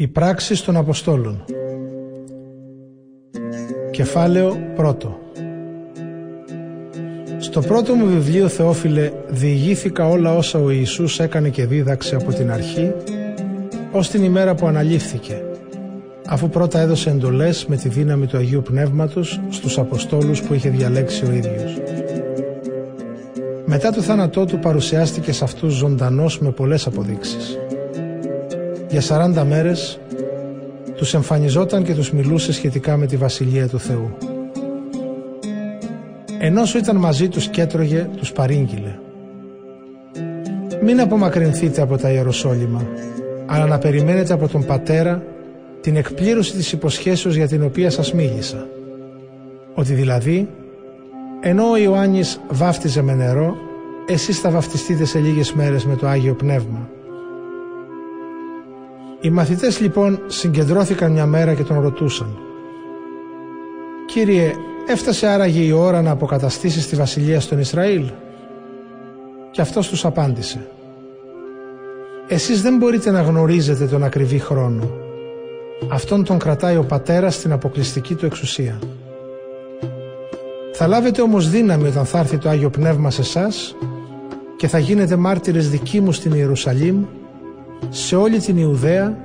Οι πράξεις των Αποστόλων Κεφάλαιο πρώτο Στο πρώτο μου βιβλίο Θεόφιλε διηγήθηκα όλα όσα ο Ιησούς έκανε και δίδαξε από την αρχή ως την ημέρα που αναλήφθηκε αφού πρώτα έδωσε εντολές με τη δύναμη του Αγίου Πνεύματος στους Αποστόλους που είχε διαλέξει ο ίδιος. Μετά το θάνατό του παρουσιάστηκε σε αυτούς ζωντανός με πολλές αποδείξεις. Για 40 μέρες τους εμφανιζόταν και τους μιλούσε σχετικά με τη Βασιλεία του Θεού. Ενώ σου ήταν μαζί τους και έτρωγε, τους παρήγγειλε. Μην απομακρυνθείτε από τα Ιεροσόλυμα, αλλά να περιμένετε από τον Πατέρα την εκπλήρωση της υποσχέσεως για την οποία σας μίλησα. Ότι δηλαδή, ενώ ο Ιωάννης βάφτιζε με νερό, εσείς θα βαφτιστείτε σε λίγες μέρες με το Άγιο Πνεύμα. Οι μαθητές λοιπόν συγκεντρώθηκαν μια μέρα και τον ρωτούσαν «Κύριε, έφτασε άραγε η ώρα να αποκαταστήσεις τη βασιλεία στον Ισραήλ» και αυτός τους απάντησε «Εσείς δεν μπορείτε να γνωρίζετε τον ακριβή χρόνο. Αυτόν τον κρατάει ο Πατέρας στην αποκλειστική του εξουσία. Θα λάβετε όμως δύναμη όταν θα έρθει το Άγιο Πνεύμα σε εσάς και θα γίνετε μάρτυρες δικοί μου στην Ιερουσαλήμ σε όλη την Ιουδαία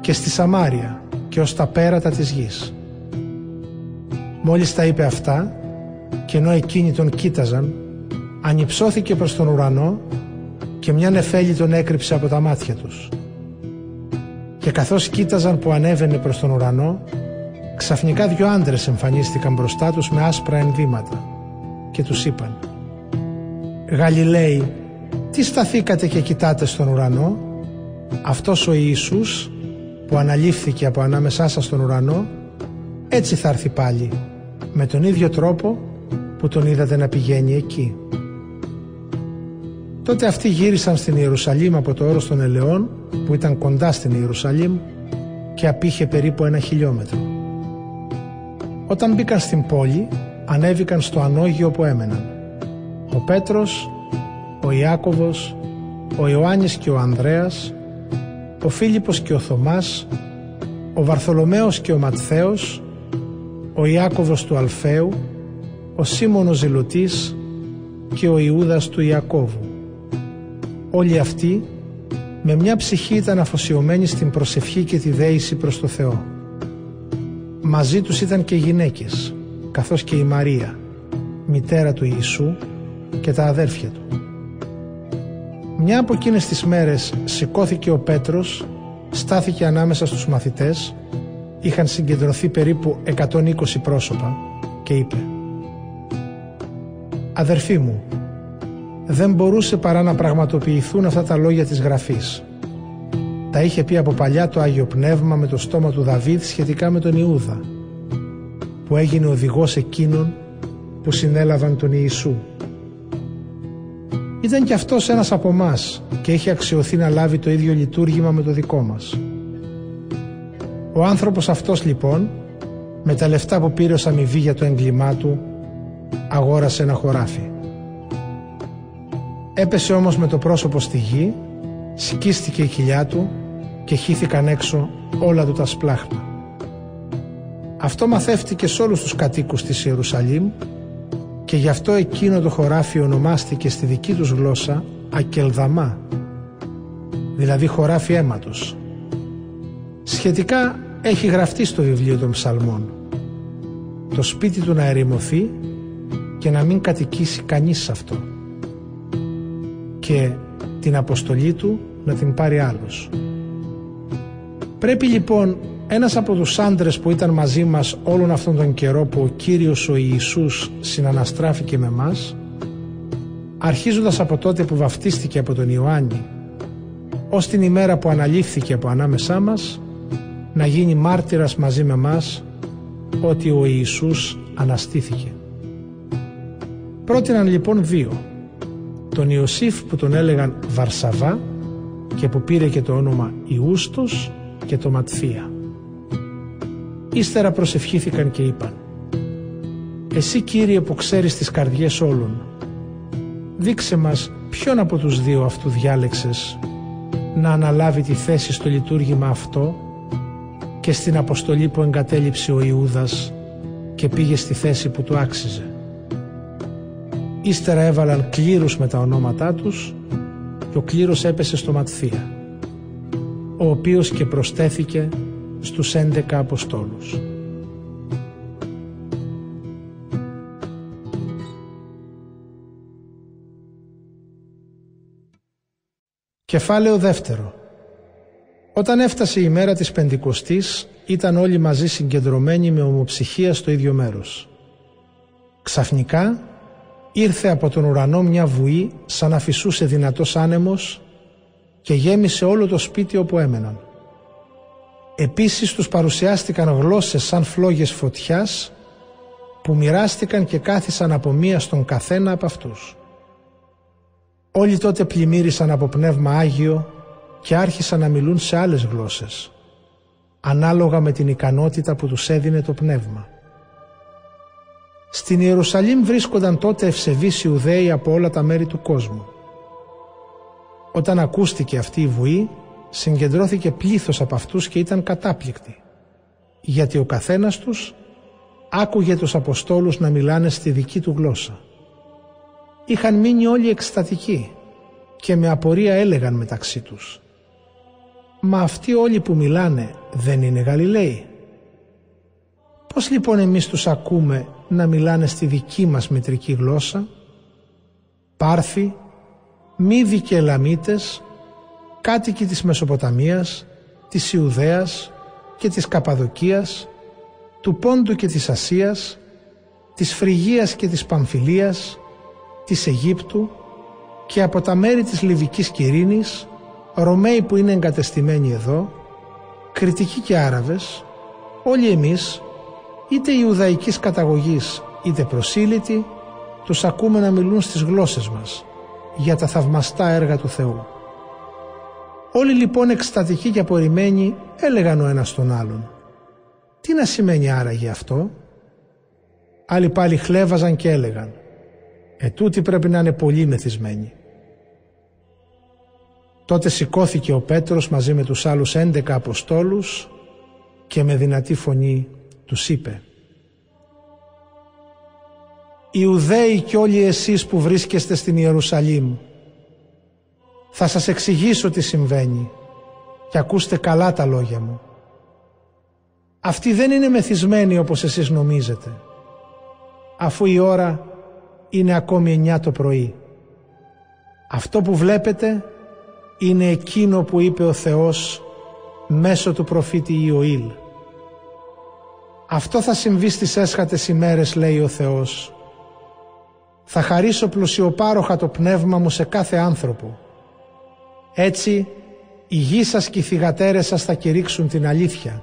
και στη Σαμάρια και ως τα πέρατα της γης. Μόλις τα είπε αυτά και ενώ εκείνοι τον κοίταζαν ανυψώθηκε προς τον ουρανό και μια νεφέλη τον έκρυψε από τα μάτια τους. Και καθώς κοίταζαν που ανέβαινε προς τον ουρανό ξαφνικά δυο άντρες εμφανίστηκαν μπροστά τους με άσπρα ενδύματα και τους είπαν «Γαλιλαίοι, τι σταθήκατε και κοιτάτε στον ουρανό» αυτός ο Ιησούς που αναλήφθηκε από ανάμεσά σας στον ουρανό έτσι θα έρθει πάλι με τον ίδιο τρόπο που τον είδατε να πηγαίνει εκεί. Τότε αυτοί γύρισαν στην Ιερουσαλήμ από το όρος των Ελαιών που ήταν κοντά στην Ιερουσαλήμ και απήχε περίπου ένα χιλιόμετρο. Όταν μπήκαν στην πόλη ανέβηκαν στο ανώγιο που έμεναν. Ο Πέτρος, ο Ιάκωβος, ο Ιωάννης και ο Ανδρέας ο Φίλιππος και ο Θωμάς, ο Βαρθολομαίος και ο Ματθαίος, ο Ιάκωβος του Αλφαίου, ο Σίμωνος Ζηλωτής και ο Ιούδας του Ιακώβου. Όλοι αυτοί με μια ψυχή ήταν αφοσιωμένοι στην προσευχή και τη δέηση προς το Θεό. Μαζί τους ήταν και γυναίκες, καθώς και η Μαρία, μητέρα του Ιησού και τα αδέρφια του. Μια από εκείνες τις μέρες σηκώθηκε ο Πέτρος, στάθηκε ανάμεσα στους μαθητές, είχαν συγκεντρωθεί περίπου 120 πρόσωπα και είπε «Αδερφοί μου, δεν μπορούσε παρά να πραγματοποιηθούν αυτά τα λόγια της Γραφής. Τα είχε πει από παλιά το Άγιο Πνεύμα με το στόμα του Δαβίδ σχετικά με τον Ιούδα, που έγινε οδηγός εκείνων που συνέλαβαν τον Ιησού. Ήταν κι αυτός ένας από εμάς και είχε αξιωθεί να λάβει το ίδιο λειτουργήμα με το δικό μας. Ο άνθρωπος αυτός λοιπόν, με τα λεφτά που πήρε ως αμοιβή για το έγκλημά του, αγόρασε ένα χωράφι. Έπεσε όμως με το πρόσωπο στη γη, σκίστηκε η κοιλιά του και χύθηκαν έξω όλα του τα σπλάχνα. Αυτό μαθεύτηκε σε όλους τους κατοίκους της Ιερουσαλήμ και γι' αυτό εκείνο το χωράφι ονομάστηκε στη δική τους γλώσσα Ακελδαμά, δηλαδή χωράφι αίματος. Σχετικά έχει γραφτεί στο βιβλίο των ψαλμών το σπίτι του να ερημωθεί και να μην κατοικήσει κανείς σε αυτό και την αποστολή του να την πάρει άλλος. Πρέπει λοιπόν ένας από τους άντρες που ήταν μαζί μας όλον αυτόν τον καιρό που ο Κύριος ο Ιησούς συναναστράφηκε με μας, αρχίζοντας από τότε που βαφτίστηκε από τον Ιωάννη, ως την ημέρα που αναλήφθηκε από ανάμεσά μας, να γίνει μάρτυρας μαζί με μας ότι ο Ιησούς αναστήθηκε. Πρότειναν λοιπόν δύο, τον Ιωσήφ που τον έλεγαν Βαρσαβά και που πήρε και το όνομα Ιούστος και το Ματθία. Ύστερα προσευχήθηκαν και είπαν «Εσύ Κύριε που ξέρεις τις καρδιές όλων, δείξε μας ποιον από τους δύο αυτού διάλεξες να αναλάβει τη θέση στο λειτουργήμα αυτό και στην αποστολή που εγκατέλειψε ο Ιούδας και πήγε στη θέση που του άξιζε. Ύστερα έβαλαν κλήρους με τα ονόματά τους και ο κλήρος έπεσε στο Ματθία, ο οποίος και προστέθηκε στους 11 Αποστόλους. Κεφάλαιο δεύτερο Όταν έφτασε η μέρα της Πεντηκοστής ήταν όλοι μαζί συγκεντρωμένοι με ομοψυχία στο ίδιο μέρος. Ξαφνικά ήρθε από τον ουρανό μια βουή σαν να φυσούσε δυνατός άνεμος και γέμισε όλο το σπίτι όπου έμεναν. Επίσης τους παρουσιάστηκαν γλώσσες σαν φλόγες φωτιάς που μοιράστηκαν και κάθισαν από μία στον καθένα από αυτούς. Όλοι τότε πλημμύρισαν από πνεύμα Άγιο και άρχισαν να μιλούν σε άλλες γλώσσες, ανάλογα με την ικανότητα που τους έδινε το πνεύμα. Στην Ιερουσαλήμ βρίσκονταν τότε ευσεβείς Ιουδαίοι από όλα τα μέρη του κόσμου. Όταν ακούστηκε αυτή η βουή, συγκεντρώθηκε πλήθος από αυτούς και ήταν κατάπληκτοι, γιατί ο καθένας τους άκουγε τους Αποστόλους να μιλάνε στη δική του γλώσσα. Είχαν μείνει όλοι εκστατικοί και με απορία έλεγαν μεταξύ τους «Μα αυτοί όλοι που μιλάνε δεν είναι Γαλιλαίοι». Πώς λοιπόν εμείς τους ακούμε να μιλάνε στη δική μας μητρική γλώσσα Πάρθοι, Μύδοι και Ελαμίτες, κάτοικοι της Μεσοποταμίας, της Ιουδαίας και της Καπαδοκίας, του Πόντου και της Ασίας, της Φρυγίας και της Παμφιλίας, της Αιγύπτου και από τα μέρη της Λιβικής Κυρίνης, Ρωμαίοι που είναι εγκατεστημένοι εδώ, Κριτικοί και Άραβες, όλοι εμείς, είτε Ιουδαϊκής καταγωγής είτε προσήλυτοι, τους ακούμε να μιλούν στις γλώσσες μας για τα θαυμαστά έργα του Θεού. Όλοι λοιπόν εκστατικοί και απορριμμένοι έλεγαν ο ένας τον άλλον «Τι να σημαίνει άραγε αυτό» Άλλοι πάλι χλέβαζαν και έλεγαν «Ετούτοι πρέπει να είναι πολύ μεθυσμένοι». Τότε σηκώθηκε ο Πέτρος μαζί με τους άλλους έντεκα Αποστόλους και με δυνατή φωνή τους είπε «Ιουδαίοι και όλοι εσείς που βρίσκεστε στην Ιερουσαλήμ, θα σας εξηγήσω τι συμβαίνει και ακούστε καλά τα λόγια μου. Αυτοί δεν είναι μεθυσμένοι όπως εσείς νομίζετε, αφού η ώρα είναι ακόμη 9 το πρωί. Αυτό που βλέπετε είναι εκείνο που είπε ο Θεός μέσω του προφήτη Ιωήλ. Αυτό θα συμβεί στις έσχατες ημέρες λέει ο Θεός. Θα χαρίσω πλουσιοπάροχα το πνεύμα μου σε κάθε άνθρωπο. Έτσι οι γη σας και οι θυγατέρες σας θα κηρύξουν την αλήθεια.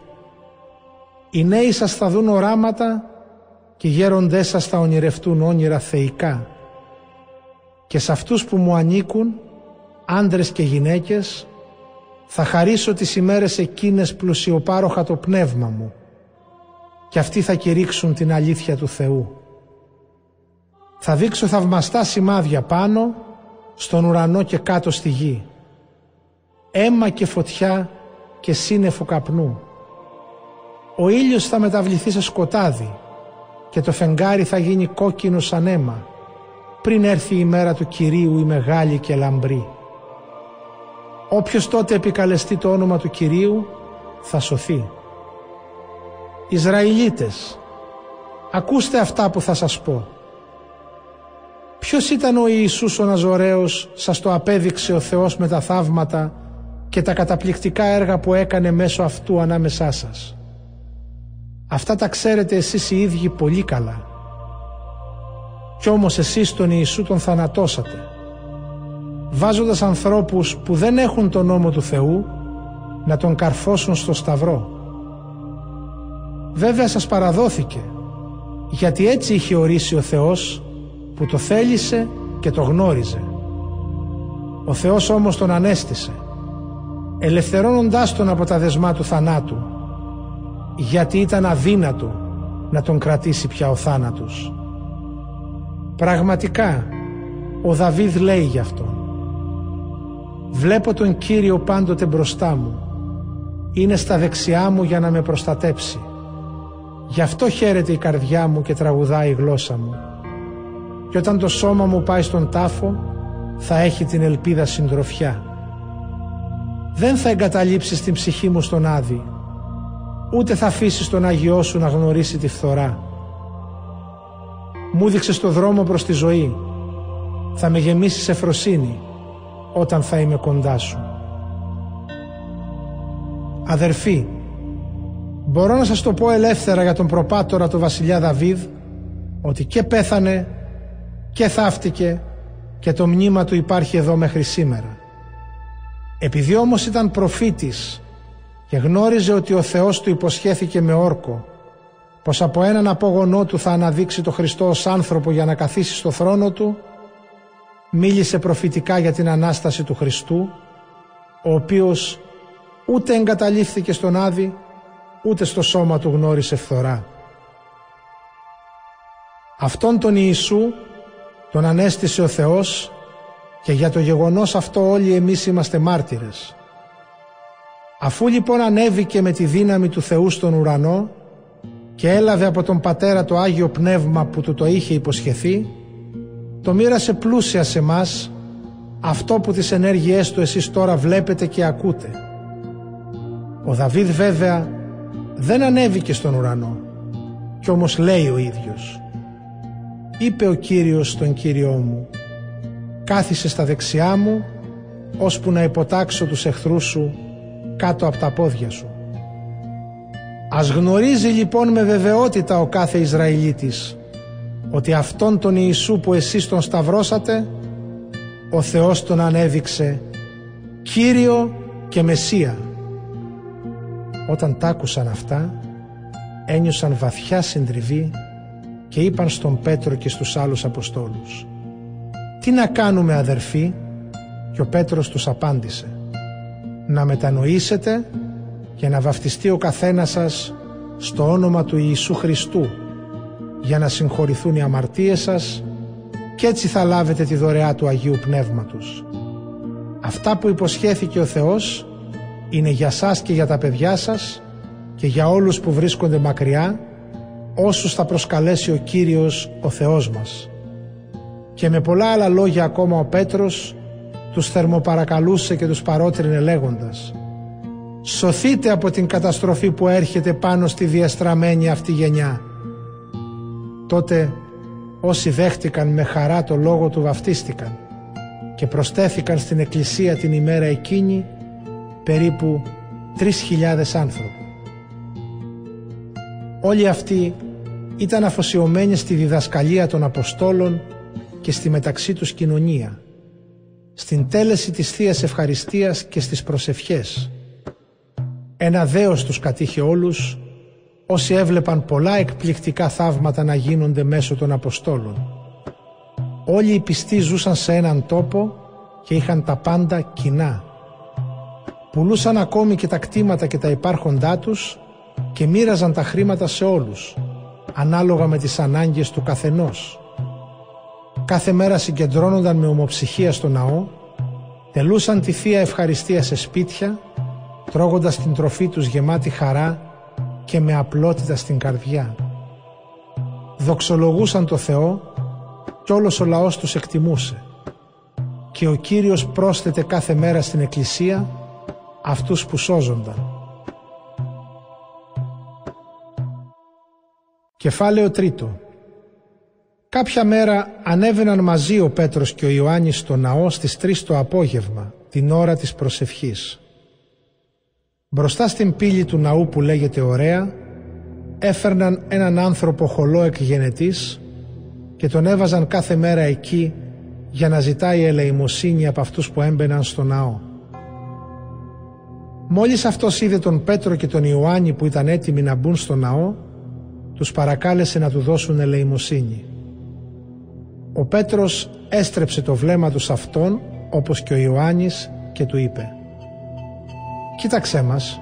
Οι νέοι σας θα δουν οράματα και οι γέροντές σας θα ονειρευτούν όνειρα θεϊκά. Και σε αυτούς που μου ανήκουν, άντρες και γυναίκες, θα χαρίσω τις ημέρες εκείνες πλουσιοπάροχα το πνεύμα μου και αυτοί θα κηρύξουν την αλήθεια του Θεού. Θα δείξω θαυμαστά σημάδια πάνω, στον ουρανό και κάτω στη γη. Έμα και φωτιά και σύννεφο καπνού. Ο ήλιος θα μεταβληθεί σε σκοτάδι και το φεγγάρι θα γίνει κόκκινο σαν αίμα πριν έρθει η μέρα του Κυρίου η μεγάλη και λαμπρή. Όποιος τότε επικαλεστεί το όνομα του Κυρίου θα σωθεί. Ισραηλίτες, ακούστε αυτά που θα σας πω. Ποιος ήταν ο Ιησούς ο Ναζωραίος, σας το απέδειξε ο Θεός με τα θαύματα και τα καταπληκτικά έργα που έκανε μέσω αυτού ανάμεσά σας. Αυτά τα ξέρετε εσείς οι ίδιοι πολύ καλά. Κι όμως εσείς τον Ιησού τον θανατώσατε, βάζοντας ανθρώπους που δεν έχουν τον νόμο του Θεού να τον καρφώσουν στο σταυρό. Βέβαια σας παραδόθηκε, γιατί έτσι είχε ορίσει ο Θεός που το θέλησε και το γνώριζε. Ο Θεός όμως τον ανέστησε, ελευθερώνοντάς τον από τα δεσμά του θανάτου, γιατί ήταν αδύνατο να τον κρατήσει πια ο θάνατος. Πραγματικά, ο Δαβίδ λέει γι' αυτό. Βλέπω τον Κύριο πάντοτε μπροστά μου. είναι στα δεξιά μου για να με προστατέψει. Γι' αυτό χαίρεται η καρδιά μου και τραγουδάει η γλώσσα μου. Και όταν το σώμα μου πάει στον τάφο, θα έχει την ελπίδα συντροφιά. Δεν θα εγκαταλείψεις την ψυχή μου στον Άδη, ούτε θα αφήσεις τον Άγιό σου να γνωρίσει τη φθορά. Μου δείξε το δρόμο προς τη ζωή, θα με γεμίσεις εφροσύνη όταν θα είμαι κοντά σου. Αδερφοί, μπορώ να σας το πω ελεύθερα για τον προπάτορα του βασιλιά Δαβίδ ότι και πέθανε και θαύτηκε και το μνήμα του υπάρχει εδώ μέχρι σήμερα. Επειδή όμως ήταν προφήτης και γνώριζε ότι ο Θεός του υποσχέθηκε με όρκο πως από έναν απόγονό του θα αναδείξει το Χριστό ως άνθρωπο για να καθίσει στο θρόνο του μίλησε προφητικά για την Ανάσταση του Χριστού ο οποίος ούτε εγκαταλείφθηκε στον Άδη ούτε στο σώμα του γνώρισε φθορά. Αυτόν τον Ιησού τον ανέστησε ο Θεός και για το γεγονός αυτό όλοι εμείς είμαστε μάρτυρες. Αφού λοιπόν ανέβηκε με τη δύναμη του Θεού στον ουρανό και έλαβε από τον Πατέρα το Άγιο Πνεύμα που του το είχε υποσχεθεί, το μοίρασε πλούσια σε μας αυτό που τις ενέργειές του εσείς τώρα βλέπετε και ακούτε. Ο Δαβίδ βέβαια δεν ανέβηκε στον ουρανό κι όμως λέει ο ίδιος είπε ο Κύριος στον Κύριό μου κάθισε στα δεξιά μου ώσπου να υποτάξω τους εχθρούς σου κάτω από τα πόδια σου. Ας γνωρίζει λοιπόν με βεβαιότητα ο κάθε Ισραηλίτης ότι αυτόν τον Ιησού που εσείς τον σταυρώσατε ο Θεός τον ανέδειξε Κύριο και Μεσσία. Όταν τ' άκουσαν αυτά ένιωσαν βαθιά συντριβή και είπαν στον Πέτρο και στους άλλους Αποστόλους «Τι να κάνουμε αδερφοί» και ο Πέτρος τους απάντησε «Να μετανοήσετε και να βαφτιστεί ο καθένας σας στο όνομα του Ιησού Χριστού για να συγχωρηθούν οι αμαρτίες σας και έτσι θα λάβετε τη δωρεά του Αγίου Πνεύματος. Αυτά που υποσχέθηκε ο Θεός είναι για σας και για τα παιδιά σας και για όλους που βρίσκονται μακριά όσους θα προσκαλέσει ο Κύριος ο Θεός μας. Και με πολλά άλλα λόγια ακόμα ο Πέτρος τους θερμοπαρακαλούσε και τους παρότρινε λέγοντας «Σωθείτε από την καταστροφή που έρχεται πάνω στη διαστραμμένη αυτή γενιά». Τότε όσοι δέχτηκαν με χαρά το λόγο του βαφτίστηκαν και προστέθηκαν στην εκκλησία την ημέρα εκείνη περίπου 3.000 άνθρωποι. Όλοι αυτοί ήταν αφοσιωμένοι στη διδασκαλία των Αποστόλων και στη μεταξύ τους κοινωνία, στην τέλεση της θείας Ευχαριστίας και στις προσευχές. Ένα δέος τους κατήχε όλους, όσοι έβλεπαν πολλά εκπληκτικά θαύματα να γίνονται μέσω των Αποστόλων. Όλοι οι πιστοί ζούσαν σε έναν τόπο και είχαν τα πάντα κοινά. Πουλούσαν ακόμη και τα κτήματα και τα υπάρχοντά τους και μοίραζαν τα χρήματα σε όλους, ανάλογα με τις ανάγκες του καθενός. Κάθε μέρα συγκεντρώνονταν με ομοψυχία στο ναό, τελούσαν τη Θεία Ευχαριστία σε σπίτια, τρώγοντας την τροφή τους γεμάτη χαρά και με απλότητα στην καρδιά. Δοξολογούσαν το Θεό κι όλος ο λαός τους εκτιμούσε. Και ο Κύριος πρόσθετε κάθε μέρα στην Εκκλησία αυτούς που σώζονταν. Κεφάλαιο τρίτο Κάποια μέρα ανέβαιναν μαζί ο Πέτρος και ο Ιωάννης στο ναό στις τρεις το απόγευμα, την ώρα της προσευχής. Μπροστά στην πύλη του ναού που λέγεται Ωραία, έφερναν έναν άνθρωπο χολό εκγενετής και τον έβαζαν κάθε μέρα εκεί για να ζητάει ελεημοσύνη από αυτούς που έμπαιναν στο ναό. Μόλις αυτός είδε τον Πέτρο και τον Ιωάννη που ήταν έτοιμοι να μπουν στο ναό, τους παρακάλεσε να του δώσουν ελεημοσύνη. Ο Πέτρος έστρεψε το βλέμμα του σε αυτόν όπως και ο Ιωάννης και του είπε «Κοίταξέ μας».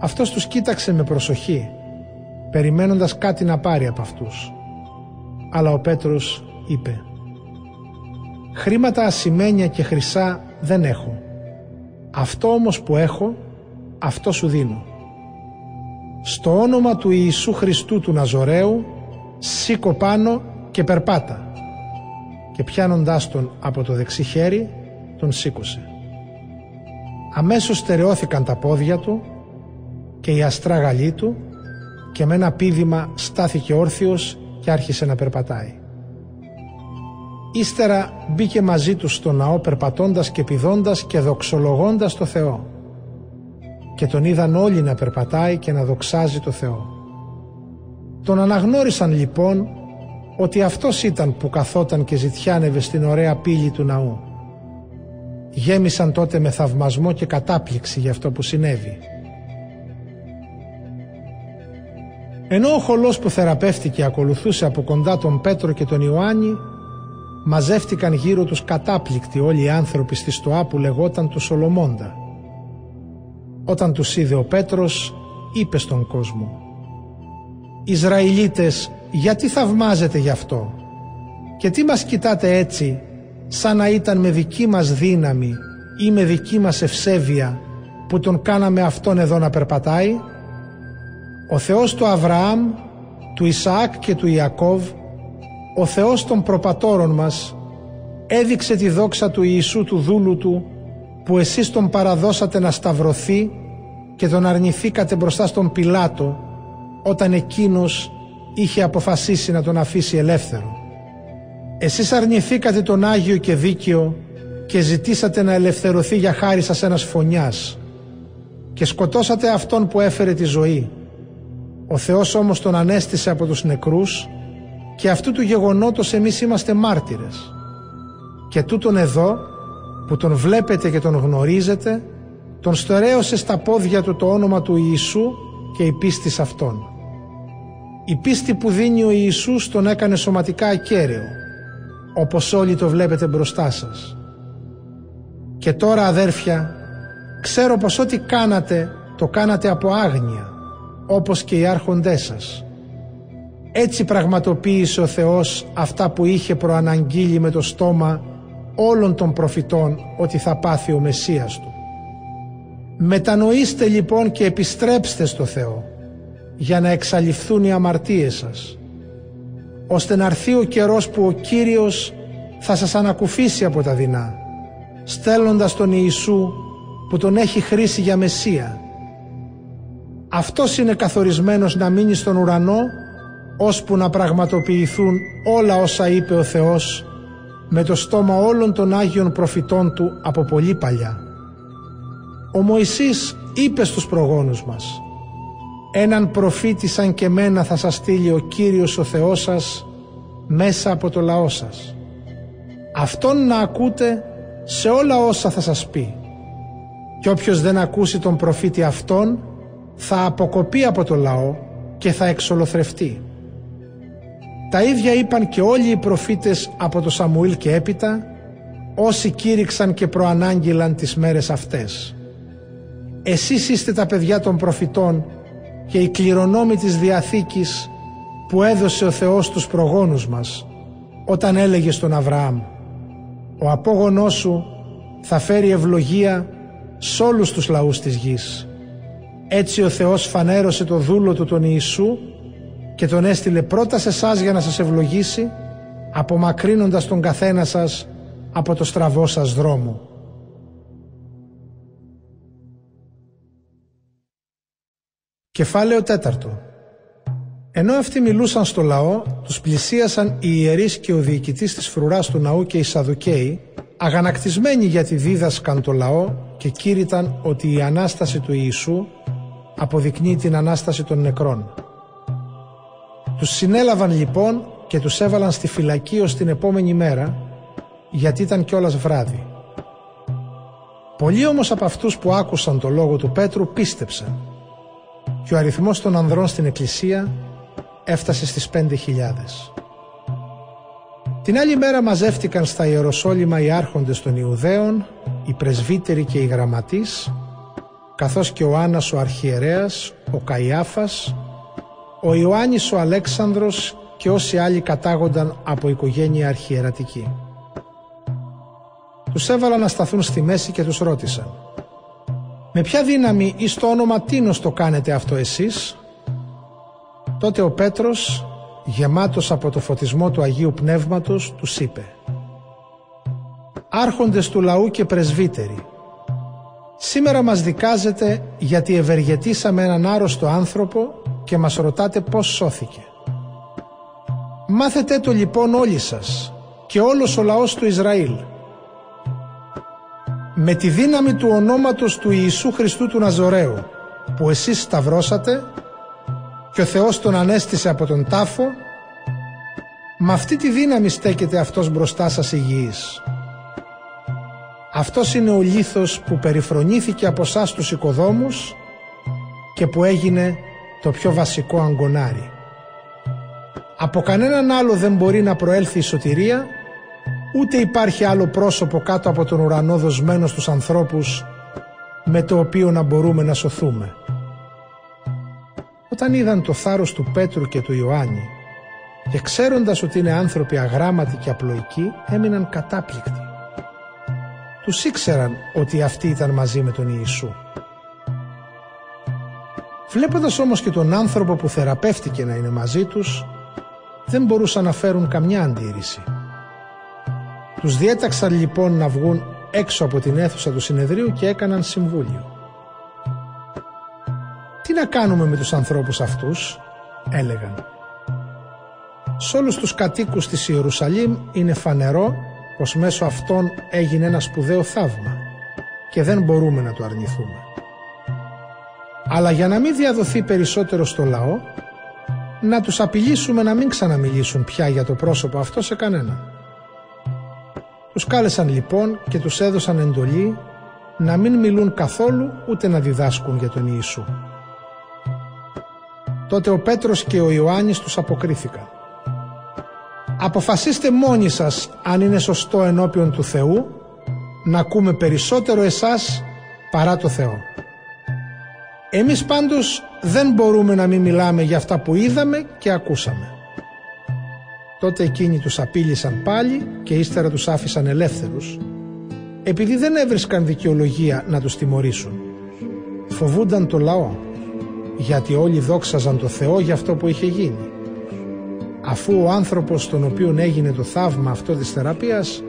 Αυτός τους κοίταξε με προσοχή περιμένοντας κάτι να πάρει από αυτούς. Αλλά ο Πέτρος είπε «Χρήματα ασημένια και χρυσά δεν έχω. Αυτό όμως που έχω αυτό σου δίνω. Στο όνομα του Ιησού Χριστού του Ναζωραίου, σήκω πάνω και περπάτα. Και πιάνοντάς τον από το δεξί χέρι, τον σήκωσε. Αμέσως στερεώθηκαν τα πόδια του και η αστράγαλή του και με ένα πίδημα στάθηκε όρθιος και άρχισε να περπατάει. Ύστερα μπήκε μαζί τους στο ναό περπατώντας και πηδώντας και δοξολογώντας το Θεό. Και τον είδαν όλοι να περπατάει και να δοξάζει το Θεό. Τον αναγνώρισαν λοιπόν ότι αυτός ήταν που καθόταν και ζητιάνευε στην ωραία πύλη του ναού. Γέμισαν τότε με θαυμασμό και κατάπληξη για αυτό που συνέβη. Ενώ ο χολός που θεραπεύτηκε ακολουθούσε από κοντά τον Πέτρο και τον Ιωάννη, μαζεύτηκαν γύρω τους κατάπληκτοι όλοι οι άνθρωποι στη στοά που λεγόταν του Σολομώντα. Όταν τους είδε ο Πέτρος, είπε στον κόσμο «Ισραηλίτες, γιατί θαυμάζετε γι' αυτό; Και τι μας κοιτάτε έτσι σαν να ήταν με δική μας δύναμη ή με δική μας ευσέβεια που τον κάναμε αυτόν εδώ να περπατάει» Ο Θεός του Αβραάμ, του Ισαάκ και του Ιακώβ, ο Θεός των προπατόρων μας, έδειξε τη δόξα του Ιησού του δούλου του, που εσείς τον παραδώσατε να σταυρωθεί και τον αρνηθήκατε μπροστά στον Πιλάτο, όταν εκείνος είχε αποφασίσει να τον αφήσει ελεύθερο. Εσείς αρνηθήκατε τον Άγιο και Δίκαιο και ζητήσατε να ελευθερωθεί για χάρη σας ένας φωνιάς και σκοτώσατε αυτόν που έφερε τη ζωή ο Θεός όμως τον ανέστησε από τους νεκρούς και αυτού του γεγονότος εμείς είμαστε μάρτυρες. Και τούτον εδώ που τον βλέπετε και τον γνωρίζετε τον στερέωσε στα πόδια του το όνομα του Ιησού και η πίστη σε Αυτόν. Η πίστη που δίνει ο Ιησούς τον έκανε σωματικά ακέραιο όπως όλοι το βλέπετε μπροστά σας. Και τώρα αδέρφια ξέρω πως ό,τι κάνατε το κάνατε από άγνοια όπως και οι άρχοντές σας. Έτσι πραγματοποίησε ο Θεός αυτά που είχε προαναγγείλει με το στόμα όλων των προφητών ότι θα πάθει ο Μεσσίας Του. Μετανοήστε λοιπόν και επιστρέψτε στο Θεό για να εξαλειφθούν οι αμαρτίες σας ώστε να έρθει ο καιρός που ο Κύριος θα σας ανακουφίσει από τα δεινά στέλνοντας τον Ιησού που τον έχει χρήσει για Μεσσία αυτός είναι καθορισμένος να μείνει στον ουρανό ώσπου να πραγματοποιηθούν όλα όσα είπε ο Θεός με το στόμα όλων των Άγιων προφητών Του από πολύ παλιά. Ο Μωυσής είπε στους προγόνους μας «Έναν προφήτη σαν και μένα θα σας στείλει ο Κύριος ο Θεός σας μέσα από το λαό σας. Αυτόν να ακούτε σε όλα όσα θα σας πει. Και όποιος δεν ακούσει τον προφήτη αυτόν θα αποκοπεί από το λαό και θα εξολοθρευτεί. Τα ίδια είπαν και όλοι οι προφήτες από το Σαμουήλ και έπειτα, όσοι κήρυξαν και προανάγγειλαν τις μέρες αυτές. Εσείς είστε τα παιδιά των προφητών και οι κληρονόμοι της Διαθήκης που έδωσε ο Θεός τους προγόνους μας, όταν έλεγε στον Αβραάμ «Ο απόγονός σου θα φέρει ευλογία σε όλους τους λαούς της γης». Έτσι ο Θεός φανέρωσε το δούλο του τον Ιησού και τον έστειλε πρώτα σε εσάς για να σας ευλογήσει, απομακρύνοντας τον καθένα σας από το στραβό σας δρόμο. Κεφάλαιο τέταρτο Ενώ αυτοί μιλούσαν στο λαό, τους πλησίασαν οι ιερείς και ο διοικητής της φρουράς του ναού και οι Σαδουκαίοι, αγανακτισμένοι γιατί δίδασκαν το λαό και κήρυταν ότι η Ανάσταση του Ιησού αποδεικνύει την Ανάσταση των νεκρών. Τους συνέλαβαν λοιπόν και τους έβαλαν στη φυλακή ως την επόμενη μέρα γιατί ήταν κιόλας βράδυ. Πολλοί όμως από αυτούς που άκουσαν το λόγο του Πέτρου πίστεψαν και ο αριθμός των ανδρών στην εκκλησία έφτασε στις πέντε χιλιάδες. Την άλλη μέρα μαζεύτηκαν στα Ιεροσόλυμα οι άρχοντες των Ιουδαίων, οι πρεσβύτεροι και οι γραμματείς καθώς και ο Άννας ο Αρχιερέας, ο Καϊάφας, ο Ιωάννης ο Αλέξανδρος και όσοι άλλοι κατάγονταν από οικογένεια αρχιερατική. Τους έβαλαν να σταθούν στη μέση και τους ρώτησαν Με ποια δύναμη ή στο όνομα τίνος το κάνετε αυτό εσείς; Τότε ο Πέτρος, γεμάτος από το φωτισμό του Αγίου Πνεύματος, τους είπε «Άρχοντες του λαού και πρεσβύτεροι, σήμερα μας δικάζετε γιατί ευεργετήσαμε έναν άρρωστο άνθρωπο και μας ρωτάτε πώς σώθηκε. Μάθετε το λοιπόν όλοι σας και όλος ο λαός του Ισραήλ. Με τη δύναμη του ονόματος του Ιησού Χριστού του Ναζωραίου που εσείς σταυρώσατε και ο Θεός τον ανέστησε από τον τάφο με αυτή τη δύναμη στέκεται αυτός μπροστά σας υγιής. Αυτός είναι ο λίθος που περιφρονήθηκε από εσά τους οικοδόμους και που έγινε το πιο βασικό αγκονάρι. Από κανέναν άλλο δεν μπορεί να προέλθει η σωτηρία, ούτε υπάρχει άλλο πρόσωπο κάτω από τον ουρανό δοσμένο στους ανθρώπους με το οποίο να μπορούμε να σωθούμε. Όταν είδαν το θάρρος του Πέτρου και του Ιωάννη και ξέροντας ότι είναι άνθρωποι αγράμματοι και απλοϊκοί, έμειναν κατάπληκτοι. Τους ήξεραν ότι αυτοί ήταν μαζί με τον Ιησού. Βλέποντας όμως και τον άνθρωπο που θεραπεύτηκε να είναι μαζί τους, δεν μπορούσαν να φέρουν καμιά αντίρρηση. Τους διέταξαν λοιπόν να βγουν έξω από την αίθουσα του συνεδρίου και έκαναν συμβούλιο. «Τι να κάνουμε με τους ανθρώπους αυτούς» έλεγαν. «Σ' όλους τους κατοίκους της Ιερουσαλήμ είναι φανερό πως μέσω αυτών έγινε ένα σπουδαίο θαύμα και δεν μπορούμε να το αρνηθούμε. Αλλά για να μην διαδοθεί περισσότερο στο λαό, να τους απειλήσουμε να μην ξαναμιλήσουν πια για το πρόσωπο αυτό σε κανένα. Τους κάλεσαν λοιπόν και τους έδωσαν εντολή να μην μιλούν καθόλου ούτε να διδάσκουν για τον Ιησού. Τότε ο Πέτρος και ο Ιωάννης τους αποκρίθηκαν. Αποφασίστε μόνοι σας αν είναι σωστό ενώπιον του Θεού να ακούμε περισσότερο εσάς παρά το Θεό. Εμείς πάντως δεν μπορούμε να μην μιλάμε για αυτά που είδαμε και ακούσαμε. Τότε εκείνοι τους απείλησαν πάλι και ύστερα τους άφησαν ελεύθερους επειδή δεν έβρισκαν δικαιολογία να τους τιμωρήσουν. Φοβούνταν το λαό γιατί όλοι δόξαζαν το Θεό για αυτό που είχε γίνει. Αφού ο άνθρωπος στον οποίο έγινε το θαύμα αυτό της θεραπείας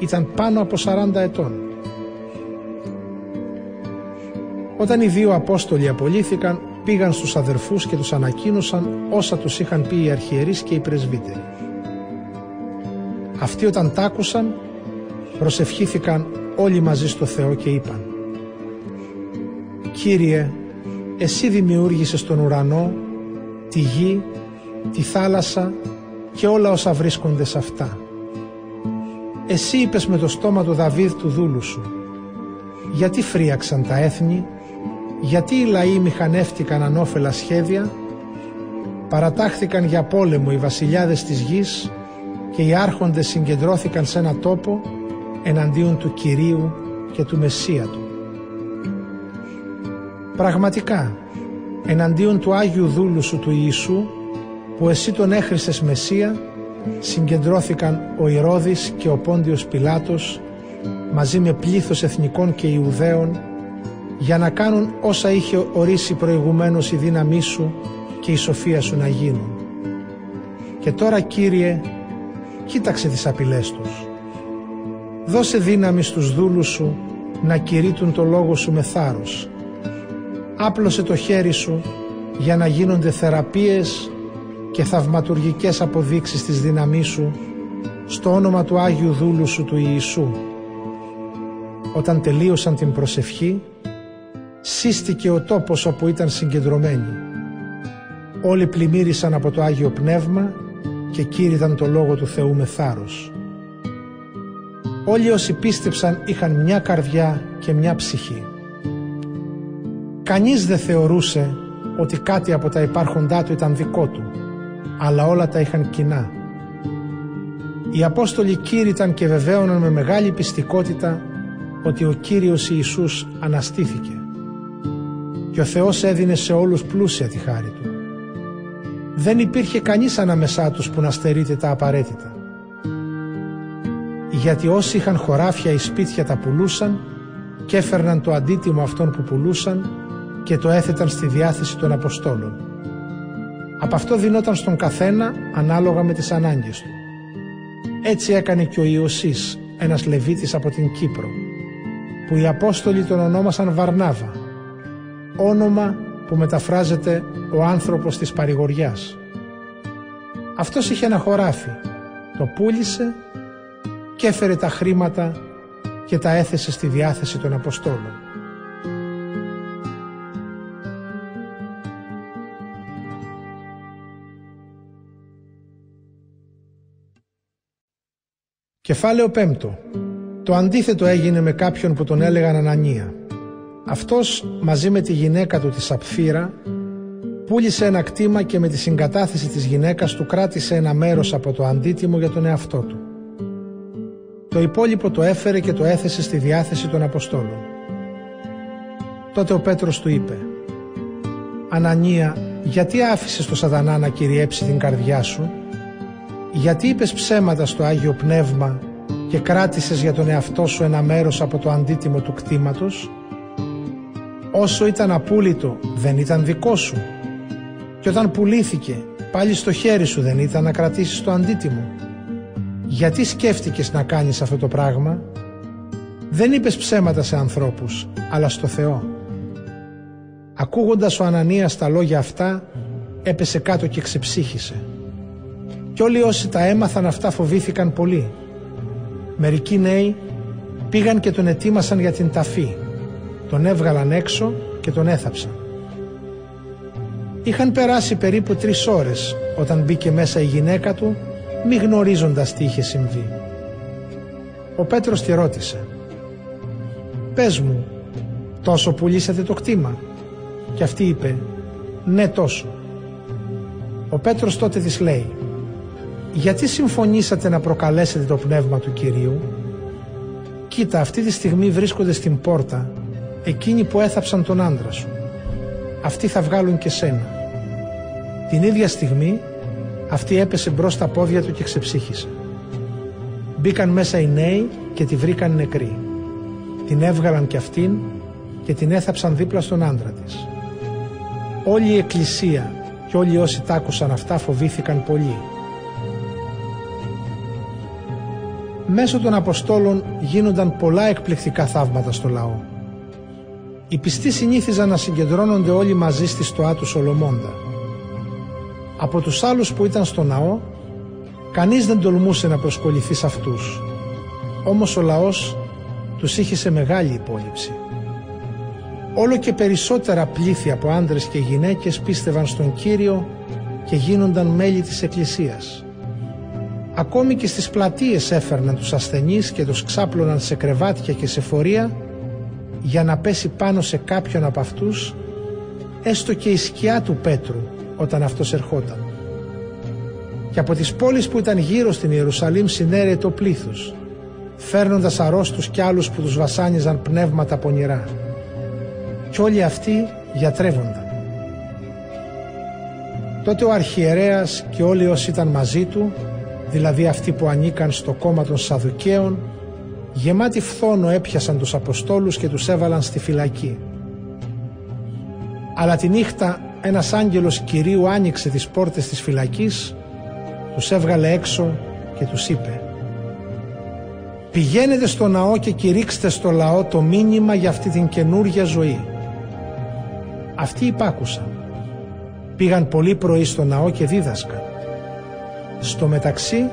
ήταν πάνω από 40 ετών. Όταν οι δύο Απόστολοι απολύθηκαν, πήγαν στους αδερφούς και τους ανακοίνωσαν όσα τους είχαν πει οι αρχιερείς και οι πρεσβύτεροι. Αυτοί όταν τ' άκουσαν, προσευχήθηκαν όλοι μαζί στο Θεό και είπαν «Κύριε, Εσύ δημιούργησες τον ουρανό, τη γη, τη θάλασσα και όλα όσα βρίσκονται σε αυτά. Εσύ είπες με το στόμα του Δαβίδ του δούλου σου «Γιατί φρίαξαν τα έθνη γιατί οι λαοί μηχανεύτηκαν ανώφελα σχέδια, παρατάχθηκαν για πόλεμο οι βασιλιάδες της γης και οι άρχοντες συγκεντρώθηκαν σε ένα τόπο εναντίον του Κυρίου και του Μεσσία του. Πραγματικά, εναντίον του Άγιου Δούλου σου του Ιησού, που εσύ τον έχρισες Μεσσία, συγκεντρώθηκαν ο Ηρώδης και ο Πόντιος Πιλάτος μαζί με πλήθος εθνικών και Ιουδαίων για να κάνουν όσα είχε ορίσει προηγουμένως η δύναμή σου και η σοφία σου να γίνουν. Και τώρα Κύριε, κοίταξε τις απειλές τους. Δώσε δύναμη στους δούλους σου να κηρύττουν το λόγο σου με θάρρος. Άπλωσε το χέρι σου για να γίνονται θεραπείες και θαυματουργικές αποδείξεις της δύναμής σου στο όνομα του Άγιου Δούλου σου του Ιησού. Όταν τελείωσαν την προσευχή, σύστηκε ο τόπος όπου ήταν συγκεντρωμένοι. Όλοι πλημμύρισαν από το Άγιο Πνεύμα και κήρυταν το Λόγο του Θεού με θάρρος. Όλοι όσοι πίστεψαν είχαν μια καρδιά και μια ψυχή. Κανείς δεν θεωρούσε ότι κάτι από τα υπάρχοντά του ήταν δικό του, αλλά όλα τα είχαν κοινά. Οι Απόστολοι κήρυταν και βεβαίωναν με μεγάλη πιστικότητα ότι ο Κύριος Ιησούς αναστήθηκε και ο Θεός έδινε σε όλους πλούσια τη χάρη Του. Δεν υπήρχε κανείς ανάμεσά τους που να στερείται τα και έφερναν το αντίτιμο αυτών που πουλούσαν και το έθεταν στη διάθεση των Αποστόλων. Από αυτό δινόταν στον καθένα ανάλογα με τις ανάγκες του. Έτσι έκανε και ο Ιωσής, ένας Λεβίτης από την Κύπρο, που οι Απόστολοι τον ονόμασαν Βαρνάβα, όνομα που μεταφράζεται ο άνθρωπος της παρηγοριάς. Αυτός είχε ένα χωράφι, το πούλησε και έφερε τα χρήματα και τα έθεσε στη διάθεση των Αποστόλων. Κεφάλαιο 5. Το αντίθετο έγινε με κάποιον που τον έλεγαν Ανανία. Αυτός μαζί με τη γυναίκα του τη Σαπφύρα πούλησε ένα κτήμα και με τη συγκατάθεση της γυναίκας του κράτησε ένα μέρος από το αντίτιμο για τον εαυτό του. Το υπόλοιπο το έφερε και το έθεσε στη διάθεση των Αποστόλων. Τότε ο Πέτρος του είπε «Ανανία, γιατί άφησες το σατανά να κυριέψει την καρδιά σου, γιατί είπες ψέματα στο Άγιο Πνεύμα και κράτησες για τον εαυτό σου ένα μέρος από το αντίτιμο του κτήματος, όσο ήταν απούλητο δεν ήταν δικό σου και όταν πουλήθηκε πάλι στο χέρι σου δεν ήταν να κρατήσεις το αντίτιμο. Γιατί σκέφτηκες να κάνεις αυτό το πράγμα; Δεν είπες ψέματα σε ανθρώπους, αλλά στο Θεό. Ακούγοντας ο Ανανίας τα λόγια αυτά, έπεσε κάτω και ξεψύχησε. Κι όλοι όσοι τα έμαθαν αυτά φοβήθηκαν πολύ. Μερικοί νέοι πήγαν και τον ετοίμασαν για την ταφή. Τον έβγαλαν έξω και τον έθαψαν. Είχαν περάσει περίπου τρεις ώρες όταν μπήκε μέσα η γυναίκα του μη γνωρίζοντας τι είχε συμβεί. Ο Πέτρος τη ρώτησε «Πες μου, τόσο πουλήσατε το κτήμα» και αυτή είπε «Ναι τόσο». Ο Πέτρος τότε της λέει «Γιατί συμφωνήσατε να προκαλέσετε το πνεύμα του Κυρίου» «Κοίτα, αυτή τη στιγμή βρίσκονται στην πόρτα εκείνοι που έθαψαν τον άντρα σου. Αυτοί θα βγάλουν και σένα». Την ίδια στιγμή αυτή έπεσε μπρος στα πόδια του και ξεψύχησε. Μπήκαν μέσα οι νέοι και τη βρήκαν νεκρή. Την έβγαλαν κι αυτήν και την έθαψαν δίπλα στον άντρα της. Όλη η εκκλησία και όλοι όσοι τ' άκουσαν αυτά φοβήθηκαν πολύ. Μέσω των Αποστόλων γίνονταν πολλά εκπληκτικά θαύματα στο λαό. Οι πιστοί συνήθιζαν να συγκεντρώνονται όλοι μαζί στη στοά του Σολομώντα από τους άλλους που ήταν στο ναό, κανείς δεν τολμούσε να προσκοληθεί σε αυτούς. Όμως ο λαός τους είχε σε μεγάλη υπόλοιψη. Όλο και περισσότερα πλήθη από άντρες και γυναίκες πίστευαν στον Κύριο και γίνονταν μέλη της Εκκλησίας. Ακόμη και στις πλατείες έφερναν τους ασθενείς και τους ξάπλωναν σε κρεβάτια και σε φορεία για να πέσει πάνω σε κάποιον από αυτούς έστω και η σκιά του Πέτρου όταν αυτός ερχόταν. Και από τις πόλεις που ήταν γύρω στην Ιερουσαλήμ συνέρεε το πλήθος, φέρνοντας αρρώστους κι άλλους που τους βασάνιζαν πνεύματα πονηρά. Κι όλοι αυτοί γιατρεύονταν. Τότε ο αρχιερέας και όλοι όσοι ήταν μαζί του, δηλαδή αυτοί που ανήκαν στο κόμμα των Σαδουκαίων, γεμάτοι φθόνο έπιασαν τους Αποστόλους και τους έβαλαν στη φυλακή. Αλλά τη νύχτα ένας άγγελος Κυρίου άνοιξε τις πόρτες της φυλακής, τους έβγαλε έξω και τους είπε «Πηγαίνετε στο ναό και κηρύξτε στο λαό το μήνυμα για αυτή την καινούργια ζωή». Αυτοί υπάκουσαν. Πήγαν πολύ πρωί στο ναό και δίδασκαν. Στο μεταξύ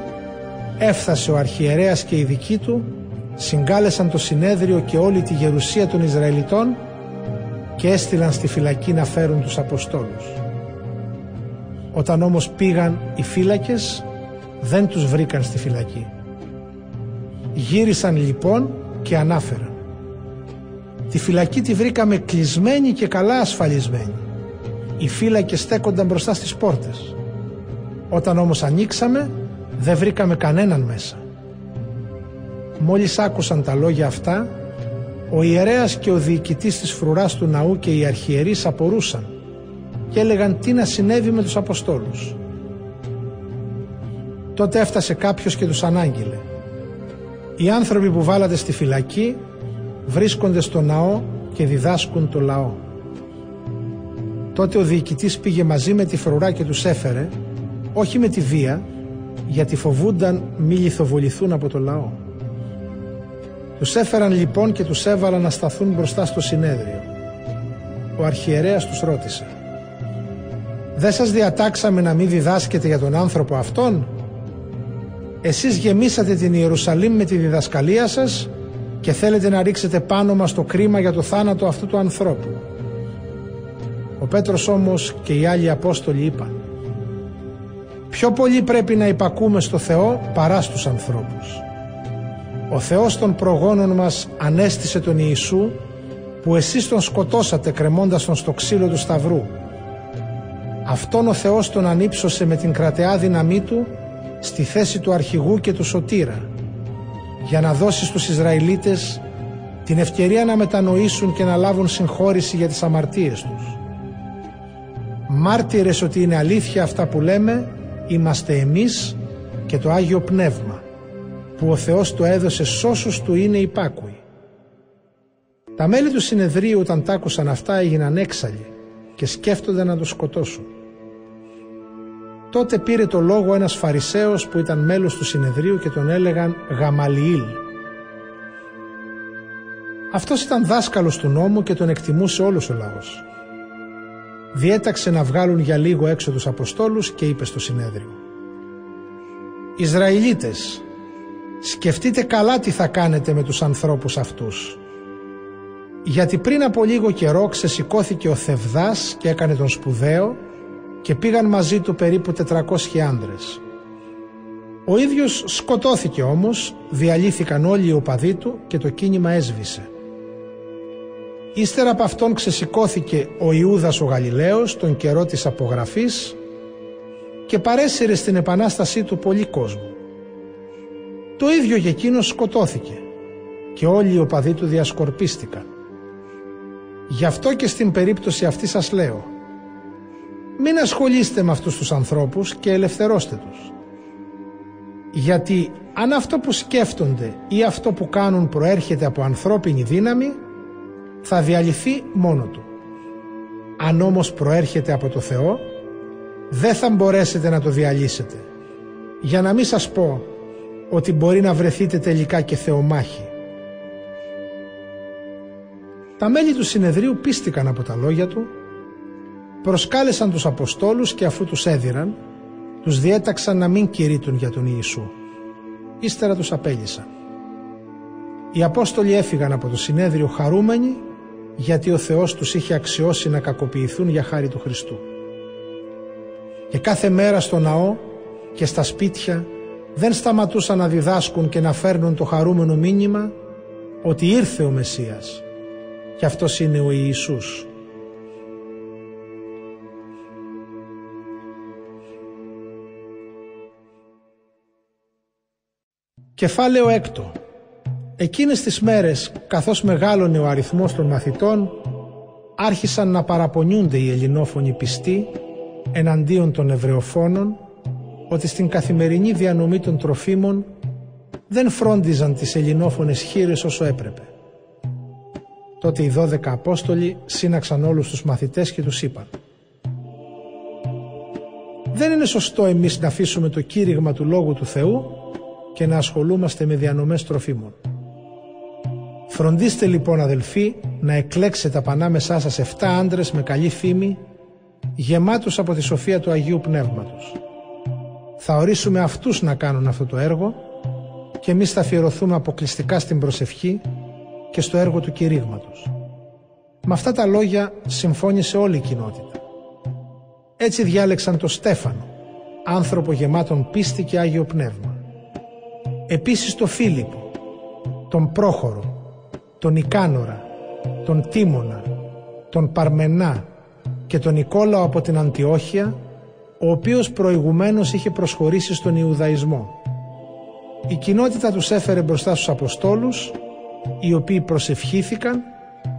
έφτασε ο αρχιερέας και οι δικοί του, συγκάλεσαν το συνέδριο και όλη τη γερουσία των Ισραηλιτών και έστειλαν στη φυλακή να φέρουν τους Αποστόλους. Όταν όμως πήγαν οι φύλακες δεν τους βρήκαν στη φυλακή. Γύρισαν λοιπόν και ανάφεραν. Τη φυλακή τη βρήκαμε κλεισμένη και καλά ασφαλισμένη. Οι φύλακες στέκονταν μπροστά στις πόρτες. Όταν όμως ανοίξαμε δεν βρήκαμε κανέναν μέσα. Μόλις άκουσαν τα λόγια αυτά ο ιερέας και ο διοικητής της φρουράς του ναού και οι αρχιερείς απορούσαν και έλεγαν τι να συνέβη με τους Αποστόλους. Τότε έφτασε κάποιος και τους ανάγγειλε. Οι άνθρωποι που βάλατε στη φυλακή βρίσκονται στο ναό και διδάσκουν το λαό. Τότε ο διοικητής πήγε μαζί με τη φρουρά και τους έφερε, όχι με τη βία, γιατί φοβούνταν μη λιθοβοληθούν από το λαό. Τους έφεραν λοιπόν και τους έβαλαν να σταθούν μπροστά στο συνέδριο. Ο αρχιερέας τους ρώτησε «Δεν σας διατάξαμε να μην διδάσκετε για τον άνθρωπο αυτόν» Εσείς γεμίσατε την Ιερουσαλήμ με τη διδασκαλία σας και θέλετε να ρίξετε πάνω μας το κρίμα για το θάνατο αυτού του ανθρώπου. Ο Πέτρος όμως και οι άλλοι Απόστολοι είπαν Πιο πολύ πρέπει να υπακούμε στο Θεό παρά στους ανθρώπους. Ο Θεός των προγόνων μας ανέστησε τον Ιησού που εσείς τον σκοτώσατε κρεμώντας τον στο ξύλο του Σταυρού. Αυτόν ο Θεός τον ανύψωσε με την κρατεά δύναμή του στη θέση του αρχηγού και του σωτήρα για να δώσει στους Ισραηλίτες την ευκαιρία να μετανοήσουν και να λάβουν συγχώρηση για τις αμαρτίες τους. Μάρτυρες ότι είναι αλήθεια αυτά που λέμε είμαστε εμείς και το Άγιο Πνεύμα που ο Θεός το έδωσε σ' όσους του είναι υπάκουοι. Τα μέλη του συνεδρίου όταν τ' άκουσαν αυτά έγιναν έξαλλοι και σκέφτονται να το σκοτώσουν. Τότε πήρε το λόγο ένας Φαρισαίος που ήταν μέλος του συνεδρίου και τον έλεγαν Γαμαλιήλ. Αυτός ήταν δάσκαλος του νόμου και τον εκτιμούσε όλος ο λαός. Διέταξε να βγάλουν για λίγο έξω τους Αποστόλους και είπε στο συνέδριο «Ισραηλίτες, σκεφτείτε καλά τι θα κάνετε με τους ανθρώπους αυτούς. Γιατί πριν από λίγο καιρό ξεσηκώθηκε ο Θευδάς και έκανε τον σπουδαίο και πήγαν μαζί του περίπου 400 άνδρες. Ο ίδιος σκοτώθηκε όμως, διαλύθηκαν όλοι οι οπαδοί του και το κίνημα έσβησε. Ύστερα από αυτόν ξεσηκώθηκε ο Ιούδας ο Γαλιλαίος τον καιρό της απογραφής και παρέσυρε στην επανάστασή του πολύ κόσμο. Το ίδιο και εκείνο σκοτώθηκε και όλοι οι οπαδοί του διασκορπίστηκαν. Γι' αυτό και στην περίπτωση αυτή σας λέω μην ασχολείστε με αυτούς τους ανθρώπους και ελευθερώστε τους. Γιατί αν αυτό που σκέφτονται ή αυτό που κάνουν προέρχεται από ανθρώπινη δύναμη θα διαλυθεί μόνο του. Αν όμως προέρχεται από το Θεό δεν θα μπορέσετε να το διαλύσετε. Για να μην σας πω ότι μπορεί να βρεθείτε τελικά και θεομάχοι. Τα μέλη του συνεδρίου πίστηκαν από τα λόγια του προσκάλεσαν τους Αποστόλους και αφού τους έδιραν, τους διέταξαν να μην κηρύττουν για τον Ιησού. Ύστερα τους απέλησαν. Οι Απόστολοι έφυγαν από το συνέδριο χαρούμενοι γιατί ο Θεός τους είχε αξιώσει να κακοποιηθούν για χάρη του Χριστού. Και κάθε μέρα στο ναό και στα σπίτια δεν σταματούσαν να διδάσκουν και να φέρνουν το χαρούμενο μήνυμα ότι ήρθε ο Μεσσίας και αυτός είναι ο Ιησούς Κεφάλαιο έκτο. Εκείνες τις μέρες, καθώς μεγάλωνε ο αριθμός των μαθητών, άρχισαν να παραπονιούνται οι ελληνόφωνοι πιστοί εναντίον των Εβραιοφώνων ότι στην καθημερινή διανομή των τροφίμων δεν φρόντιζαν τις ελληνόφωνες χείρες όσο έπρεπε. Τότε οι δώδεκα Απόστολοι σύναξαν όλους τους μαθητές και τους είπαν «Δεν είναι σωστό εμείς να αφήσουμε το κήρυγμα του Λόγου του Θεού και να ασχολούμαστε με διανομές τροφίμων. Φροντίστε λοιπόν αδελφοί να εκλέξετε από ανάμεσά σας 7 άντρες με καλή φήμη γεμάτους από τη σοφία του Αγίου Πνεύματος. Θα ορίσουμε αυτούς να κάνουν αυτό το έργο και εμείς θα αφιερωθούμε αποκλειστικά στην προσευχή και στο έργο του κηρύγματος. Με αυτά τα λόγια συμφώνησε όλη η κοινότητα. Έτσι διάλεξαν το Στέφανο, άνθρωπο γεμάτον πίστη και Άγιο Πνεύμα Επίσης το Φίλιππο, τον Πρόχορο, τον Ικάνορα, τον Τίμωνα, τον Παρμενά και τον Νικόλαο από την Αντιόχεια, ο οποίος προηγουμένως είχε προσχωρήσει στον Ιουδαϊσμό. Η κοινότητα τους έφερε μπροστά στους Αποστόλους, οι οποίοι προσευχήθηκαν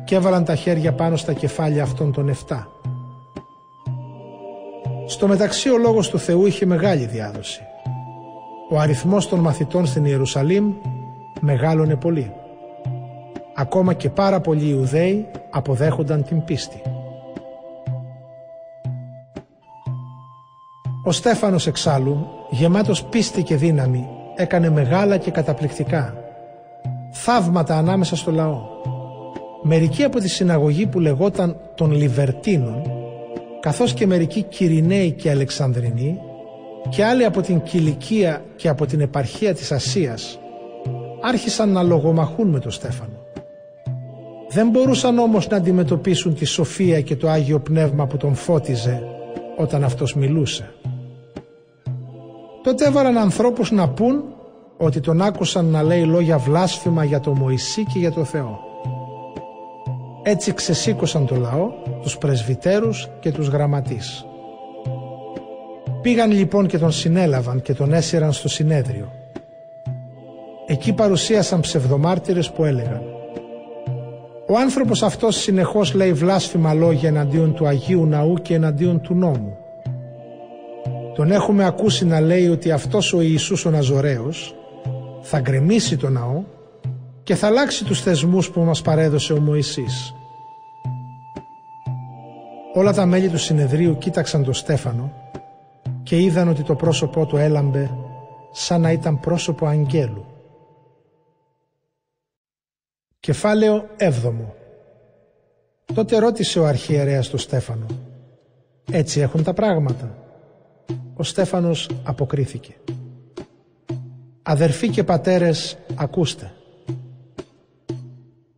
και έβαλαν τα χέρια πάνω στα κεφάλια αυτών των 7. Στο μεταξύ ο Λόγος του Θεού είχε μεγάλη διάδοση ο αριθμός των μαθητών στην Ιερουσαλήμ μεγάλωνε πολύ. ακόμα και πάρα πολλοί Ιουδαίοι αποδέχονταν την πίστη. Ο Στέφανος εξάλλου, γεμάτος πίστη και δύναμη, έκανε μεγάλα και καταπληκτικά θαύματα ανάμεσα στο λαό. Μερικοί από τη συναγωγή που λεγόταν των Λιβερτίνων, καθώς και μερικοί Κυριναίοι και Αλεξανδρινοί, και άλλοι από την Κιλικία και από την επαρχία της Ασίας, άρχισαν να λογομαχούν με τον Στέφανο. Δεν μπορούσαν όμως να αντιμετωπίσουν τη σοφία και το Άγιο Πνεύμα που τον φώτιζε όταν αυτός μιλούσε. Τότε έβαλαν ανθρώπους να πούν ότι τον άκουσαν να λέει λόγια βλάσφημα για το Μωυσή και για το Θεό. Έτσι ξεσήκωσαν το λαό, τους πρεσβυτέρους και τους γραμματείς. Πήγαν λοιπόν και τον συνέλαβαν και τον έσυραν στο συνέδριο. Εκεί παρουσίασαν ψευδομάρτυρες που έλεγαν «Ο άνθρωπος αυτός συνεχώς λέει βλάσφημα λόγια εναντίον του Αγίου Ναού και εναντίον του νόμου. Τον έχουμε ακούσει να λέει ότι αυτός ο Ιησούς ο Ναζωραίος θα γκρεμίσει το ναό και θα αλλάξει τους θεσμούς που μας παρέδωσε ο Μωυσής. Όλα τα μέλη του συνεδρίου κοίταξαν τον Στέφανο και είδαν ότι το πρόσωπό του έλαμπε σαν να ήταν πρόσωπο αγγέλου. Κεφάλαιο 7 Τότε ρώτησε ο αρχιερέας του Στέφανο «Έτσι έχουν τα πράγματα» Ο Στέφανος αποκρίθηκε. Αδερφοί και πατέρες, ακούστε.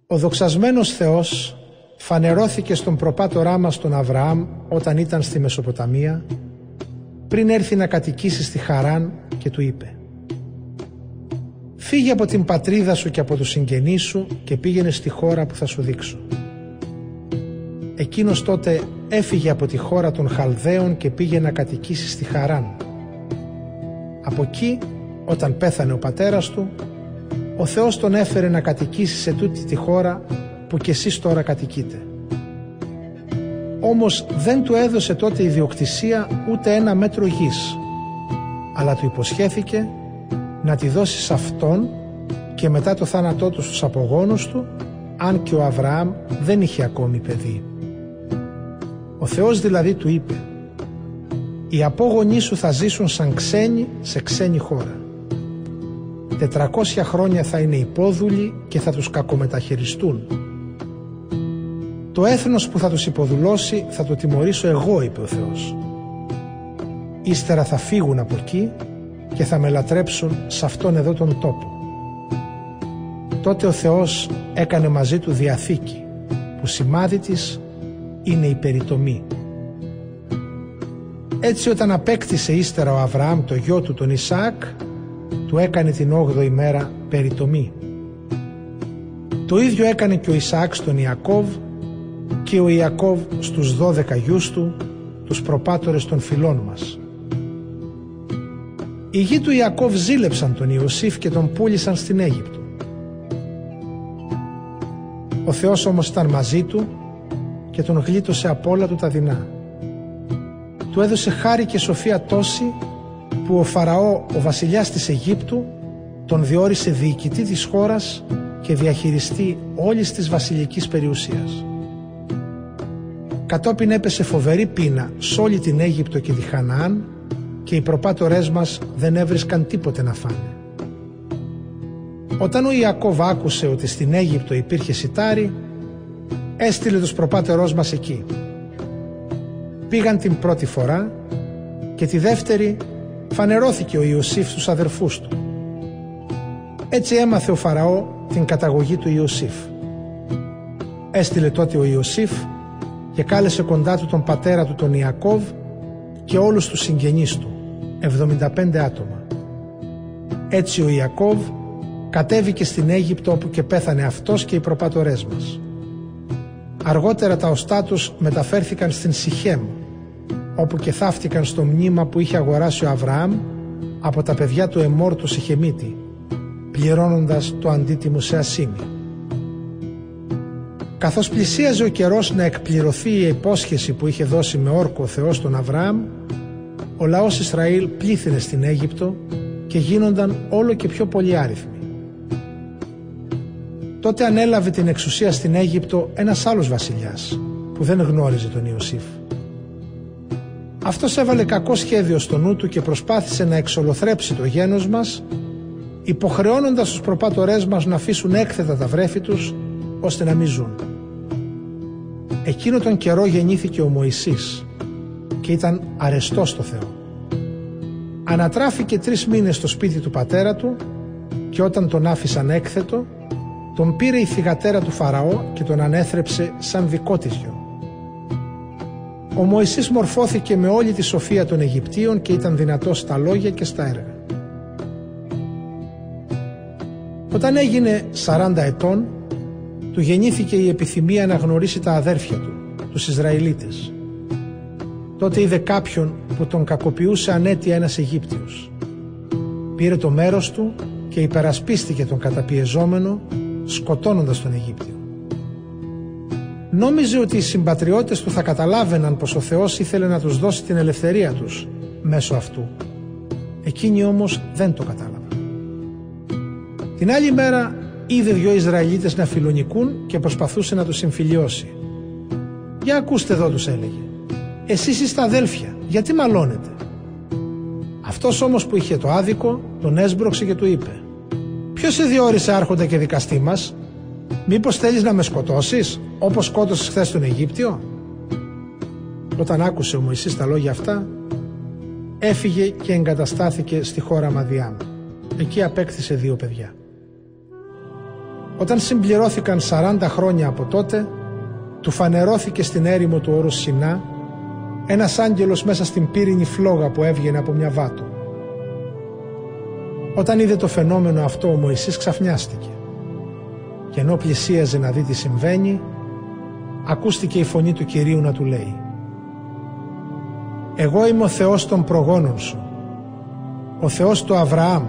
Ο δοξασμένος Θεός φανερώθηκε στον προπάτορά μας τον Αβραάμ όταν ήταν στη Μεσοποταμία πριν έρθει να κατοικήσει στη Χαράν και του είπε «Φύγε από την πατρίδα σου και από τους συγγενείς σου και πήγαινε στη χώρα που θα σου δείξω». Εκείνος τότε έφυγε από τη χώρα των Χαλδαίων και πήγε να κατοικήσει στη Χαράν. Από εκεί, όταν πέθανε ο πατέρας του, ο Θεός τον έφερε να κατοικήσει σε τούτη τη χώρα που κι εσείς τώρα κατοικείτε. Όμως δεν του έδωσε τότε ιδιοκτησία ούτε ένα μέτρο γης, αλλά του υποσχέθηκε να τη δώσει σε αυτόν και μετά το θάνατό του στους απογόνους του, αν και ο Αβραάμ δεν είχε ακόμη παιδί. Ο Θεός δηλαδή του είπε «Οι απόγονοί σου θα ζήσουν σαν ξένοι σε ξένη χώρα. Τετρακόσια χρόνια θα είναι υπόδουλοι και θα τους κακομεταχειριστούν. Το έθνος που θα τους υποδουλώσει θα το τιμωρήσω εγώ, είπε ο Θεός. Ύστερα θα φύγουν από εκεί και θα με λατρέψουν σε αυτόν εδώ τον τόπο. Τότε ο Θεός έκανε μαζί του διαθήκη που σημάδι της είναι η περιτομή. Έτσι όταν απέκτησε ύστερα ο Αβραάμ το γιο του τον Ισαάκ του έκανε την 8η μέρα περιτομή. Το ίδιο έκανε και ο Ισαάκ στον Ιακώβ και ο Ιακώβ στους 12 γιους του, τους προπάτορες των φιλών μας. Οι γη του Ιακώβ ζήλεψαν τον Ιωσήφ και τον πούλησαν στην Αίγυπτο. Ο Θεός όμως ήταν μαζί του και τον γλίτωσε από όλα του τα δεινά. Του έδωσε χάρη και σοφία τόση που ο Φαραώ, ο βασιλιάς της Αιγύπτου, τον διόρισε διοικητή της χώρας και διαχειριστή όλης της βασιλικής περιουσίας. Κατόπιν έπεσε φοβερή πείνα σε όλη την Αίγυπτο και τη Χαναάν και οι προπάτορές μας δεν έβρισκαν τίποτε να φάνε. Όταν ο Ιακώβ άκουσε ότι στην Αίγυπτο υπήρχε σιτάρι, έστειλε τους προπάτερός μας εκεί. Πήγαν την πρώτη φορά και τη δεύτερη φανερώθηκε ο Ιωσήφ στους αδερφούς του. Έτσι έμαθε ο Φαραώ την καταγωγή του Ιωσήφ. Έστειλε τότε ο Ιωσήφ και κάλεσε κοντά του τον πατέρα του τον Ιακώβ και όλους τους συγγενείς του, 75 άτομα. Έτσι ο Ιακώβ κατέβηκε στην Αίγυπτο όπου και πέθανε αυτός και οι προπάτορές μας. Αργότερα τα οστά τους μεταφέρθηκαν στην Σιχέμ, όπου και θαύτηκαν στο μνήμα που είχε αγοράσει ο Αβραάμ από τα παιδιά του Εμόρ του Σιχεμίτη, πληρώνοντας το αντίτιμο σε ασήμι. Καθώς πλησίαζε ο καιρός να εκπληρωθεί η υπόσχεση που είχε δώσει με όρκο ο Θεός τον Αβραάμ, ο λαός Ισραήλ πλήθυνε στην Αίγυπτο και γίνονταν όλο και πιο πολλοί άριθμοι. Τότε ανέλαβε την εξουσία στην Αίγυπτο ένας άλλος βασιλιάς που δεν γνώριζε τον Ιωσήφ. Αυτός έβαλε κακό σχέδιο στο νου του και προσπάθησε να εξολοθρέψει το γένος μας υποχρεώνοντας τους προπάτορές μας να αφήσουν έκθετα τα βρέφη τους ώστε να μην ζουν. Εκείνο τον καιρό γεννήθηκε ο Μωυσής και ήταν αρεστός στο Θεό. Ανατράφηκε τρεις μήνες στο σπίτι του πατέρα του και όταν τον άφησαν έκθετο τον πήρε η θυγατέρα του Φαραώ και τον ανέθρεψε σαν δικό της γιο. Ο Μωυσής μορφώθηκε με όλη τη σοφία των Αιγυπτίων και ήταν δυνατός στα λόγια και στα έργα. Όταν έγινε 40 ετών, του γεννήθηκε η επιθυμία να γνωρίσει τα αδέρφια του, τους Ισραηλίτες. Τότε είδε κάποιον που τον κακοποιούσε ανέτεια ένας Αιγύπτιος. Πήρε το μέρος του και υπερασπίστηκε τον καταπιεζόμενο, σκοτώνοντας τον Αιγύπτιο. Νόμιζε ότι οι συμπατριώτες του θα καταλάβαιναν πως ο Θεός ήθελε να τους δώσει την ελευθερία τους μέσω αυτού. Εκείνοι όμως δεν το κατάλαβαν. Την άλλη μέρα είδε δυο Ισραηλίτες να φιλονικούν και προσπαθούσε να τους συμφιλιώσει. «Για ακούστε εδώ» τους έλεγε. «Εσείς είστε αδέλφια, γιατί μαλώνετε» Αυτός όμως που είχε το άδικο τον έσπρωξε και του είπε «Ποιος σε διόρισε άρχοντα και δικαστή μας, μήπως θέλεις να με σκοτώσεις όπως σκότωσες χθες τον Αιγύπτιο» Όταν άκουσε ο Μωυσής τα λόγια αυτά έφυγε και εγκαταστάθηκε στη χώρα Μαδιάμ. Εκεί απέκτησε δύο παιδιά. Όταν συμπληρώθηκαν 40 χρόνια από τότε, του φανερώθηκε στην έρημο του όρου Σινά ένας άγγελος μέσα στην πύρινη φλόγα που έβγαινε από μια βάτο. Όταν είδε το φαινόμενο αυτό ο Μωυσής ξαφνιάστηκε και ενώ πλησίαζε να δει τι συμβαίνει ακούστηκε η φωνή του Κυρίου να του λέει «Εγώ είμαι ο Θεός των προγόνων σου, ο Θεός του Αβραάμ,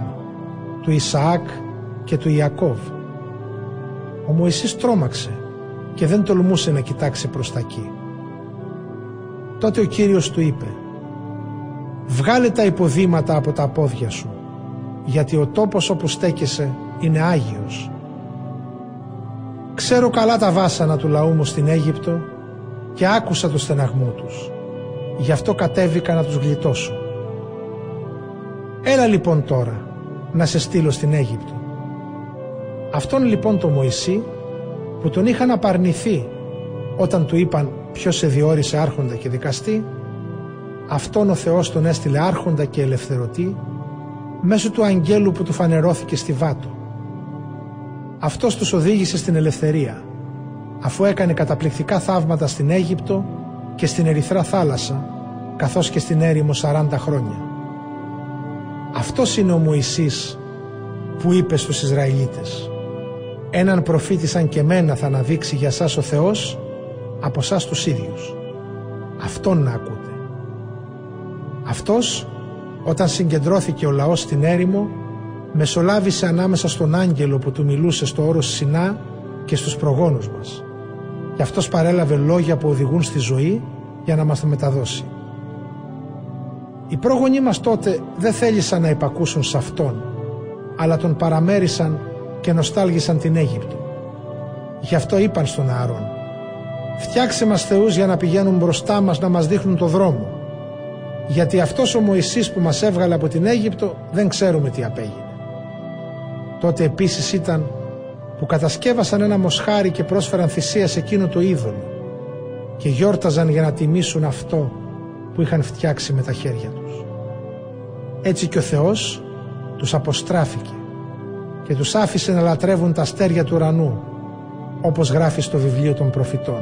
του Ισαάκ και του Ιακώβ». Ο Μωυσής τρόμαξε και δεν τολμούσε να κοιτάξει προς τα εκεί. Τότε ο Κύριος του είπε «Βγάλε τα υποδήματα από τα πόδια σου, γιατί ο τόπος όπου στέκεσαι είναι Άγιος. Ξέρω καλά τα βάσανα του λαού μου στην Αίγυπτο και άκουσα το στεναγμό τους. Γι' αυτό κατέβηκα να τους γλιτώσω. Έλα λοιπόν τώρα να σε στείλω στην Αίγυπτο. Αυτόν λοιπόν το Μωυσή που τον είχαν απαρνηθεί όταν του είπαν ποιος σε διόρισε άρχοντα και δικαστή αυτόν ο Θεός τον έστειλε άρχοντα και ελευθερωτή μέσω του αγγέλου που του φανερώθηκε στη Βάτο. Αυτός τους οδήγησε στην ελευθερία αφού έκανε καταπληκτικά θαύματα στην Αίγυπτο και στην Ερυθρά θάλασσα καθώς και στην έρημο 40 χρόνια. Αυτός είναι ο Μωυσής που είπε στους Ισραηλίτες έναν προφήτη σαν και μένα θα αναδείξει για σας ο Θεός από σας τους ίδιους. Αυτόν να ακούτε. Αυτός όταν συγκεντρώθηκε ο λαός στην έρημο μεσολάβησε ανάμεσα στον άγγελο που του μιλούσε στο όρος Σινά και στους προγόνους μας. Και αυτός παρέλαβε λόγια που οδηγούν στη ζωή για να μας το μεταδώσει. Οι πρόγονοί μας τότε δεν θέλησαν να υπακούσουν σε αυτόν, αλλά τον παραμέρισαν και νοστάλγησαν την Αίγυπτο. Γι' αυτό είπαν στον Ααρών «Φτιάξε μας θεούς για να πηγαίνουν μπροστά μας να μας δείχνουν το δρόμο, γιατί αυτός ο Μωυσής που μας έβγαλε από την Αίγυπτο δεν ξέρουμε τι απέγινε». Τότε επίσης ήταν που κατασκεύασαν ένα μοσχάρι και πρόσφεραν θυσία σε εκείνο το είδωλο και γιόρταζαν για να τιμήσουν αυτό που είχαν φτιάξει με τα χέρια τους. Έτσι και ο Θεός τους αποστράφηκε και τους άφησε να λατρεύουν τα αστέρια του ουρανού, όπως γράφει στο βιβλίο των προφητών.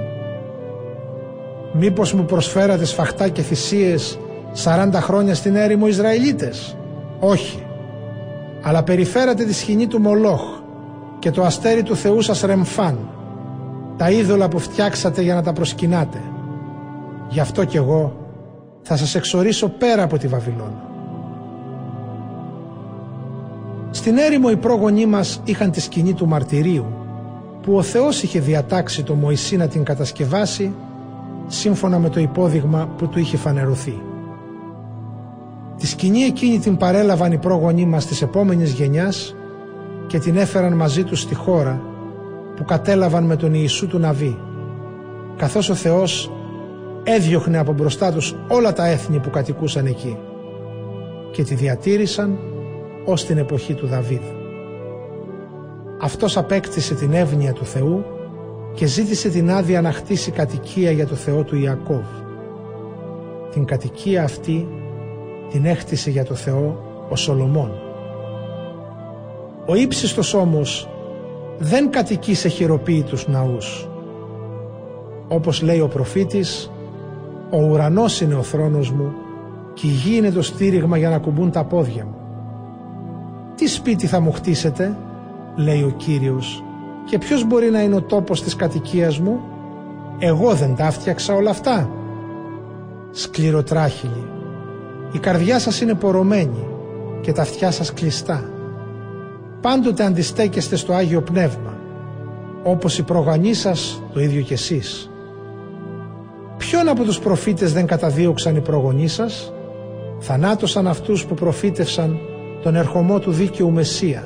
Μήπως μου προσφέρατε σφαχτά και θυσίες 40 χρόνια στην έρημο Ισραηλίτες. Όχι. Αλλά περιφέρατε τη σκηνή του Μολόχ και το αστέρι του Θεού σας Ρεμφάν, τα είδωλα που φτιάξατε για να τα προσκυνάτε. Γι' αυτό κι εγώ θα σας εξορίσω πέρα από τη Βαβυλώνα. Στην έρημο οι πρόγονοί μας είχαν τη σκηνή του μαρτυρίου που ο Θεός είχε διατάξει το Μωυσή να την κατασκευάσει σύμφωνα με το υπόδειγμα που του είχε φανερωθεί. Τη σκηνή εκείνη την παρέλαβαν οι πρόγονοί μας της επόμενης γενιάς και την έφεραν μαζί τους στη χώρα που κατέλαβαν με τον Ιησού του Ναβί καθώς ο Θεός έδιωχνε από μπροστά τους όλα τα έθνη που κατοικούσαν εκεί και τη διατήρησαν ως την εποχή του Δαβίδ. Αυτός απέκτησε την εύνοια του Θεού και ζήτησε την άδεια να χτίσει κατοικία για το Θεό του Ιακώβ. Την κατοικία αυτή την έχτισε για το Θεό ο Σολομών. Ο ύψιστος όμως δεν κατοικεί σε χειροποίητους ναούς. Όπως λέει ο προφήτης, ο ουρανός είναι ο θρόνος μου και η γη είναι το στήριγμα για να κουμπούν τα πόδια μου. Τι σπίτι θα μου χτίσετε, λέει ο Κύριος, και ποιος μπορεί να είναι ο τόπος της κατοικίας μου, εγώ δεν τα φτιάξα όλα αυτά. Σκληροτράχυλοι, η καρδιά σας είναι πορωμένη και τα αυτιά σας κλειστά. Πάντοτε αντιστέκεστε στο Άγιο Πνεύμα, όπως οι προγανείς σας το ίδιο κι εσείς. Ποιον από τους προφήτες δεν καταδίωξαν οι προγονείς σας, θανάτωσαν αυτούς που προφήτευσαν τον ερχομό του δίκαιου Μεσσία,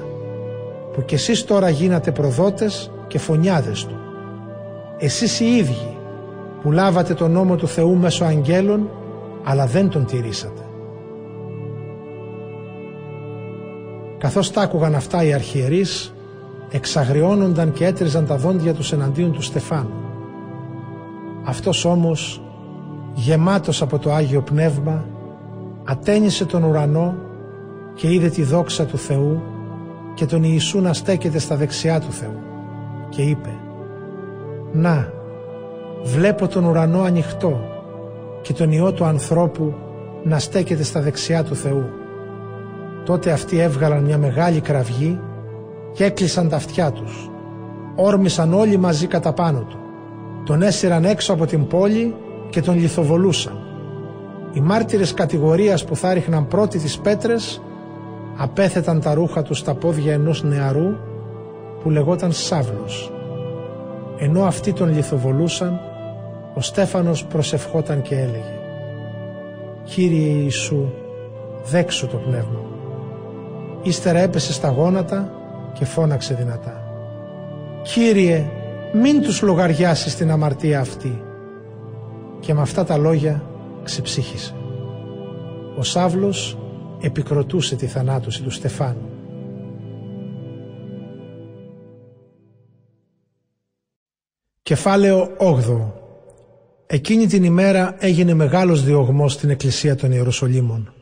που κι εσείς τώρα γίνατε προδότες και φωνιάδες του. Εσείς οι ίδιοι που λάβατε τον νόμο του Θεού μέσω αγγέλων, αλλά δεν τον τηρήσατε. Καθώς τα άκουγαν αυτά οι αρχιερείς, εξαγριώνονταν και έτριζαν τα δόντια τους εναντίον του Στεφάνου. Αυτός όμως, γεμάτος από το Άγιο Πνεύμα, ατένισε τον ουρανό και είδε τη δόξα του Θεού και τον Ιησού να στέκεται στα δεξιά του Θεού και είπε «Να, βλέπω τον ουρανό ανοιχτό και τον Υιό του ανθρώπου να στέκεται στα δεξιά του Θεού». Τότε αυτοί έβγαλαν μια μεγάλη κραυγή και έκλεισαν τα αυτιά τους. Όρμησαν όλοι μαζί κατά πάνω του. Τον έσυραν έξω από την πόλη και τον λιθοβολούσαν. Οι μάρτυρες κατηγορίας που θα ρίχναν πρώτοι τις πέτρες απέθεταν τα ρούχα τους στα πόδια ενός νεαρού που λεγόταν Σάβλος. Ενώ αυτοί τον λιθοβολούσαν, ο Στέφανος προσευχόταν και έλεγε «Κύριε Ιησού, δέξου το πνεύμα μου». Ύστερα έπεσε στα γόνατα και φώναξε δυνατά «Κύριε, μην τους λογαριάσεις την αμαρτία αυτή». Και με αυτά τα λόγια ξεψύχησε. Ο Σάβλος επικροτούσε τη θανάτωση του Στεφάνου. Κεφάλαιο 8 Εκείνη την ημέρα έγινε μεγάλος διωγμός στην εκκλησία των Ιεροσολύμων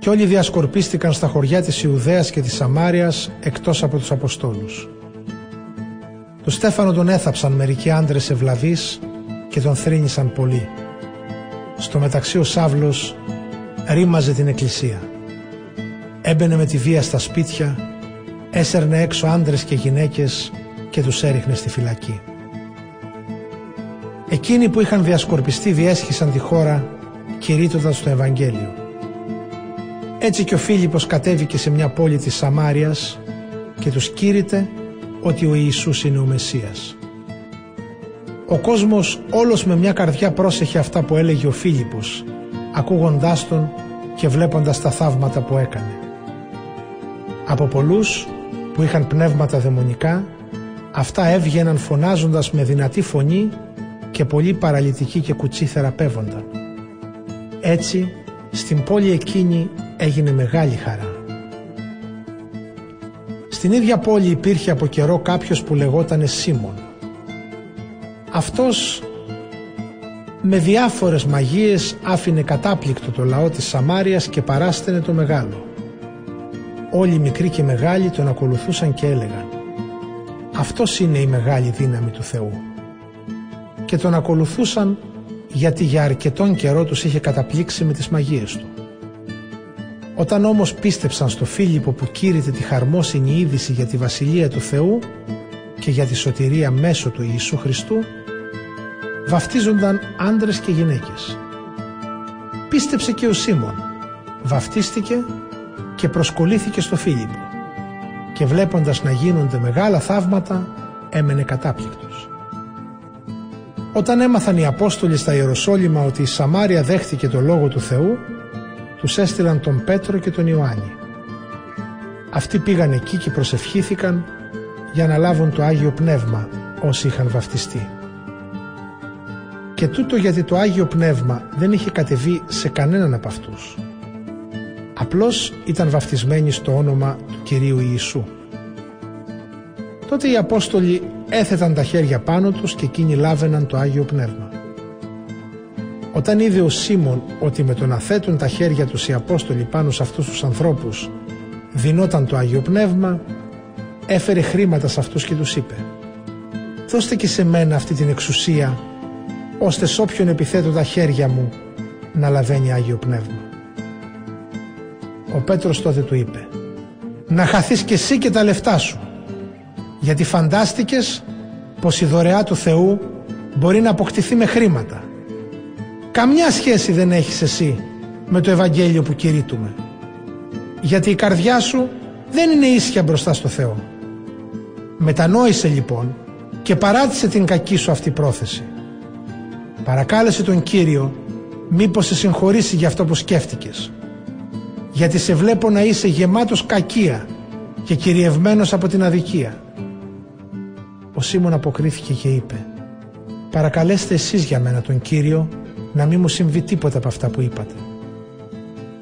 και όλοι διασκορπίστηκαν στα χωριά της Ιουδαίας και της Σαμάριας εκτός από τους Αποστόλους. Το Στέφανο τον έθαψαν μερικοί άντρες ευλαβείς και τον θρύνησαν πολύ. Στο μεταξύ ο Σάβλος ρήμαζε την εκκλησία. Έμπαινε με τη βία στα σπίτια, έσερνε έξω άντρες και γυναίκες και τους έριχνε στη φυλακή. Εκείνοι που είχαν διασκορπιστεί διέσχισαν τη χώρα κηρύττοντας το Ευαγγέλιο. Έτσι και ο Φίλιππος κατέβηκε σε μια πόλη της Σαμάριας και τους κήρυτε ότι ο Ιησούς είναι ο Μεσσίας. Ο κόσμος όλος με μια καρδιά πρόσεχε αυτά που έλεγε ο Φίλιππος ακούγοντάς τον και βλέποντας τα θαύματα που έκανε. Από πολλούς που είχαν πνεύματα δαιμονικά, αυτά έβγαιναν φωνάζοντας με δυνατή φωνή και πολύ παραλυτικοί και κουτσί θεραπεύονταν. Έτσι, στην πόλη εκείνη έγινε μεγάλη χαρά. Στην ίδια πόλη υπήρχε από καιρό κάποιος που λεγότανε Σίμων. Αυτός με διάφορες μαγείες άφηνε κατάπληκτο το λαό της Σαμάριας και παράστενε το μεγάλο. Όλοι μικροί και μεγάλοι τον ακολουθούσαν και έλεγαν «Αυτός είναι η μεγάλη δύναμη του Θεού». Και τον ακολουθούσαν γιατί για αρκετόν καιρό τους είχε καταπλήξει με τις μαγείες του. Όταν όμως πίστεψαν στο Φίλιππο που κήρυτε τη χαρμόσυνη είδηση για τη Βασιλεία του Θεού και για τη σωτηρία μέσω του Ιησού Χριστού, βαφτίζονταν άντρες και γυναίκες. Πίστεψε και ο Σίμων, βαφτίστηκε και προσκολήθηκε στο Φίλιππο και βλέποντας να γίνονται μεγάλα θαύματα έμενε κατάπληκτος. Όταν έμαθαν οι Απόστολοι στα Ιεροσόλυμα ότι η Σαμάρια δέχτηκε το Λόγο του Θεού, τους έστειλαν τον Πέτρο και τον Ιωάννη. Αυτοί πήγαν εκεί και προσευχήθηκαν για να λάβουν το Άγιο Πνεύμα όσοι είχαν βαφτιστεί. Και τούτο γιατί το Άγιο Πνεύμα δεν είχε κατεβεί σε κανέναν από αυτούς. Απλώς ήταν βαφτισμένοι στο όνομα του Κυρίου Ιησού. Τότε οι Απόστολοι έθεταν τα χέρια πάνω τους και εκείνοι λάβαιναν το Άγιο Πνεύμα. Όταν είδε ο Σίμων ότι με το να θέτουν τα χέρια τους οι Απόστολοι πάνω σε αυτούς τους ανθρώπους δινόταν το Άγιο Πνεύμα, έφερε χρήματα σε αυτούς και τους είπε «Δώστε και σε μένα αυτή την εξουσία, ώστε σ' όποιον επιθέτω τα χέρια μου να λαβαίνει Άγιο Πνεύμα». Ο Πέτρος τότε του είπε «Να χαθείς και εσύ και τα λεφτά σου, γιατί φαντάστηκες πως η δωρεά του Θεού μπορεί να αποκτηθεί με χρήματα. Καμιά σχέση δεν έχεις εσύ με το Ευαγγέλιο που κηρύττουμε. Γιατί η καρδιά σου δεν είναι ίσια μπροστά στο Θεό. Μετανόησε λοιπόν και παράτησε την κακή σου αυτή πρόθεση. Παρακάλεσε τον Κύριο μήπως σε συγχωρήσει για αυτό που σκέφτηκες. Γιατί σε βλέπω να είσαι γεμάτος κακία και κυριευμένος από την αδικία. Ο Σίμων αποκρίθηκε και είπε «Παρακαλέστε εσείς για μένα τον Κύριο να μην μου συμβεί τίποτα από αυτά που είπατε».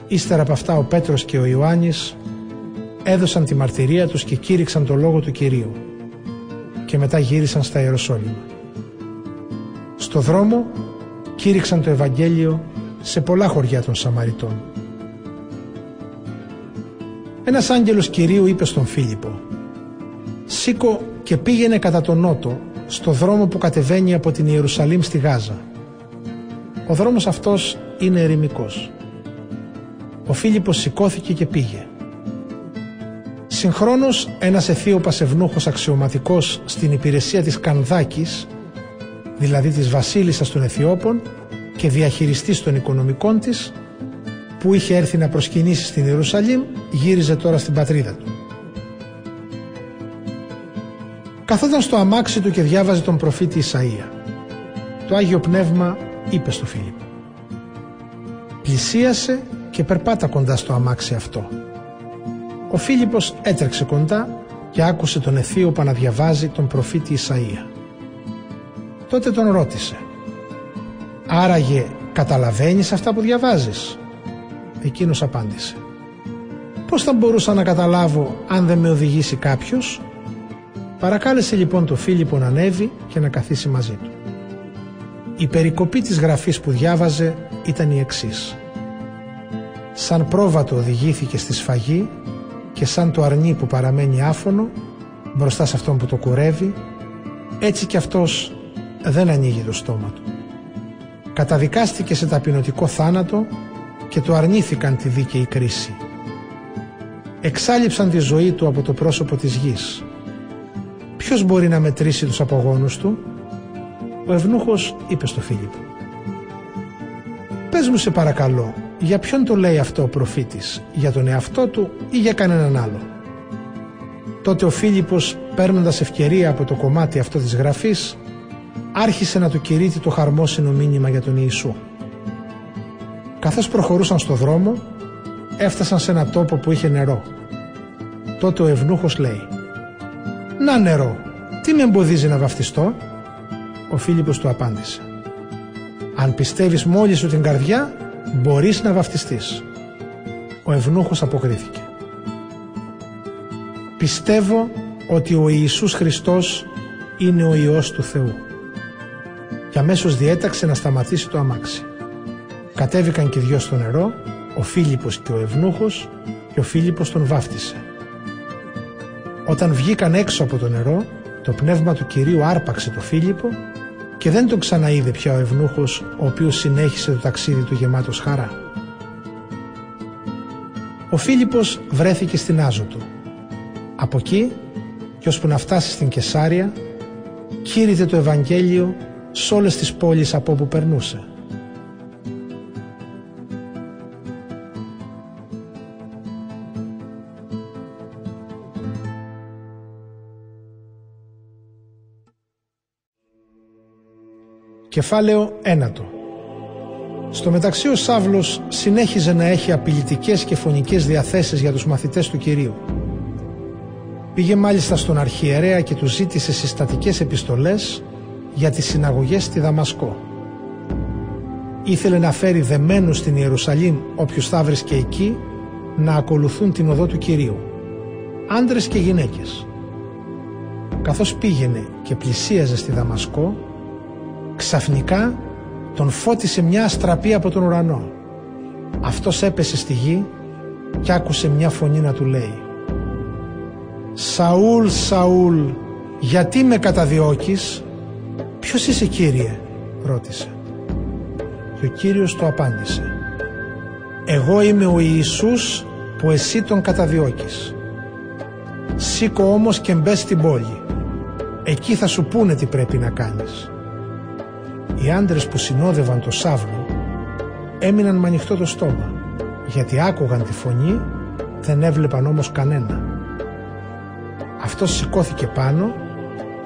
Ύστερα από αυτά ο Πέτρος και ο Ιωάννης έδωσαν τη μαρτυρία τους και κήρυξαν το λόγο του Κυρίου και μετά γύρισαν στα Ιεροσόλυμα. Στο δρόμο κήρυξαν το Ευαγγέλιο σε πολλά χωριά των Σαμαριτών. Ένας άγγελος Κυρίου είπε στον Φίλιππο «Σήκω και πήγαινε κατά τον νότο στο δρόμο που κατεβαίνει από την Ιερουσαλήμ στη Γάζα. Ο δρόμος αυτός είναι ερημικός. Ο Φίλιππος σηκώθηκε και πήγε. Συγχρόνως ένας αιθίωπας ευνούχος αξιωματικός στην υπηρεσία της Κανδάκης, δηλαδή της βασίλισσας των Αιθιώπων και διαχειριστής των οικονομικών της, που είχε έρθει να προσκυνήσει στην Ιερουσαλήμ, γύριζε τώρα στην πατρίδα του. Καθόταν στο αμάξι του και διάβαζε τον προφήτη Ισαΐα. Το Άγιο Πνεύμα είπε στο Φίλιππο. Πλησίασε και περπάτα κοντά στο αμάξι αυτό. Ο Φίλιππος έτρεξε κοντά και άκουσε τον Αιθίωπα να διαβάζει τον προφήτη Ισαΐα. Τότε τον ρώτησε «Άραγε καταλαβαίνεις αυτά που διαβάζεις» Εκείνος απάντησε «Πώς θα μπορούσα να καταλάβω αν δεν με οδηγήσει κάποιος» Παρακάλεσε λοιπόν το Φίλιππο να ανέβει και να καθίσει μαζί του. Η περικοπή της γραφής που διάβαζε ήταν η εξής. Σαν πρόβατο οδηγήθηκε στη σφαγή και σαν το αρνί που παραμένει άφωνο μπροστά σε αυτόν που το κουρεύει, έτσι κι αυτός δεν ανοίγει το στόμα του. Καταδικάστηκε σε ταπεινωτικό θάνατο και το αρνήθηκαν τη δίκαιη κρίση. Εξάλληψαν τη ζωή του από το πρόσωπο της γης Ποιος μπορεί να μετρήσει τους απογόνους του; Ο ευνούχος είπε στο Φίλιππο Πες μου σε παρακαλώ Για ποιον το λέει αυτό ο προφήτης Για τον εαυτό του ή για κανέναν άλλο Τότε ο Φίλιππος παίρνοντας ευκαιρία από το κομμάτι αυτό της γραφής άρχισε να του κηρύττει το χαρμόσυνο μήνυμα για τον Ιησού. Καθώς προχωρούσαν στο δρόμο έφτασαν σε ένα τόπο που είχε νερό. Τότε ο ευνούχος λέει «Να νερό, τι με εμποδίζει να βαφτιστώ» Ο Φίλιππος του απάντησε «Αν πιστεύεις μόλις σου την καρδιά, μπορείς να βαφτιστείς». Ο ευνούχος αποκρίθηκε «Πιστεύω ότι ο Ιησούς Χριστός είναι ο Υιός του Θεού» και αμέσως διέταξε να σταματήσει το αμάξι. Κατέβηκαν και δυο στο νερό, ο Φίλιππος και ο Ευνούχος και ο Φίλιππος τον βάφτισε. Όταν βγήκαν έξω από το νερό, το πνεύμα του Κυρίου άρπαξε το Φίλιππο και δεν τον ξαναείδε πια ο ευνούχος, ο οποίος συνέχισε το ταξίδι του γεμάτος χαρά. Ο Φίλιππος βρέθηκε στην Άζωτο. Από εκεί, και ώσπου να φτάσει στην Κεσάρια, κήρυτε το Ευαγγέλιο σε όλες τις πόλεις από όπου περνούσε. Κεφάλαιο ένατο Στο μεταξύ ο Σάβλος συνέχιζε να έχει απειλητικές και φωνικές διαθέσεις για τους μαθητές του Κυρίου. Πήγε μάλιστα στον αρχιερέα και του ζήτησε συστατικές επιστολές για τις συναγωγές στη Δαμασκό. Ήθελε να φέρει δεμένους στην Ιερουσαλήμ όποιους θα βρίσκε εκεί να ακολουθούν την οδό του Κυρίου. Άντρες και γυναίκες. Καθώς πήγαινε και πλησίαζε στη Δαμασκό, ξαφνικά τον φώτισε μια αστραπή από τον ουρανό. Αυτός έπεσε στη γη και άκουσε μια φωνή να του λέει «Σαούλ, Σαούλ, γιατί με καταδιώκεις» «Ποιος είσαι Κύριε» ρώτησε. Και ο Κύριος του απάντησε «Εγώ είμαι ο Ιησούς που εσύ τον καταδιώκεις. Σήκω όμως και μπες στην πόλη. Εκεί θα σου πούνε τι πρέπει να κάνεις». Οι άντρες που συνόδευαν το Σάβλο έμειναν με ανοιχτό το στόμα γιατί άκουγαν τη φωνή δεν έβλεπαν όμως κανένα. Αυτός σηκώθηκε πάνω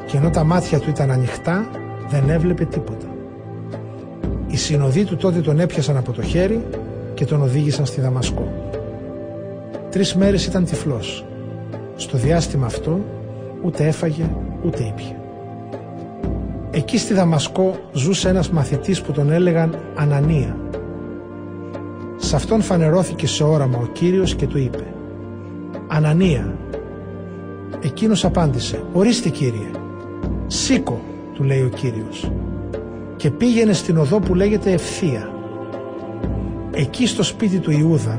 και ενώ τα μάτια του ήταν ανοιχτά δεν έβλεπε τίποτα. Οι συνοδοί του τότε τον έπιασαν από το χέρι και τον οδήγησαν στη Δαμασκό. Τρεις μέρες ήταν τυφλός. Στο διάστημα αυτό ούτε έφαγε ούτε ήπια. Εκεί στη Δαμασκό ζούσε ένας μαθητής που τον έλεγαν Ανανία. Σε αυτόν φανερώθηκε σε όραμα ο Κύριος και του είπε «Ανανία». Εκείνος απάντησε «Ορίστε Κύριε». «Σήκω», του λέει ο Κύριος και πήγαινε στην οδό που λέγεται Ευθεία. Εκεί στο σπίτι του Ιούδα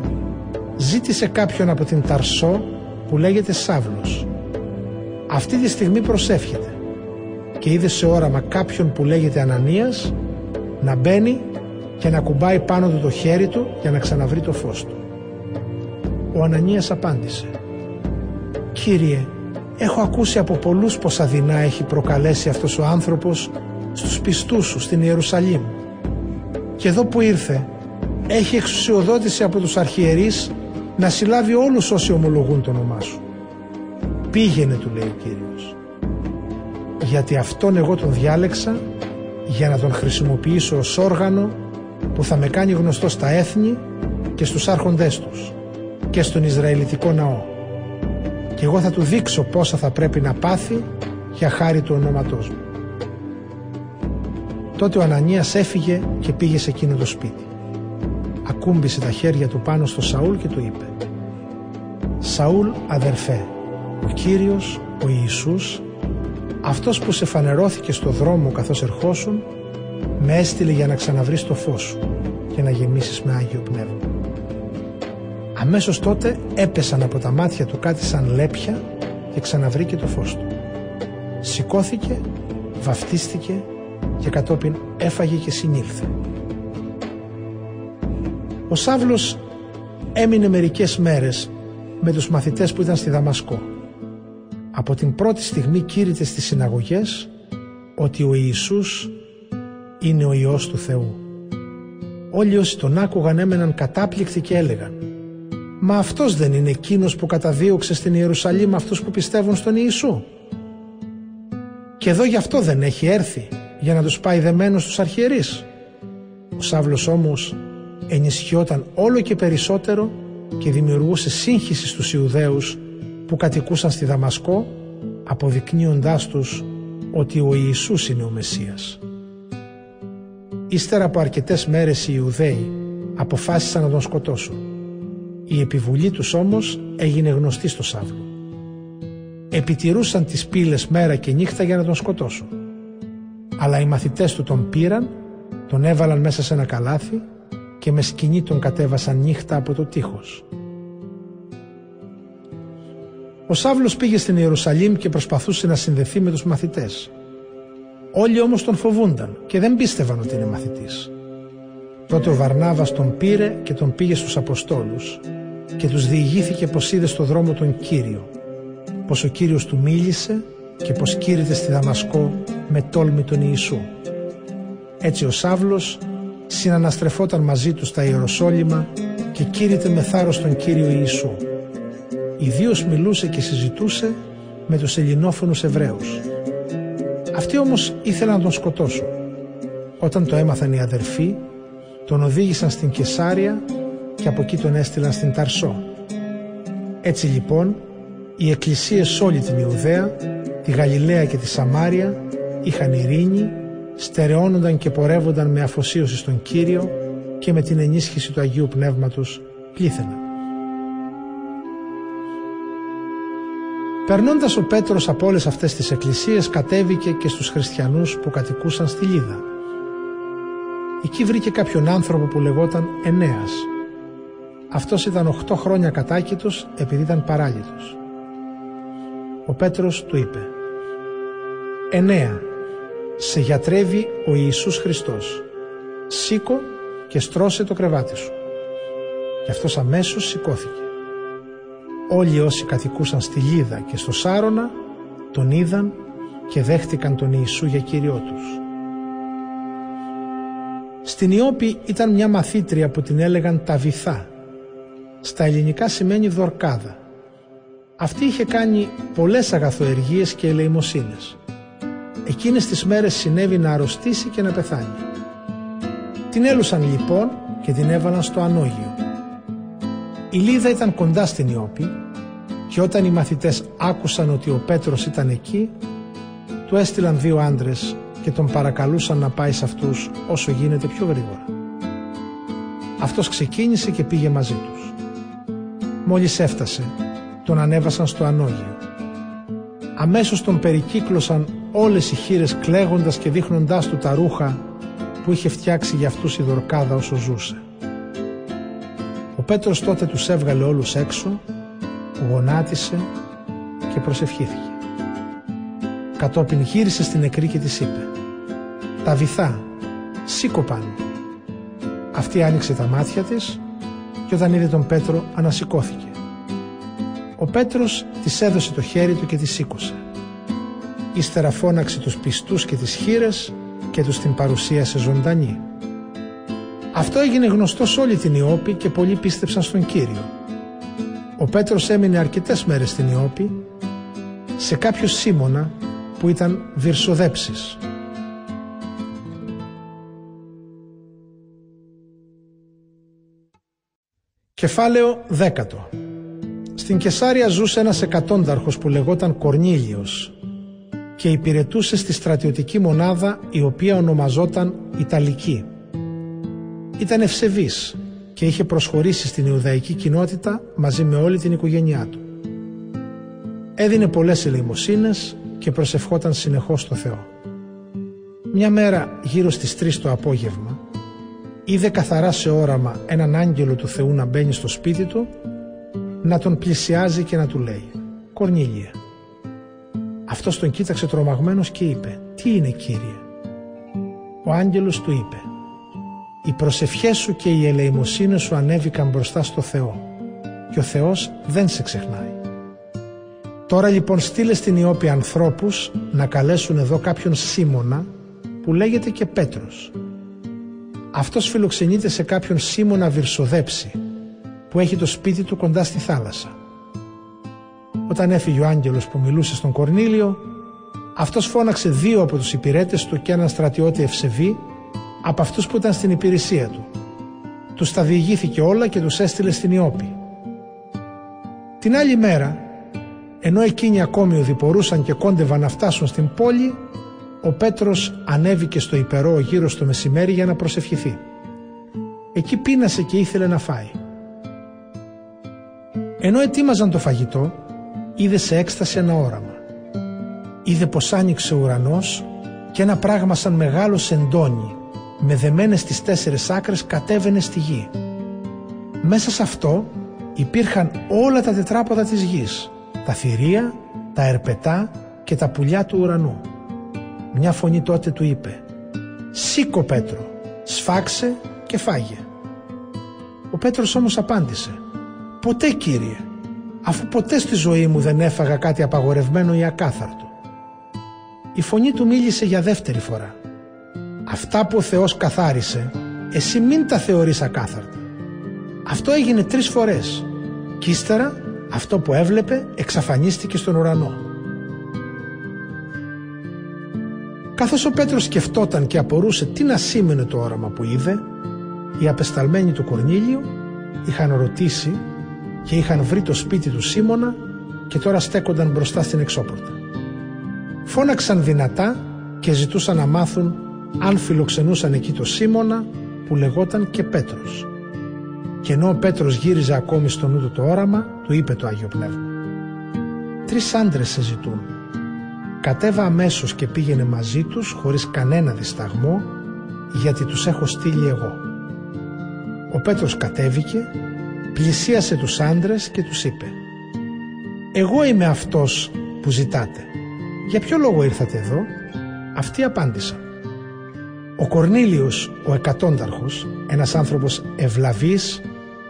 ζήτησε κάποιον από την Ταρσό που λέγεται Σάβλος. Αυτή τη στιγμή προσεύχεται και είδε σε όραμα κάποιον που λέγεται Ανανίας να μπαίνει και να κουμπάει πάνω του το χέρι του για να ξαναβρει το φως του. Ο Ανανίας απάντησε «Κύριε, έχω ακούσει από πολλούς πως αδυνά έχει προκαλέσει αυτός ο άνθρωπος στους πιστούς σου στην Ιερουσαλήμ. Και εδώ που ήρθε έχει εξουσιοδότηση από τους αρχιερείς να συλλάβει όλους όσοι ομολογούν το όνομά σου. Πήγαινε του λέει ο Κύριος. Γιατί αυτόν εγώ τον διάλεξα για να τον χρησιμοποιήσω ως όργανο που θα με κάνει γνωστό στα έθνη και στους άρχοντές τους και στον Ισραηλιτικό ναό. Και εγώ θα του δείξω πόσα θα πρέπει να πάθει για χάρη του ονόματός μου. Τότε ο Ανανίας έφυγε και πήγε σε εκείνο το σπίτι. Ακούμπησε τα χέρια του πάνω στο Σαούλ και του είπε «Σαούλ αδερφέ, ο Κύριος, ο Ιησούς, αυτός που σε φανερώθηκε στο δρόμο καθώς ερχόσουν, με έστειλε για να ξαναβρεις το φως σου και να γεμίσεις με Άγιο Πνεύμα». Αμέσως τότε έπεσαν από τα μάτια του κάτι σαν λέπια και ξαναβρήκε το φως του. Σηκώθηκε, βαφτίστηκε και κατόπιν έφαγε και συνήλθε. Ο Σάβλος έμεινε μερικές μέρες με τους μαθητές που ήταν στη Δαμασκό. Από την πρώτη στιγμή κήρυτε στις συναγωγές ότι ο Ιησούς είναι ο Υιός του Θεού. Όλοι όσοι τον άκουγαν έμεναν κατάπληκτοι και έλεγαν «Μα αυτός δεν είναι εκείνος που καταδίωξε στην Ιερουσαλήμ αυτούς που πιστεύουν στον Ιησού» και εδώ γι' αυτό δεν έχει έρθει για να τους πάει δεμένος στους αρχιερείς. Ο Σάβλος όμως ενισχυόταν όλο και περισσότερο και δημιουργούσε σύγχυση στους Ιουδαίους που κατοικούσαν στη Δαμασκό αποδεικνύοντάς τους ότι ο Ιησούς είναι ο Μεσσίας. Ύστερα από αρκετές μέρες οι Ιουδαίοι αποφάσισαν να τον σκοτώσουν. Η επιβουλή τους όμως έγινε γνωστή στο Σάβλο. Επιτηρούσαν τις πύλες μέρα και νύχτα για να τον σκοτώσουν. Αλλά οι μαθητές του τον πήραν, τον έβαλαν μέσα σε ένα καλάθι και με σκηνή τον κατέβασαν νύχτα από το τείχος. Ο Σάβλος πήγε στην Ιερουσαλήμ και προσπαθούσε να συνδεθεί με τους μαθητές. Όλοι όμως τον φοβούνταν και δεν πίστευαν ότι είναι μαθητής. Τότε ο Βαρνάβας τον πήρε και τον πήγε στους Αποστόλους και τους διηγήθηκε πως είδε στο δρόμο τον Κύριο, πως ο Κύριος του μίλησε και πως κήρυτε στη Δαμασκό με τόλμη τον Ιησού. Έτσι ο Σάβλος συναναστρεφόταν μαζί του στα Ιεροσόλυμα και κήρυτε με θάρρος τον Κύριο Ιησού. Ιδίως μιλούσε και συζητούσε με τους ελληνόφωνους Εβραίους. Αυτοί όμως ήθελαν να τον σκοτώσουν. Όταν το έμαθαν οι αδερφοί, τον οδήγησαν στην Κεσάρια και από εκεί τον έστειλαν στην Ταρσό. Έτσι λοιπόν οι εκκλησίες σε όλη την Ιουδαία, τη Γαλιλαία και τη Σαμάρια είχαν ειρήνη, στερεώνονταν και πορεύονταν με αφοσίωση στον Κύριο και με την ενίσχυση του Αγίου Πνεύματος πλήθαιναν. Περνώντας ο Πέτρος από όλες αυτές τις εκκλησίες, κατέβηκε και στους χριστιανούς που κατοικούσαν στη Λίδα. Εκεί βρήκε κάποιον άνθρωπο που λεγόταν Ενέας. Αυτός ήταν 8 χρόνια κατάκητος επειδή ήταν παράλυτο. Ο Πέτρος του είπε «Ενέα, σε γιατρεύει ο Ιησούς Χριστός. Σήκω και στρώσε το κρεβάτι σου». Και αυτός αμέσως σηκώθηκε. Όλοι όσοι κατοικούσαν στη Λίδα και στο Σάρωνα τον είδαν και δέχτηκαν τον Ιησού για Κύριό τους. Στην Ιώπη ήταν μια μαθήτρια που την έλεγαν τα βυθά. Στα ελληνικά σημαίνει δορκάδα. Αυτή είχε κάνει πολλές αγαθοεργίες και ελεημοσύνες. Εκείνες τις μέρες συνέβη να αρρωστήσει και να πεθάνει. Την έλουσαν λοιπόν και την έβαλαν στο ανώγιο. Η Λίδα ήταν κοντά στην Ιώπη και όταν οι μαθητές άκουσαν ότι ο Πέτρος ήταν εκεί, του έστειλαν δύο άντρες και τον παρακαλούσαν να πάει σε αυτούς όσο γίνεται πιο γρήγορα. Αυτός ξεκίνησε και πήγε μαζί τους. Μόλις έφτασε, τον ανέβασαν στο ανώγιο. Αμέσως τον περικύκλωσαν όλες οι χείρες κλαίγοντας και δείχνοντάς του τα ρούχα που είχε φτιάξει για αυτούς η δορκάδα όσο ζούσε. Ο Πέτρος τότε τους έβγαλε όλους έξω, γονάτισε και προσευχήθηκε. Κατόπιν γύρισε στην νεκρή και της είπε «Τα βυθά, σήκω πάνω». Αυτή άνοιξε τα μάτια της και όταν είδε τον Πέτρο ανασηκώθηκε. Ο Πέτρος της έδωσε το χέρι του και της σήκωσε. Ύστερα φώναξε τους πιστούς και τις χείρες και τους την παρουσίασε ζωντανή. Αυτό έγινε γνωστό σε όλη την Ιώπη και πολλοί πίστεψαν στον Κύριο. Ο Πέτρος έμεινε αρκετές μέρες στην Ιώπη σε κάποιο Σίμωνα που ήταν βυρσοδέψης. Κεφάλαιο δέκατο Στην Κεσάρια ζούσε ένας εκατόνταρχος που λεγόταν Κορνίλιος και υπηρετούσε στη στρατιωτική μονάδα η οποία ονομαζόταν Ιταλική. Ήταν ευσεβής και είχε προσχωρήσει στην Ιουδαϊκή κοινότητα μαζί με όλη την οικογένειά του. Έδινε πολλές ελεημοσύνες και προσευχόταν συνεχώς στο Θεό. Μια μέρα γύρω στις 3 το απόγευμα είδε καθαρά σε όραμα έναν άγγελο του Θεού να μπαίνει στο σπίτι του να τον πλησιάζει και να του λέει «Κορνίλια». Αυτός τον κοίταξε τρομαγμένος και είπε «Τι είναι Κύριε» Ο άγγελος του είπε «Οι προσευχές σου και η ελεημοσύνη σου ανέβηκαν μπροστά στο Θεό και ο Θεός δεν σε ξεχνάει». Τώρα λοιπόν στείλε στην Ιώπη ανθρώπους να καλέσουν εδώ κάποιον Σίμωνα που λέγεται και Πέτρος. Αυτός φιλοξενείται σε κάποιον Σίμωνα Βυρσοδέψη που έχει το σπίτι του κοντά στη θάλασσα. Όταν έφυγε ο άγγελος που μιλούσε στον Κορνήλιο, αυτός φώναξε δύο από τους υπηρέτες του και έναν στρατιώτη ευσεβή από αυτούς που ήταν στην υπηρεσία του. Τους τα διηγήθηκε όλα και τους έστειλε στην Ιώπη. Την άλλη μέρα, ενώ εκείνοι ακόμη οδηπορούσαν και κόντευαν να φτάσουν στην πόλη, ο Πέτρος ανέβηκε στο υπερό γύρω στο μεσημέρι για να προσευχηθεί. Εκεί πείνασε και ήθελε να φάει. Ενώ ετοίμαζαν το φαγητό, είδε σε έκσταση ένα όραμα. Είδε πως άνοιξε ο ουρανός και ένα πράγμα σαν μεγάλο σεντόνι με δεμένες στις τέσσερις άκρες κατέβαινε στη γη. Μέσα σε αυτό υπήρχαν όλα τα τετράποδα της γης, τα θηρία, τα ερπετά και τα πουλιά του ουρανού. Μια φωνή τότε του είπε «Σήκω Πέτρο, σφάξε και φάγε». Ο Πέτρος όμως απάντησε «Ποτέ Κύριε, αφού ποτέ στη ζωή μου δεν έφαγα κάτι απαγορευμένο ή ακάθαρτο». Η φωνή του μίλησε για δεύτερη φορά Αυτά που ο Θεός καθάρισε, εσύ μην τα θεωρείς ακάθαρτα. Αυτό έγινε τρεις φορές και ύστερα αυτό που έβλεπε εξαφανίστηκε στον ουρανό. Καθώς ο Πέτρος σκεφτόταν και απορούσε τι να σήμαινε το όραμα που είδε, οι απεσταλμένοι του Κορνίλιου είχαν ρωτήσει και είχαν βρει το σπίτι του Σίμωνα και τώρα στέκονταν μπροστά στην εξώπορτα. Φώναξαν δυνατά και ζητούσαν να μάθουν αν φιλοξενούσαν εκεί το Σίμωνα που λεγόταν και Πέτρος. Και ενώ ο Πέτρος γύριζε ακόμη στο νου του το όραμα, του είπε το Άγιο Πνεύμα. Τρεις άντρες σε ζητούν. Κατέβα αμέσως και πήγαινε μαζί τους χωρίς κανένα δισταγμό γιατί τους έχω στείλει εγώ. Ο Πέτρος κατέβηκε, πλησίασε τους άντρες και τους είπε «Εγώ είμαι αυτός που ζητάτε. Για ποιο λόγο ήρθατε εδώ» Αυτοί απάντησαν ο Κορνήλιος ο εκατόνταρχος, ένας άνθρωπος ευλαβής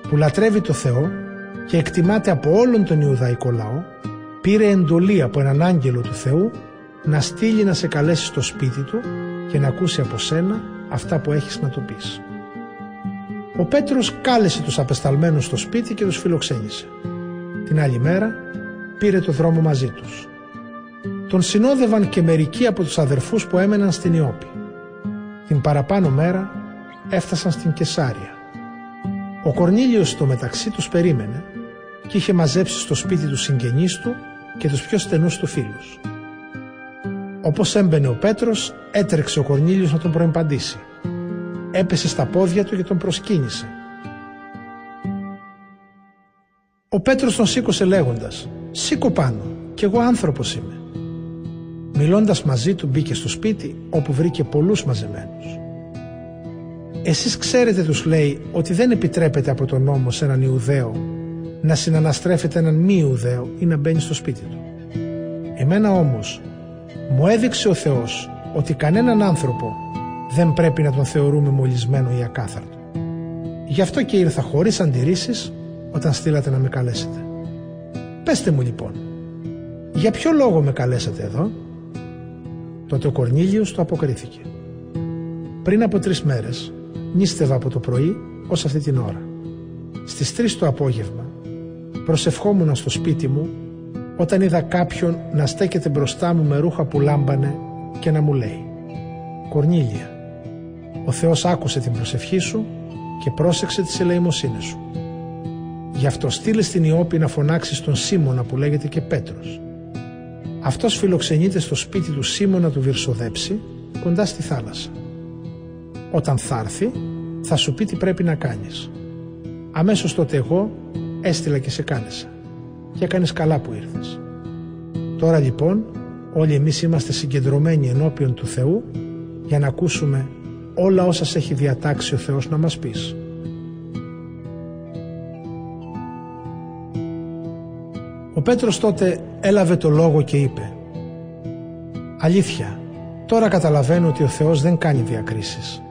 που λατρεύει το Θεό και εκτιμάται από όλον τον Ιουδαϊκό λαό, πήρε εντολή από έναν άγγελο του Θεού να στείλει να σε καλέσει στο σπίτι του και να ακούσει από σένα αυτά που έχεις να του πεις. Ο Πέτρος κάλεσε τους απεσταλμένους στο σπίτι και τους φιλοξένησε. Την άλλη μέρα πήρε το δρόμο μαζί τους. Τον συνόδευαν και μερικοί από τους αδερφούς που έμεναν στην Ιώπη. Την παραπάνω μέρα έφτασαν στην Κεσάρια. Ο Κορνήλιος στο μεταξύ τους περίμενε και είχε μαζέψει στο σπίτι τους συγγενείς του και τους πιο στενούς του φίλους. Όπως έμπαινε ο Πέτρος, έτρεξε ο Κορνήλιος να τον προεμπαντήσει. Έπεσε στα πόδια του και τον προσκύνησε. Ο Πέτρος τον σήκωσε λέγοντας «Σήκω πάνω, κι εγώ άνθρωπος είμαι». Μιλώντας μαζί του μπήκε στο σπίτι όπου βρήκε πολλούς μαζεμένους. Εσείς ξέρετε τους λέει ότι δεν επιτρέπεται από τον νόμο σε έναν Ιουδαίο να συναναστρέφεται έναν μη Ιουδαίο ή να μπαίνει στο σπίτι του. Εμένα όμως μου έδειξε ο Θεός ότι κανέναν άνθρωπο δεν πρέπει να τον θεωρούμε μολυσμένο ή ακάθαρτο. Γι' αυτό και ήρθα χωρίς αντιρρήσεις όταν στείλατε να με καλέσετε. Πεστε μου λοιπόν, για ποιο λόγο με καλέσατε εδώ; Τότε ο Κορνήλιος το αποκρίθηκε. Πριν από τρεις μέρες νίστευα από το πρωί ως αυτή την ώρα. Στις τρεις το απόγευμα προσευχόμουν στο σπίτι μου όταν είδα κάποιον να στέκεται μπροστά μου με ρούχα που λάμπανε και να μου λέει «Κορνήλια, ο Θεός άκουσε την προσευχή σου και πρόσεξε τις ελεημοσύνες σου. Γι' αυτό στείλε στην Ιώπη να φωνάξεις τον Σίμωνα που λέγεται και Πέτρος αυτός φιλοξενείται στο σπίτι του Σίμωνα του Βυρσοδέψη, κοντά στη θάλασσα. Όταν θα έρθει, θα σου πει τι πρέπει να κάνεις. Αμέσως τότε εγώ έστειλα και σε κάλεσα. Και έκανες καλά που ήρθες. Τώρα λοιπόν όλοι εμείς είμαστε συγκεντρωμένοι ενώπιον του Θεού για να ακούσουμε όλα όσα σε έχει διατάξει ο Θεός να μας πεις. Ο Πέτρος τότε έλαβε το λόγο και είπε «Αλήθεια, τώρα καταλαβαίνω ότι ο Θεός δεν κάνει διακρίσεις,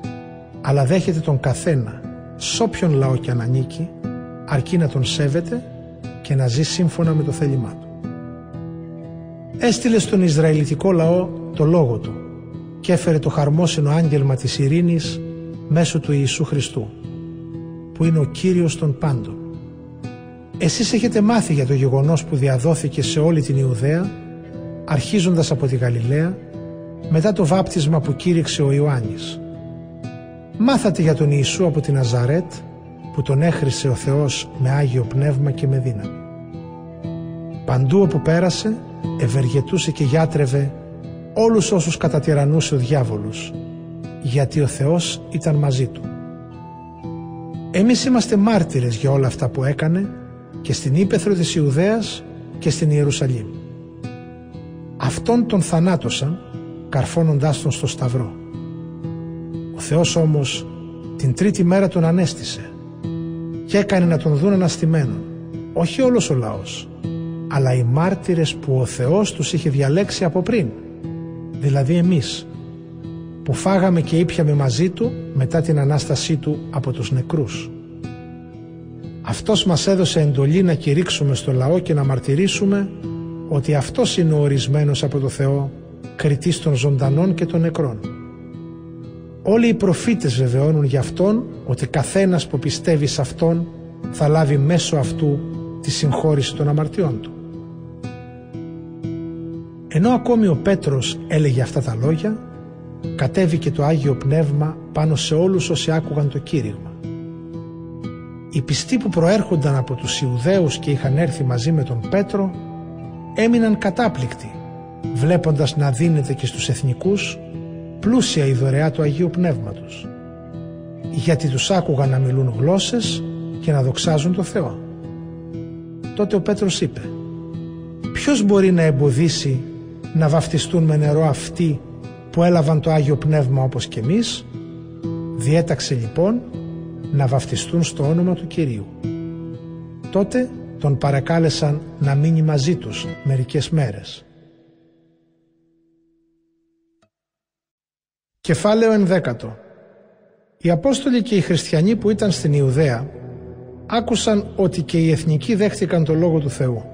αλλά δέχεται τον καθένα, σ' όποιον λαό και αν ανήκει, αρκεί να τον σέβεται και να ζει σύμφωνα με το θέλημά του. Έστειλε στον Ισραηλιτικό λαό το λόγο του και έφερε το χαρμόσυνο άγγελμα της ειρήνης μέσω του Ιησού Χριστού, που είναι ο Κύριος των πάντων εσείς έχετε μάθει για το γεγονός που διαδόθηκε σε όλη την Ιουδαία, αρχίζοντας από τη Γαλιλαία, μετά το βάπτισμα που κήρυξε ο Ιωάννης. Μάθατε για τον Ιησού από την Αζαρέτ, που τον έχρισε ο Θεός με Άγιο Πνεύμα και με δύναμη. Παντού όπου πέρασε, ευεργετούσε και γιάτρευε όλους όσους κατατυρανούσε ο διάβολος, γιατί ο Θεός ήταν μαζί του. Εμείς είμαστε μάρτυρες για όλα αυτά που έκανε και στην Ήπεθρο της Ιουδαίας και στην Ιερουσαλήμ. Αυτόν τον θανάτωσαν καρφώνοντάς τον στο Σταυρό. Ο Θεός όμως την τρίτη μέρα τον ανέστησε και έκανε να τον δουν αναστημένον, όχι όλος ο λαός, αλλά οι μάρτυρες που ο Θεός τους είχε διαλέξει από πριν, δηλαδή εμείς, που φάγαμε και ήπιαμε μαζί Του μετά την Ανάστασή Του από τους νεκρούς. Αυτός μας έδωσε εντολή να κηρύξουμε στο λαό και να μαρτυρήσουμε ότι αυτός είναι ο ορισμένος από το Θεό, κριτής των ζωντανών και των νεκρών. Όλοι οι προφήτες βεβαιώνουν για Αυτόν ότι καθένας που πιστεύει σε Αυτόν θα λάβει μέσω αυτού τη συγχώρηση των αμαρτιών του. Ενώ ακόμη ο Πέτρος έλεγε αυτά τα λόγια, κατέβηκε το Άγιο Πνεύμα πάνω σε όλους όσοι άκουγαν το κήρυγμα. Οι πιστοί που προέρχονταν από τους Ιουδαίους και είχαν έρθει μαζί με τον Πέτρο έμειναν κατάπληκτοι βλέποντας να δίνεται και στους εθνικούς πλούσια η δωρεά του Αγίου Πνεύματος γιατί τους άκουγαν να μιλούν γλώσσες και να δοξάζουν το Θεό. Τότε ο Πέτρος είπε «Ποιος μπορεί να εμποδίσει να βαφτιστούν με νερό αυτοί που έλαβαν το Άγιο Πνεύμα όπως και εμείς» Διέταξε λοιπόν να βαφτιστούν στο όνομα του Κυρίου. Τότε τον παρακάλεσαν να μείνει μαζί τους μερικές μέρες. Κεφάλαιο ενδέκατο Οι Απόστολοι και οι Χριστιανοί που ήταν στην Ιουδαία άκουσαν ότι και οι εθνικοί δέχτηκαν το Λόγο του Θεού.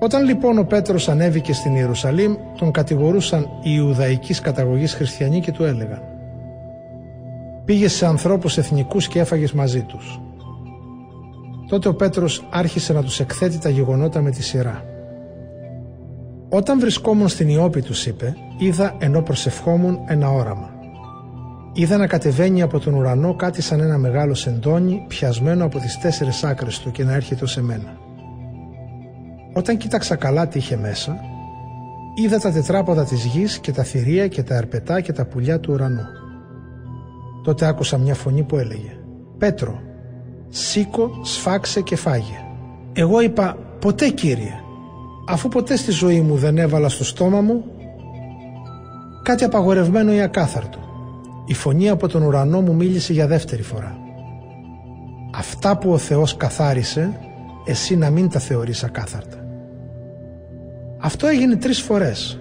Όταν λοιπόν ο Πέτρος ανέβηκε στην Ιερουσαλήμ, τον κατηγορούσαν οι Ιουδαϊκής καταγωγής χριστιανοί και του έλεγαν «Πήγε σε ανθρώπους εθνικούς και έφαγες μαζί τους». Τότε ο Πέτρος άρχισε να τους εκθέτει τα γεγονότα με τη σειρά. Όταν βρισκόμουν στην Ιώπη τους είπε, είδα ενώ προσευχόμουν ένα όραμα. Είδα να κατεβαίνει από τον ουρανό κάτι σαν ένα μεγάλο σεντόνι πιασμένο από τις τέσσερις άκρες του και να έρχεται σε μένα. Όταν κοίταξα καλά τι είχε μέσα, είδα τα τετράποδα της γης και τα θηρία και τα αρπετά και τα πουλιά του ουρανού. Τότε άκουσα μια φωνή που έλεγε «Πέτρο, σήκω, σφάξε και φάγε». Εγώ είπα «Ποτέ Κύριε» αφού ποτέ στη ζωή μου δεν έβαλα στο στόμα μου κάτι απαγορευμένο ή ακάθαρτο. Η φωνή από τον ουρανό μου μίλησε για δεύτερη φορά. Αυτά που ο Θεός καθάρισε, εσύ να μην τα θεωρείς ακάθαρτα. Αυτό έγινε τρεις φορές.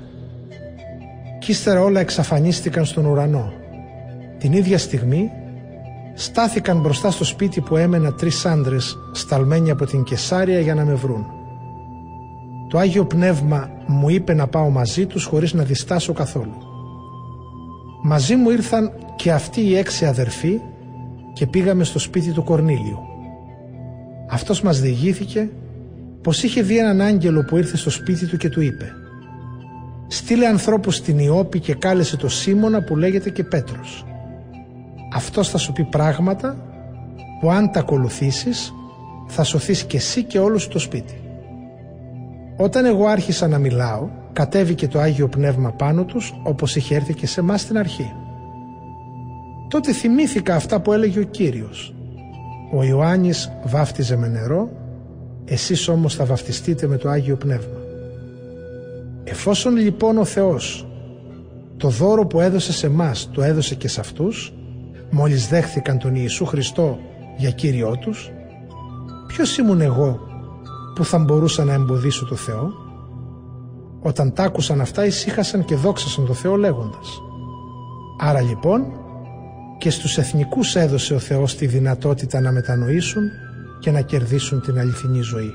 Κι ύστερα όλα εξαφανίστηκαν στον ουρανό. Την ίδια στιγμή στάθηκαν μπροστά στο σπίτι που έμενα τρεις άντρες σταλμένοι από την Κεσάρια για να με βρουν. Το Άγιο Πνεύμα μου είπε να πάω μαζί τους χωρίς να διστάσω καθόλου. Μαζί μου ήρθαν και αυτοί οι έξι αδερφοί και πήγαμε στο σπίτι του Κορνήλιου. Αυτός μας διηγήθηκε πως είχε δει έναν άγγελο που ήρθε στο σπίτι του και του είπε «Στείλε ανθρώπους στην Ιώπη και κάλεσε το Σίμωνα που λέγεται και Πέτρος. Αυτός θα σου πει πράγματα που αν τα ακολουθήσεις θα σωθείς και εσύ και όλο σου το σπίτι». Όταν εγώ άρχισα να μιλάω, κατέβηκε το Άγιο Πνεύμα πάνω τους, όπως είχε έρθει και σε μας στην αρχή. Τότε θυμήθηκα αυτά που έλεγε ο Κύριος. Ο Ιωάννης βάφτιζε με νερό, εσείς όμως θα βαφτιστείτε με το Άγιο Πνεύμα. Εφόσον λοιπόν ο Θεός το δώρο που έδωσε σε μας το έδωσε και σε αυτούς, μόλις δέχθηκαν τον Ιησού Χριστό για Κύριό τους, ποιος ήμουν εγώ που θα μπορούσα να εμποδίσω το Θεό; Όταν τ' άκουσαν αυτά ησύχασαν και δόξασαν το Θεό λέγοντας Άρα λοιπόν και στους εθνικούς έδωσε ο Θεός τη δυνατότητα να μετανοήσουν και να κερδίσουν την αληθινή ζωή.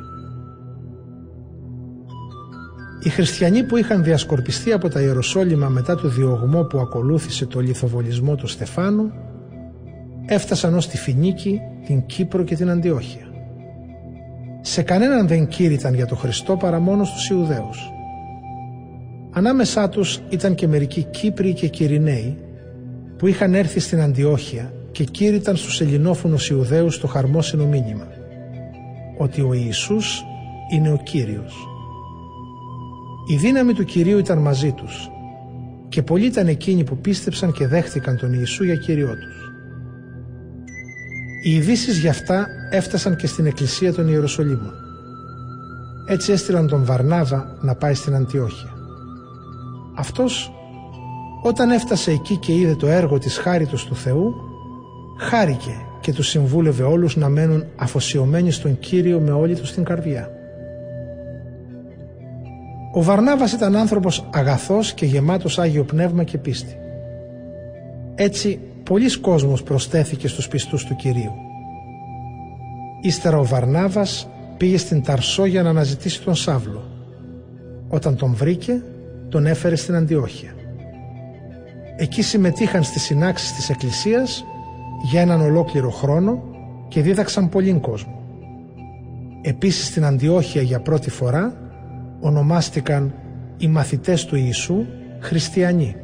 Οι χριστιανοί που είχαν διασκορπιστεί από τα Ιεροσόλυμα μετά το διωγμό που ακολούθησε το λιθοβολισμό του Στεφάνου έφτασαν ως τη Φινίκη, την Κύπρο και την Αντιόχεια. Σε κανέναν δεν κήρυταν για το Χριστό παρά μόνος στους Ιουδαίους. Ανάμεσά τους ήταν και μερικοί Κύπροι και Κυριναίοι που είχαν έρθει στην Αντιόχεια και κήρυταν στους ελληνόφωνους Ιουδαίους το χαρμόσυνο μήνυμα ότι ο Ιησούς είναι ο Κύριος. Η δύναμη του Κυρίου ήταν μαζί τους και πολλοί ήταν εκείνοι που πίστεψαν και δέχτηκαν τον Ιησού για Κύριό τους. Οι ειδήσεις για αυτά έφτασαν και στην εκκλησία των Ιεροσολύμων. Έτσι έστειλαν τον Βαρνάβα να πάει στην Αντιόχεια. Αυτός όταν έφτασε εκεί και είδε το έργο της χάριτος του Θεού, χάρηκε και του συμβούλευε όλους να μένουν αφοσιωμένοι στον Κύριο με όλη τους την καρδιά. Ο Βαρνάβας ήταν άνθρωπος αγαθός και γεμάτος Άγιο Πνεύμα και πίστη. Έτσι πολλοί κόσμος προστέθηκε στους πιστούς του Κυρίου. Ύστερα ο Βαρνάβας πήγε στην Ταρσό για να αναζητήσει τον Σάβλο. Όταν τον βρήκε, τον έφερε στην Αντιόχεια. Εκεί συμμετείχαν στις συνάξεις της Εκκλησίας για έναν ολόκληρο χρόνο και δίδαξαν πολλήν κόσμο. Επίσης στην Αντιόχεια για πρώτη φορά ονομάστηκαν οι μαθητές του Ιησού χριστιανοί.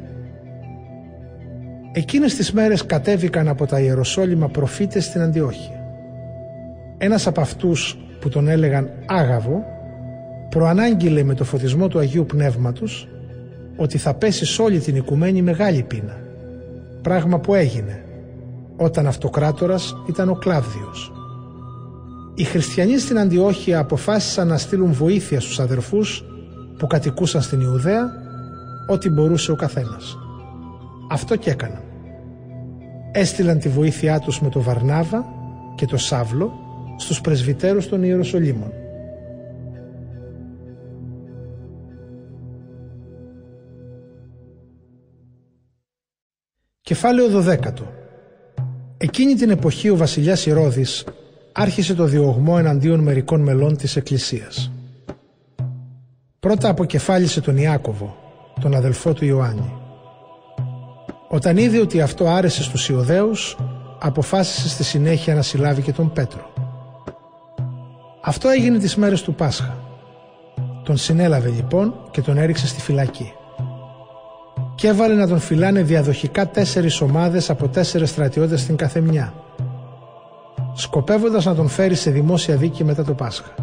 Εκείνες τις μέρες κατέβηκαν από τα Ιεροσόλυμα προφήτες στην Αντιόχεια. Ένας από αυτούς που τον έλεγαν Άγαβο προανάγγειλε με το φωτισμό του Αγίου Πνεύματος ότι θα πέσει σε όλη την οικουμένη μεγάλη πείνα. Πράγμα που έγινε όταν αυτοκράτορας ήταν ο Κλάβδιος. Οι χριστιανοί στην Αντιόχεια αποφάσισαν να στείλουν βοήθεια στους αδερφούς που κατοικούσαν στην Ιουδαία ό,τι μπορούσε ο καθένας. Αυτό και έκαναν. Έστειλαν τη βοήθειά τους με το Βαρνάβα και το Σάβλο στους πρεσβυτέρους των Ιεροσολύμων. Κεφάλαιο 12 Εκείνη την εποχή ο βασιλιάς Ηρώδης άρχισε το διωγμό εναντίον μερικών μελών της Εκκλησίας. Πρώτα αποκεφάλισε τον Ιάκωβο, τον αδελφό του Ιωάννη. Όταν είδε ότι αυτό άρεσε στους Ιωδαίους, αποφάσισε στη συνέχεια να συλλάβει και τον Πέτρο. Αυτό έγινε τις μέρες του Πάσχα. Τον συνέλαβε λοιπόν και τον έριξε στη φυλακή. Και έβαλε να τον φυλάνε διαδοχικά τέσσερις ομάδες από τέσσερες στρατιώτες στην καθεμιά, σκοπεύοντας να τον φέρει σε δημόσια δίκη μετά το Πάσχα.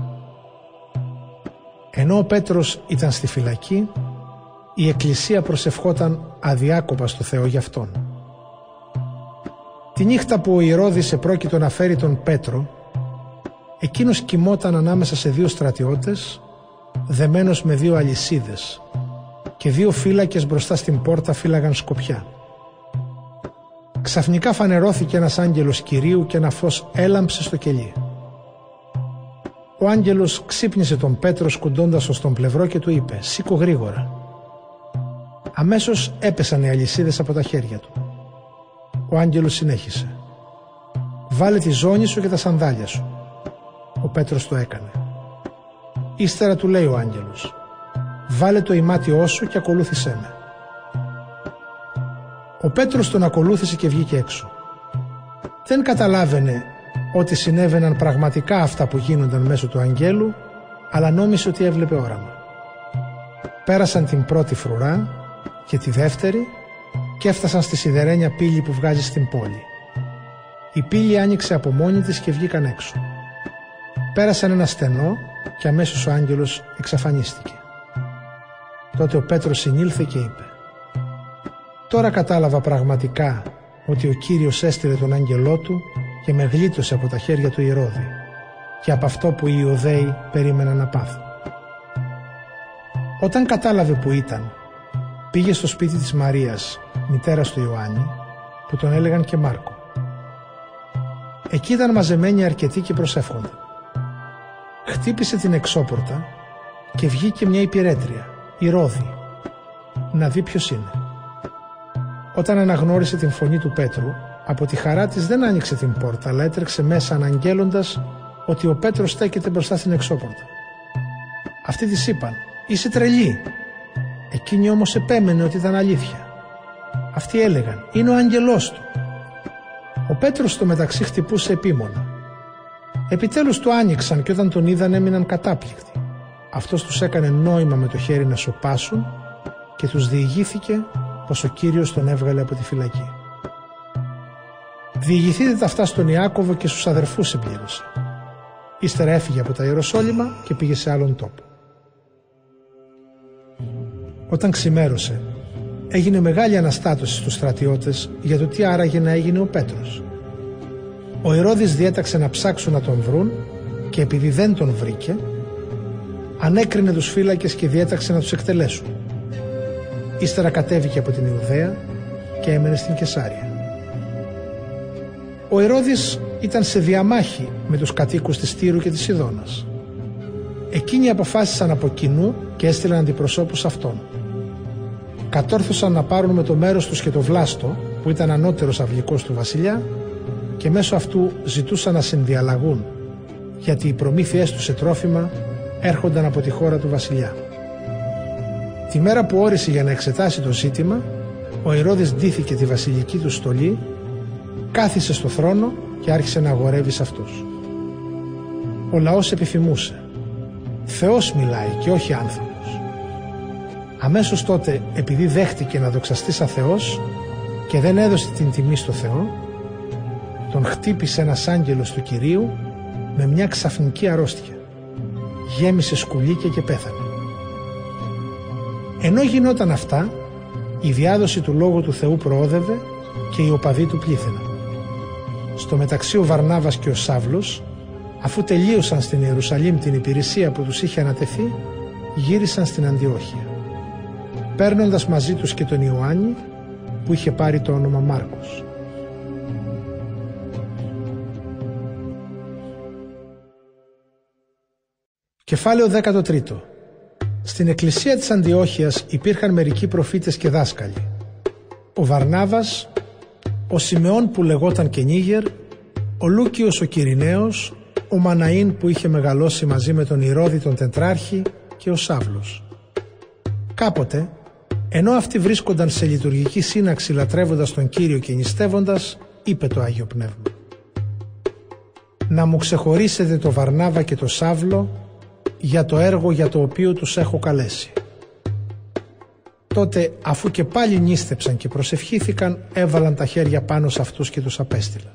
Ενώ ο Πέτρος ήταν στη φυλακή, η Εκκλησία προσευχόταν αδιάκοπα στο Θεό για αυτόν. Τη νύχτα που ο Ηρώδης επρόκειτο να φέρει τον Πέτρο, εκείνος κοιμόταν ανάμεσα σε δύο στρατιώτες, δεμένος με δύο αλυσίδες και δύο φύλακες μπροστά στην πόρτα φύλαγαν σκοπιά. Ξαφνικά φανερώθηκε ένας άγγελος Κυρίου και ένα φως έλαμψε στο κελί. Ο άγγελος ξύπνησε τον Πέτρο σκουντώντας ως τον πλευρό και του είπε «Σήκω γρήγορα». Αμέσως έπεσαν οι αλυσίδες από τα χέρια του. Ο άγγελος συνέχισε «Βάλε τη ζώνη σου και τα σανδάλια σου». Ο Πέτρος το έκανε. Ύστερα του λέει ο άγγελος «Βάλε το ημάτιό σου και ακολούθησέ με». Ο Πέτρος τον ακολούθησε και βγήκε έξω. Δεν καταλάβαινε ότι συνέβαιναν πραγματικά αυτά που γίνονταν μέσω του αγγέλου, αλλά νόμισε ότι έβλεπε όραμα. Πέρασαν την πρώτη φρουρά και τη δεύτερη και έφτασαν στη σιδερένια πύλη που βγάζει στην πόλη. Η πύλη άνοιξε από μόνη της και βγήκαν έξω. Πέρασαν ένα στενό και αμέσως ο άγγελος εξαφανίστηκε. Τότε ο Πέτρος συνήλθε και είπε «Τώρα κατάλαβα πραγματικά ότι ο Κύριος έστειλε τον άγγελό του και με γλίτωσε από τα χέρια του Ηρώδη και από αυτό που οι Ιουδαίοι περίμεναν να πάθουν. Όταν κατάλαβε που ήταν, πήγε στο σπίτι της Μαρίας, μητέρας του Ιωάννη, που τον έλεγαν και Μάρκο. Εκεί ήταν μαζεμένοι αρκετοί και προσεύχονται. Χτύπησε την εξώπορτα και βγήκε μια υπηρέτρια, η Ρώδη, να δει ποιος είναι. Όταν αναγνώρισε την φωνή του Πέτρου, από τη χαρά της δεν άνοιξε την πόρτα, αλλά έτρεξε μέσα αναγγέλλοντας ότι ο Πέτρος στέκεται μπροστά στην εξώπορτα. Αυτοί της είπαν «Είσαι τρελή». Εκείνη όμως επέμενε ότι ήταν αλήθεια. Αυτοί έλεγαν «Είναι ο άγγελός του». Ο Πέτρος στο μεταξύ χτυπούσε επίμονα. Επιτέλους του άνοιξαν και όταν τον είδαν έμειναν κατάπληκτοι. Αυτός τους έκανε νόημα με το χέρι να σοπάσουν και τους διηγήθηκε πως ο Κύριος τον έβγαλε από τη φυλακή. Διηγηθείτε τα αυτά στον Ιάκωβο και στους αδερφούς συμπλήρωσε. Ύστερα έφυγε από τα Ιεροσόλυμα και πήγε σε άλλον τόπο. Όταν ξημέρωσε, έγινε μεγάλη αναστάτωση στους στρατιώτες για το τι άραγε να έγινε ο Πέτρος. Ο Ηρώδης διέταξε να ψάξουν να τον βρουν και επειδή δεν τον βρήκε, ανέκρινε τους φύλακες και διέταξε να τους εκτελέσουν. Ύστερα κατέβηκε από την Ιουδαία και έμενε στην Κεσάρια. Ο Ηρώδης ήταν σε διαμάχη με τους κατοίκους της Τύρου και της Σιδώνας. Εκείνοι αποφάσισαν από κοινού και έστειλαν αντιπροσώπους αυτών. Κατόρθωσαν να πάρουν με το μέρος τους και το Βλάστο, που ήταν ανώτερος αυλικός του βασιλιά, και μέσω αυτού ζητούσαν να συνδιαλλαγούν, γιατί οι προμήθειές τους σε τρόφιμα έρχονταν από τη χώρα του βασιλιά. Τη μέρα που όρισε για να εξετάσει το ζήτημα, ο Ηρώδης ντύθηκε τη βασιλική του στολή κάθισε στο θρόνο και άρχισε να αγορεύει σε αυτούς. Ο λαός επιθυμούσε. Θεός μιλάει και όχι άνθρωπος. Αμέσως τότε επειδή δέχτηκε να δοξαστεί σαν Θεός και δεν έδωσε την τιμή στο Θεό, τον χτύπησε ένας άγγελος του Κυρίου με μια ξαφνική αρρώστια. γέμισε σκουλίκια και πέθανε. Ενώ γινόταν αυτά, η διάδοση του Λόγου του Θεού προόδευε και οι οπαδοί του πλήθυναν. Στο μεταξύ ο Βαρνάβας και ο Σάβλος, αφού τελείωσαν στην Ιερουσαλήμ την υπηρεσία που τους είχε ανατεθεί, γύρισαν στην Αντιόχεια. Παίρνοντας μαζί τους και τον Ιωάννη, που είχε πάρει το όνομα Μάρκος. Κεφάλαιο 13 Στην εκκλησία της Αντιόχειας υπήρχαν μερικοί προφήτες και δάσκαλοι. Ο Βαρνάβας, ο Σιμεών που λεγόταν Κενίγερ, ο Λούκιος ο Κυριναίος, ο Μαναΐν που είχε μεγαλώσει μαζί με τον Ηρώδη τον Τετράρχη και ο Σάβλος. Κάποτε, ενώ αυτοί βρίσκονταν σε λειτουργική σύναξη λατρεύοντας τον Κύριο και νηστεύοντας, είπε το Άγιο Πνεύμα. «Να μου ξεχωρίσετε το Βαρνάβα και το Σάβλο για το έργο για το οποίο τους έχω καλέσει». Τότε αφού και πάλι νίστεψαν και προσευχήθηκαν έβαλαν τα χέρια πάνω σε αυτούς και τους απέστειλαν.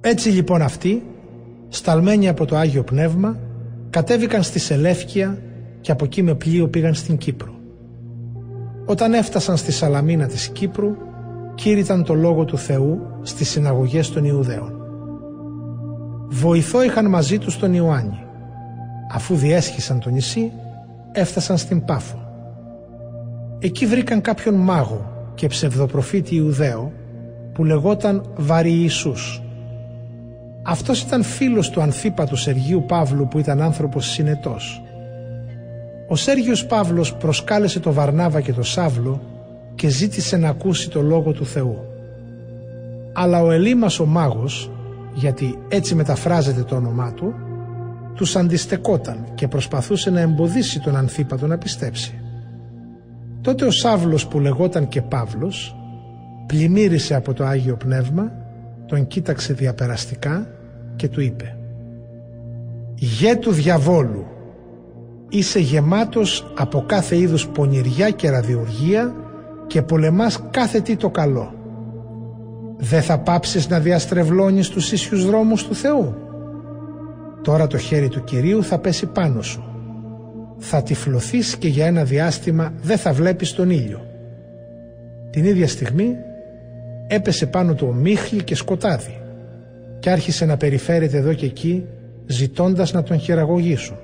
Έτσι λοιπόν αυτοί, σταλμένοι από το Άγιο Πνεύμα, κατέβηκαν στη Σελεύκια και από εκεί με πλοίο πήγαν στην Κύπρο. Όταν έφτασαν στη Σαλαμίνα της Κύπρου, κήρυταν το Λόγο του Θεού στις συναγωγές των Ιουδαίων. Βοηθό είχαν μαζί τους τον Ιωάννη. Αφού διέσχισαν το νησί, έφτασαν στην Πάφο. Εκεί βρήκαν κάποιον μάγο και ψευδοπροφήτη Ιουδαίο που λεγόταν Βαρύ Ιησούς. Αυτός ήταν φίλος του ανθίπατου Σεργίου Παύλου που ήταν άνθρωπος συνετός. Ο Σέργιος Παύλος προσκάλεσε το Βαρνάβα και το Σάβλο και ζήτησε να ακούσει το Λόγο του Θεού. Αλλά ο Ελίμας ο μάγος, γιατί έτσι μεταφράζεται το όνομά του, τους αντιστεκόταν και προσπαθούσε να εμποδίσει τον Ανθίπατο να πιστέψει. Τότε ο Σάβλος που λεγόταν και Παύλος πλημμύρισε από το Άγιο Πνεύμα, τον κοίταξε διαπεραστικά και του είπε «Γε του διαβόλου, είσαι γεμάτος από κάθε είδους πονηριά και ραδιουργία και πολεμάς κάθε τι το καλό. Δεν θα πάψεις να διαστρεβλώνεις τους ίσιους δρόμους του Θεού. Τώρα το χέρι του Κυρίου θα πέσει πάνω σου. Θα τυφλωθείς και για ένα διάστημα δεν θα βλέπεις τον ήλιο. Την ίδια στιγμή έπεσε πάνω του ομίχλη και σκοτάδι και άρχισε να περιφέρεται εδώ και εκεί ζητώντας να τον χειραγωγήσουν.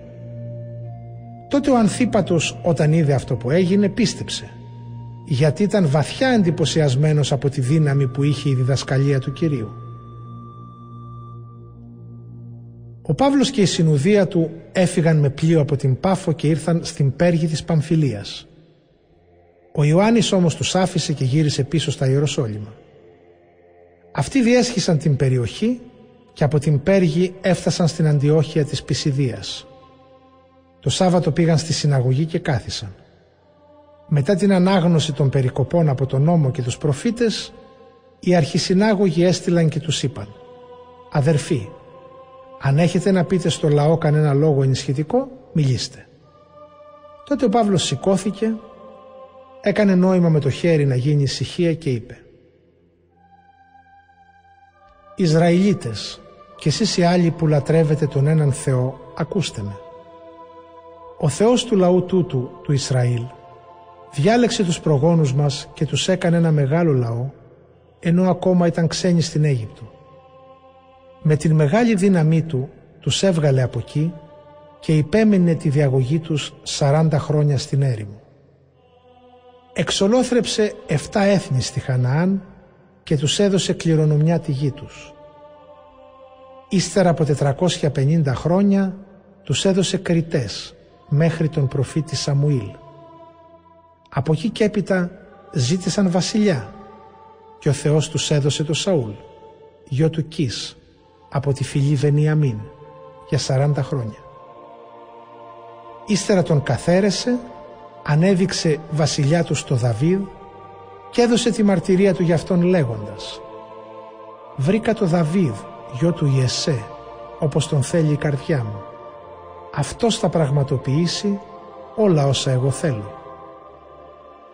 Τότε ο Ανθίπατος όταν είδε αυτό που έγινε πίστεψε γιατί ήταν βαθιά εντυπωσιασμένος από τη δύναμη που είχε η διδασκαλία του Κυρίου. Ο Παύλος και η συνουδία του έφυγαν με πλοίο από την Πάφο και ήρθαν στην πέργη της Παμφιλίας. Ο Ιωάννης όμως τους άφησε και γύρισε πίσω στα Ιεροσόλυμα. Αυτοί διέσχισαν την περιοχή και από την Πέργη έφτασαν στην Αντιόχεια της Πισιδίας. Το Σάββατο πήγαν στη συναγωγή και κάθισαν. Μετά την ανάγνωση των περικοπών από τον νόμο και τους προφήτες, οι αρχισυνάγωγοι έστειλαν και τους είπαν «Αδερφοί, αν έχετε να πείτε στο λαό κανένα λόγο ενισχυτικό, μιλήστε». Τότε ο Παύλος σηκώθηκε, έκανε νόημα με το χέρι να γίνει ησυχία και είπε «Ισραηλίτες, και εσείς οι άλλοι που λατρεύετε τον έναν Θεό, ακούστε με. Ο Θεός του λαού τούτου, του Ισραήλ, διάλεξε τους προγόνους μας και τους έκανε ένα μεγάλο λαό, ενώ ακόμα ήταν ξένοι στην Αίγυπτο. Με την μεγάλη δύναμή του τους έβγαλε από εκεί και υπέμεινε τη διαγωγή τους 40 χρόνια στην έρημο. Εξολόθρεψε 7 έθνη στη Χαναάν και τους έδωσε κληρονομιά τη γη τους. Ύστερα από 450 χρόνια τους έδωσε κριτές μέχρι τον προφήτη Σαμουήλ. Από εκεί και έπειτα ζήτησαν βασιλιά και ο Θεός τους έδωσε το Σαούλ, γιο του Κις, από τη φυλή Βενιαμίν για 40 χρόνια. Ύστερα τον καθαίρεσε, ανέδειξε βασιλιά του στο Δαβίδ και έδωσε τη μαρτυρία του για αυτόν λέγοντας «Βρήκα το Δαβίδ, γιο του Ιεσέ, όπως τον θέλει η καρδιά μου. Αυτός θα πραγματοποιήσει όλα όσα εγώ θέλω».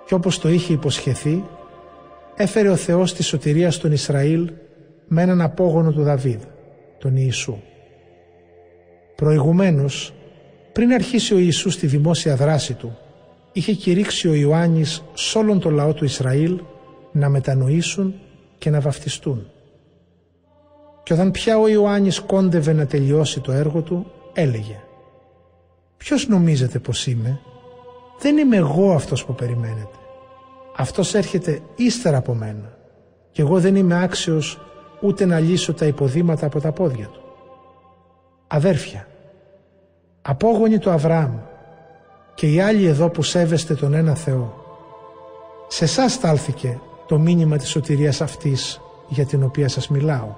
Και όπως το είχε υποσχεθεί, έφερε ο Θεός τη σωτηρία στον Ισραήλ με έναν απόγονο του Δαβίδ, τον Ιησού. Προηγουμένως, πριν αρχίσει ο Ιησούς τη δημόσια δράση του, είχε κηρύξει ο Ιωάννης σ' όλον το λαό του Ισραήλ να μετανοήσουν και να βαφτιστούν. Και όταν πια ο Ιωάννης κόντευε να τελειώσει το έργο του, έλεγε «Ποιος νομίζετε πως είμαι» Δεν είμαι εγώ αυτός που περιμένετε. Αυτός έρχεται ύστερα από μένα και εγώ δεν είμαι άξιος ούτε να λύσω τα υποδήματα από τα πόδια του. Αδέρφια, απόγονοι του Αβραάμ και οι άλλοι εδώ που σέβεστε τον ένα Θεό, σε εσάς στάλθηκε το μήνυμα της σωτηρίας αυτής για την οποία σας μιλάω.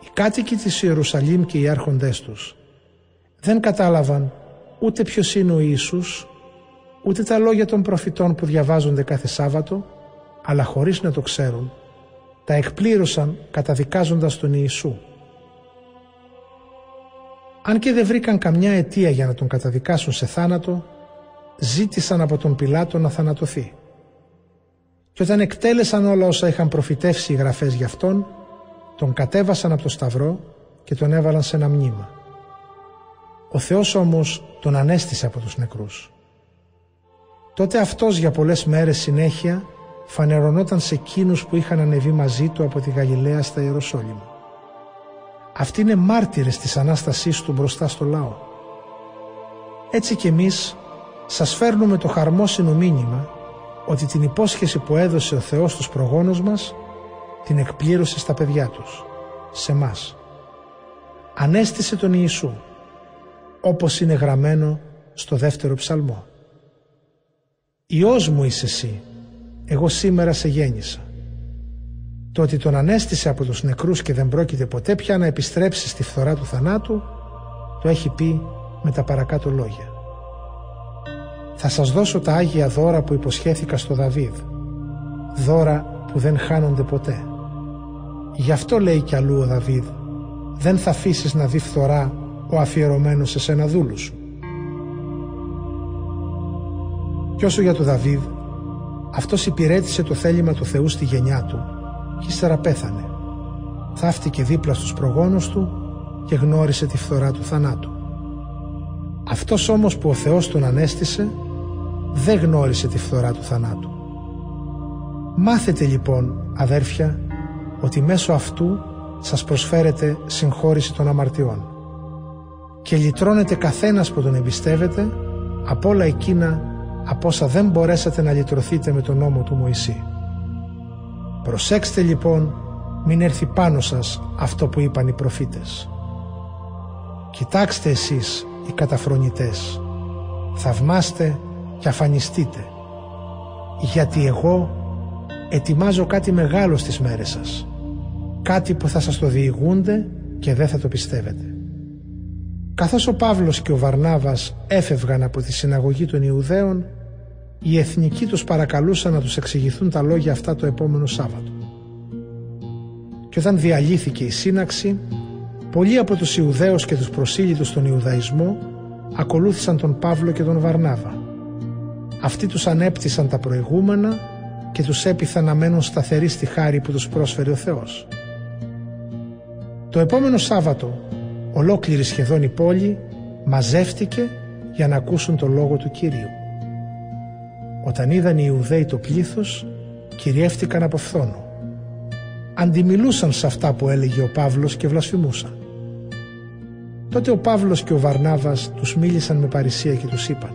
Οι κάτοικοι της Ιερουσαλήμ και οι άρχοντές τους δεν κατάλαβαν ούτε ποιος είναι ο Ιησούς ούτε τα λόγια των προφητών που διαβάζονται κάθε Σάββατο, αλλά χωρίς να το ξέρουν, τα εκπλήρωσαν καταδικάζοντας τον Ιησού. Αν και δεν βρήκαν καμιά αιτία για να τον καταδικάσουν σε θάνατο, ζήτησαν από τον Πιλάτο να θανατωθεί. Και όταν εκτέλεσαν όλα όσα είχαν προφητεύσει οι γραφές για αυτόν, τον κατέβασαν από το σταυρό και τον έβαλαν σε ένα μνήμα. Ο Θεός όμως τον ανέστησε από τους νεκρούς. Τότε αυτός για πολλές μέρες συνέχεια φανερωνόταν σε εκείνους που είχαν ανεβεί μαζί του από τη Γαλιλαία στα Ιεροσόλυμα. Αυτοί είναι μάρτυρες της Ανάστασής του μπροστά στο λαό. Έτσι κι εμείς σας φέρνουμε το χαρμόσυνο μήνυμα ότι την υπόσχεση που έδωσε ο Θεός στους προγόνους μας την εκπλήρωσε στα παιδιά τους, σε μας. Ανέστησε τον Ιησού, όπως είναι γραμμένο στο δεύτερο ψαλμό. Υιός μου είσαι εσύ, εγώ σήμερα σε γέννησα. Το ότι τον ανέστησε από τους νεκρούς και δεν πρόκειται ποτέ πια να επιστρέψει στη φθορά του θανάτου, το έχει πει με τα παρακάτω λόγια. Θα σας δώσω τα Άγια δώρα που υποσχέθηκα στο Δαβίδ, δώρα που δεν χάνονται ποτέ. Γι' αυτό λέει κι αλλού ο Δαβίδ, δεν θα αφήσεις να δει φθορά ο αφιερωμένος σε σένα δούλου σου. Κι όσο για τον Δαβίδ, αυτός υπηρέτησε το θέλημα του Θεού στη γενιά του και ύστερα πέθανε. Θαύτηκε δίπλα στους προγόνους του και γνώρισε τη φθορά του θανάτου. Αυτός όμως που ο Θεός τον ανέστησε δεν γνώρισε τη φθορά του θανάτου. Μάθετε λοιπόν αδέρφια ότι μέσω αυτού σας προσφέρεται συγχώρηση των αμαρτιών και λυτρώνεται καθένας που τον εμπιστεύεται από όλα εκείνα από όσα δεν μπορέσατε να λυτρωθείτε με τον νόμο του Μωυσή. Προσέξτε λοιπόν μην έρθει πάνω σας αυτό που είπαν οι προφήτες. Κοιτάξτε εσείς οι καταφρονητές, θαυμάστε και αφανιστείτε, γιατί εγώ ετοιμάζω κάτι μεγάλο στις μέρες σας, κάτι που θα σας το διηγούνται και δεν θα το πιστεύετε. Καθώς ο Παύλος και ο Βαρνάβας έφευγαν από τη συναγωγή των Ιουδαίων, οι εθνικοί τους παρακαλούσαν να τους εξηγηθούν τα λόγια αυτά το επόμενο Σάββατο. Και όταν διαλύθηκε η σύναξη, πολλοί από τους Ιουδαίους και τους προσήλυτους στον Ιουδαϊσμό ακολούθησαν τον Παύλο και τον Βαρνάβα. Αυτοί τους ανέπτυσαν τα προηγούμενα και τους έπειθαν να μένουν σταθεροί στη χάρη που τους πρόσφερε ο Θεός. Το επόμενο Σάββατο ολόκληρη σχεδόν η πόλη μαζεύτηκε για να ακούσουν το λόγο του Κυρίου. Όταν είδαν οι Ιουδαίοι το πλήθος, κυριεύτηκαν από φθόνο. Αντιμιλούσαν σε αυτά που έλεγε ο Παύλος και βλασφημούσαν. Τότε ο Παύλος και ο Βαρνάβας τους μίλησαν με παρησία και τους είπαν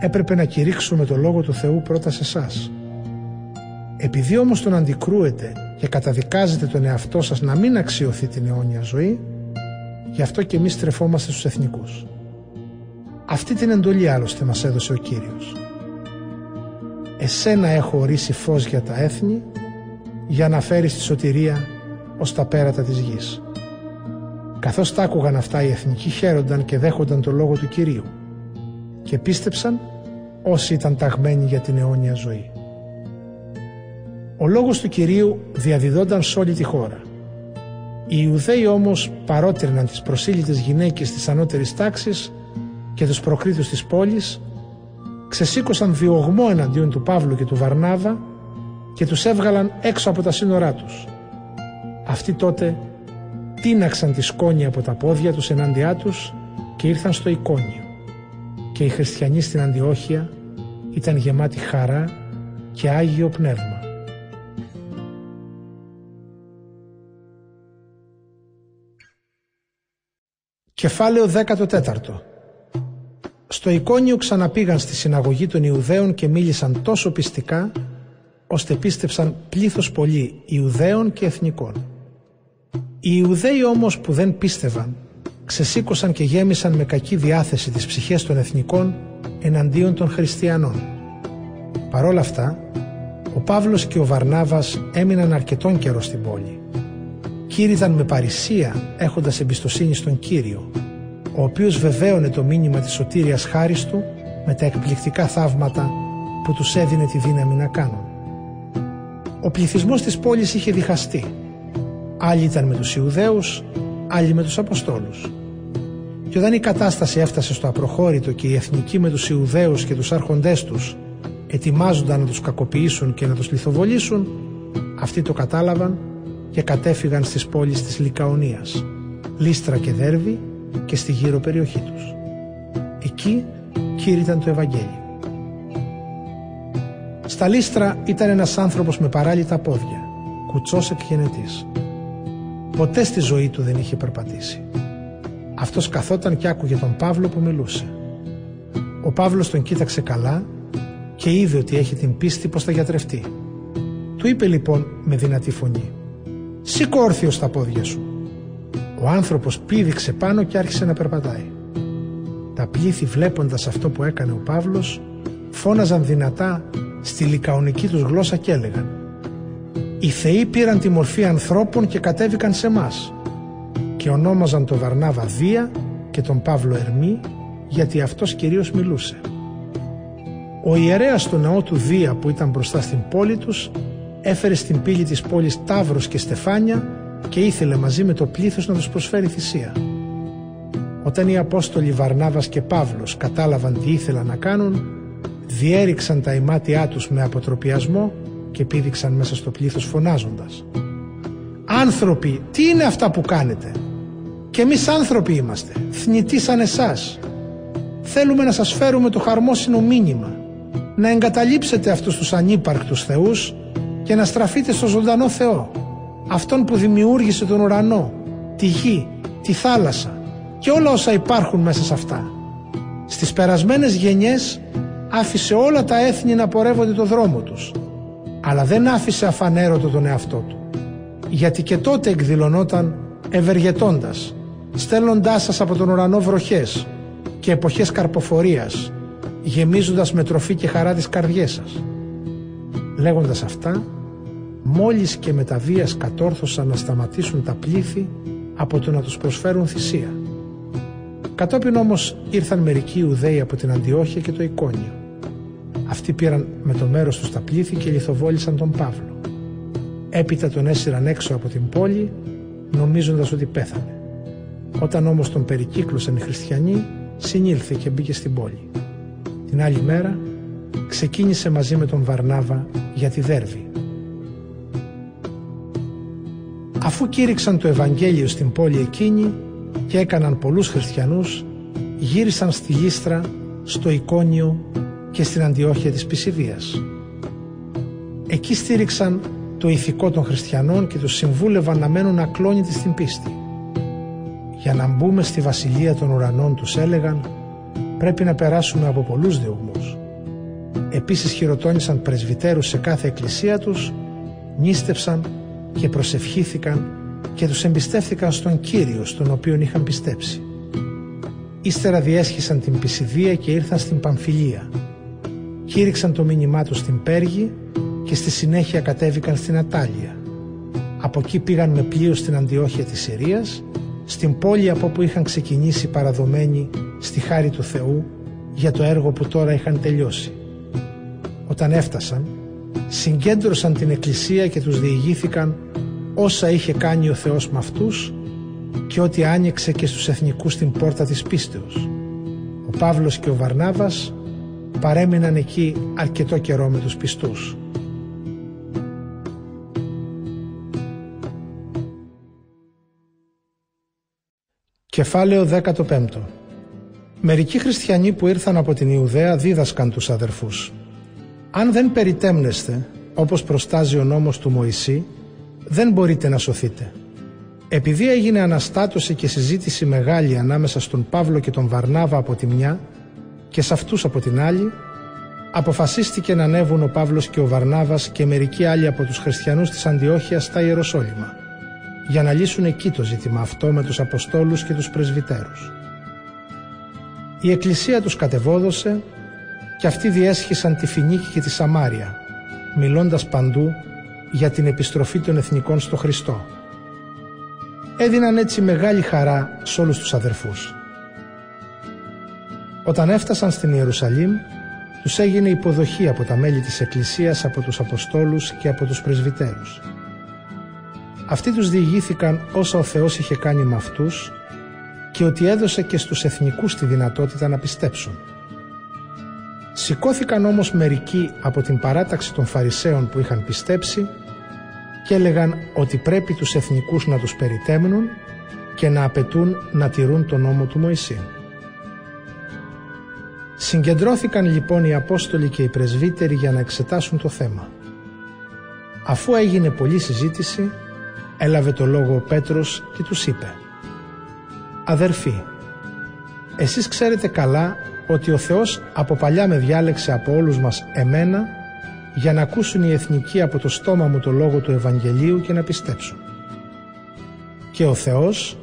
«Έπρεπε να κηρύξουμε το Λόγο του Θεού πρώτα σε εσάς. Επειδή όμως τον αντικρούετε και καταδικάζετε τον εαυτό σας να μην αξιωθεί την αιώνια ζωή, γι' αυτό και εμείς στρεφόμαστε στους εθνικούς. Αυτή την εντολή άλλωστε μας έδωσε ο Κύριος. Εσένα έχω ορίσει φως για τα έθνη, για να φέρεις τη σωτηρία ως τα πέρατα της γης. Καθώς τα άκουγαν αυτά οι εθνικοί χαίρονταν και δέχονταν το λόγο του Κυρίου και πίστεψαν όσοι ήταν ταγμένοι για την αιώνια ζωή. Ο λόγος του Κυρίου διαδιδόταν σε όλη τη χώρα. Οι Ιουδαίοι όμως παρότριναν τις προσήλυτες γυναίκες της ανώτερης τάξης και τους προκρίτους της πόλης ξεσήκωσαν διωγμό εναντίον του Παύλου και του Βαρνάβα και τους έβγαλαν έξω από τα σύνορά τους. Αυτοί τότε τίναξαν τη σκόνη από τα πόδια τους ενάντια τους και ήρθαν στο εικόνιο. Και οι χριστιανοί στην Αντιόχεια ήταν γεμάτοι χαρά και Άγιο Πνεύμα. Κεφάλαιο 14 Στο εικόνιο ξαναπήγαν στη συναγωγή των Ιουδαίων και μίλησαν τόσο πιστικά ώστε πίστεψαν πλήθος πολύ Ιουδαίων και Εθνικών. Οι Ιουδαίοι όμως που δεν πίστευαν ξεσήκωσαν και γέμισαν με κακή διάθεση τις ψυχές των εθνικών εναντίον των χριστιανών. Παρόλα αυτά, ο Παύλος και ο Βαρνάβας έμειναν αρκετόν καιρό στην πόλη. Κήρυταν με παρησία έχοντας εμπιστοσύνη στον Κύριο, ο οποίος βεβαίωνε το μήνυμα της σωτήριας χάρης του με τα εκπληκτικά θαύματα που τους έδινε τη δύναμη να κάνουν. Ο πληθυσμός της πόλης είχε διχαστεί. Άλλοι ήταν με τους Ιουδαίους, άλλοι με τους Αποστόλους. Και όταν η κατάσταση έφτασε στο απροχώρητο και οι εθνικοί με τους Ιουδαίους και τους άρχοντές τους ετοιμάζονταν να τους κακοποιήσουν και να τους λιθοβολήσουν, αυτοί το κατάλαβαν και κατέφυγαν στις πόλεις της Λικαονίας, Λίστρα και Δέρβη και στη γύρω περιοχή τους. Εκεί κήρυταν το Ευαγγέλιο. Στα Λίστρα ήταν ένας άνθρωπος με παράλυτα πόδια, κουτσός εκγενετής. Ποτέ στη ζωή του δεν είχε περπατήσει. Αυτός καθόταν και άκουγε τον Παύλο που μιλούσε. Ο Παύλος τον κοίταξε καλά και είδε ότι έχει την πίστη πως θα γιατρευτεί. Του είπε λοιπόν με δυνατή φωνή «Σήκω όρθιο στα πόδια σου». Ο άνθρωπος πήδηξε πάνω και άρχισε να περπατάει. Τα πλήθη βλέποντας αυτό που έκανε ο Παύλος φώναζαν δυνατά στη λικαονική τους γλώσσα και έλεγαν «Οι θεοί πήραν τη μορφή ανθρώπων και κατέβηκαν σε μας και ονόμαζαν τον Βαρνάβα Δία και τον Παύλο Ερμή γιατί αυτός κυρίως μιλούσε. Ο ιερέας στο ναό του Δία που ήταν μπροστά στην πόλη τους έφερε στην πύλη της πόλης Ταύρος και Στεφάνια και ήθελε μαζί με το πλήθος να τους προσφέρει θυσία. Όταν οι Απόστολοι Βαρνάβας και Παύλος κατάλαβαν τι ήθελαν να κάνουν, διέριξαν τα ημάτια τους με αποτροπιασμό και πήδηξαν μέσα στο πλήθος φωνάζοντας «Άνθρωποι, τι είναι αυτά που κάνετε» Και εμείς άνθρωποι είμαστε, θνητοί σαν εσάς. Θέλουμε να σας φέρουμε το χαρμόσυνο μήνυμα, να εγκαταλείψετε αυτούς τους ανύπαρκτους θεούς και να στραφείτε στο ζωντανό Θεό, αυτόν που δημιούργησε τον ουρανό, τη γη, τη θάλασσα και όλα όσα υπάρχουν μέσα σε αυτά. Στις περασμένες γενιές άφησε όλα τα έθνη να πορεύονται το δρόμο τους, αλλά δεν άφησε αφανέρωτο τον εαυτό του, γιατί και τότε εκδηλωνόταν ευεργετώντας στέλνοντάς σας από τον ουρανό βροχές και εποχές καρποφορίας, γεμίζοντας με τροφή και χαρά τις καρδιές σας. Λέγοντας αυτά, μόλις και με τα βίας κατόρθωσαν να σταματήσουν τα πλήθη από το να τους προσφέρουν θυσία. Κατόπιν όμως ήρθαν μερικοί Ιουδαίοι από την Αντιόχεια και το Εικόνιο. Αυτοί πήραν με το μέρος τους τα πλήθη και λιθοβόλησαν τον Παύλο. Έπειτα τον έσυραν έξω από την πόλη νομίζοντας ότι πέθανε. Όταν όμως τον περικύκλωσαν οι χριστιανοί, συνήλθε και μπήκε στην πόλη. Την άλλη μέρα ξεκίνησε μαζί με τον Βαρνάβα για τη Δέρβη. Αφού κήρυξαν το Ευαγγέλιο στην πόλη εκείνη και έκαναν πολλούς χριστιανούς, γύρισαν στη Λίστρα, στο Εικόνιο και στην Αντιόχεια της Πισιδίας. Εκεί στήριξαν το ηθικό των χριστιανών και τους συμβούλευαν να μένουν ακλόνητοι στην πίστη. Για να μπούμε στη βασιλεία των ουρανών τους έλεγαν πρέπει να περάσουμε από πολλούς διωγμούς. Επίσης χειροτώνησαν πρεσβυτέρους σε κάθε εκκλησία τους, νίστεψαν και προσευχήθηκαν και τους εμπιστεύθηκαν στον Κύριο στον οποίον είχαν πιστέψει. Ύστερα διέσχισαν την Πισιδία και ήρθαν στην Παμφιλία. Κήρυξαν το μήνυμά τους στην Πέργη και στη συνέχεια κατέβηκαν στην Ατάλια. Από εκεί πήγαν με πλοίο στην Αντιόχεια της Συρίας στην πόλη από όπου είχαν ξεκινήσει παραδομένοι στη χάρη του Θεού για το έργο που τώρα είχαν τελειώσει. Όταν έφτασαν, συγκέντρωσαν την εκκλησία και τους διηγήθηκαν όσα είχε κάνει ο Θεός με αυτούς και ότι άνοιξε και στους εθνικούς την πόρτα της πίστεως. Ο Παύλος και ο Βαρνάβας παρέμειναν εκεί αρκετό καιρό με τους πιστούς. Κεφάλαιο 15 Μερικοί χριστιανοί που ήρθαν από την Ιουδαία δίδασκαν τους αδερφούς. Αν δεν περιτέμνεστε, όπως προστάζει ο νόμος του Μωυσή, δεν μπορείτε να σωθείτε. Επειδή έγινε αναστάτωση και συζήτηση μεγάλη ανάμεσα στον Παύλο και τον Βαρνάβα από τη μια και σε αυτούς από την άλλη, αποφασίστηκε να ανέβουν ο Παύλος και ο Βαρνάβας και μερικοί άλλοι από τους χριστιανούς της Αντιόχειας στα Ιεροσόλυμα για να λύσουν εκεί το ζήτημα αυτό με τους Αποστόλους και τους Πρεσβυτέρους. Η Εκκλησία τους κατεβόδωσε και αυτοί διέσχισαν τη Φινίκη και τη Σαμάρια, μιλώντας παντού για την επιστροφή των εθνικών στο Χριστό. Έδιναν έτσι μεγάλη χαρά σε όλους τους αδερφούς. Όταν έφτασαν στην Ιερουσαλήμ, τους έγινε υποδοχή από τα μέλη της Εκκλησίας, από τους Αποστόλους και από τους Πρεσβυτέρους. Αυτοί τους διηγήθηκαν όσα ο Θεός είχε κάνει με αυτούς και ότι έδωσε και στους εθνικούς τη δυνατότητα να πιστέψουν. Σηκώθηκαν όμως μερικοί από την παράταξη των Φαρισαίων που είχαν πιστέψει και έλεγαν ότι πρέπει τους εθνικούς να τους περιτέμνουν και να απαιτούν να τηρούν τον νόμο του Μωυσή. Συγκεντρώθηκαν λοιπόν οι Απόστολοι και οι Πρεσβύτεροι για να εξετάσουν το θέμα. Αφού έγινε πολλή συζήτηση, έλαβε το λόγο ο Πέτρος και τους είπε «Αδερφοί, εσείς ξέρετε καλά ότι ο Θεός από παλιά με διάλεξε από όλους μας εμένα για να ακούσουν οι εθνικοί από το στόμα μου το λόγο του Ευαγγελίου και να πιστέψουν. Και ο Θεός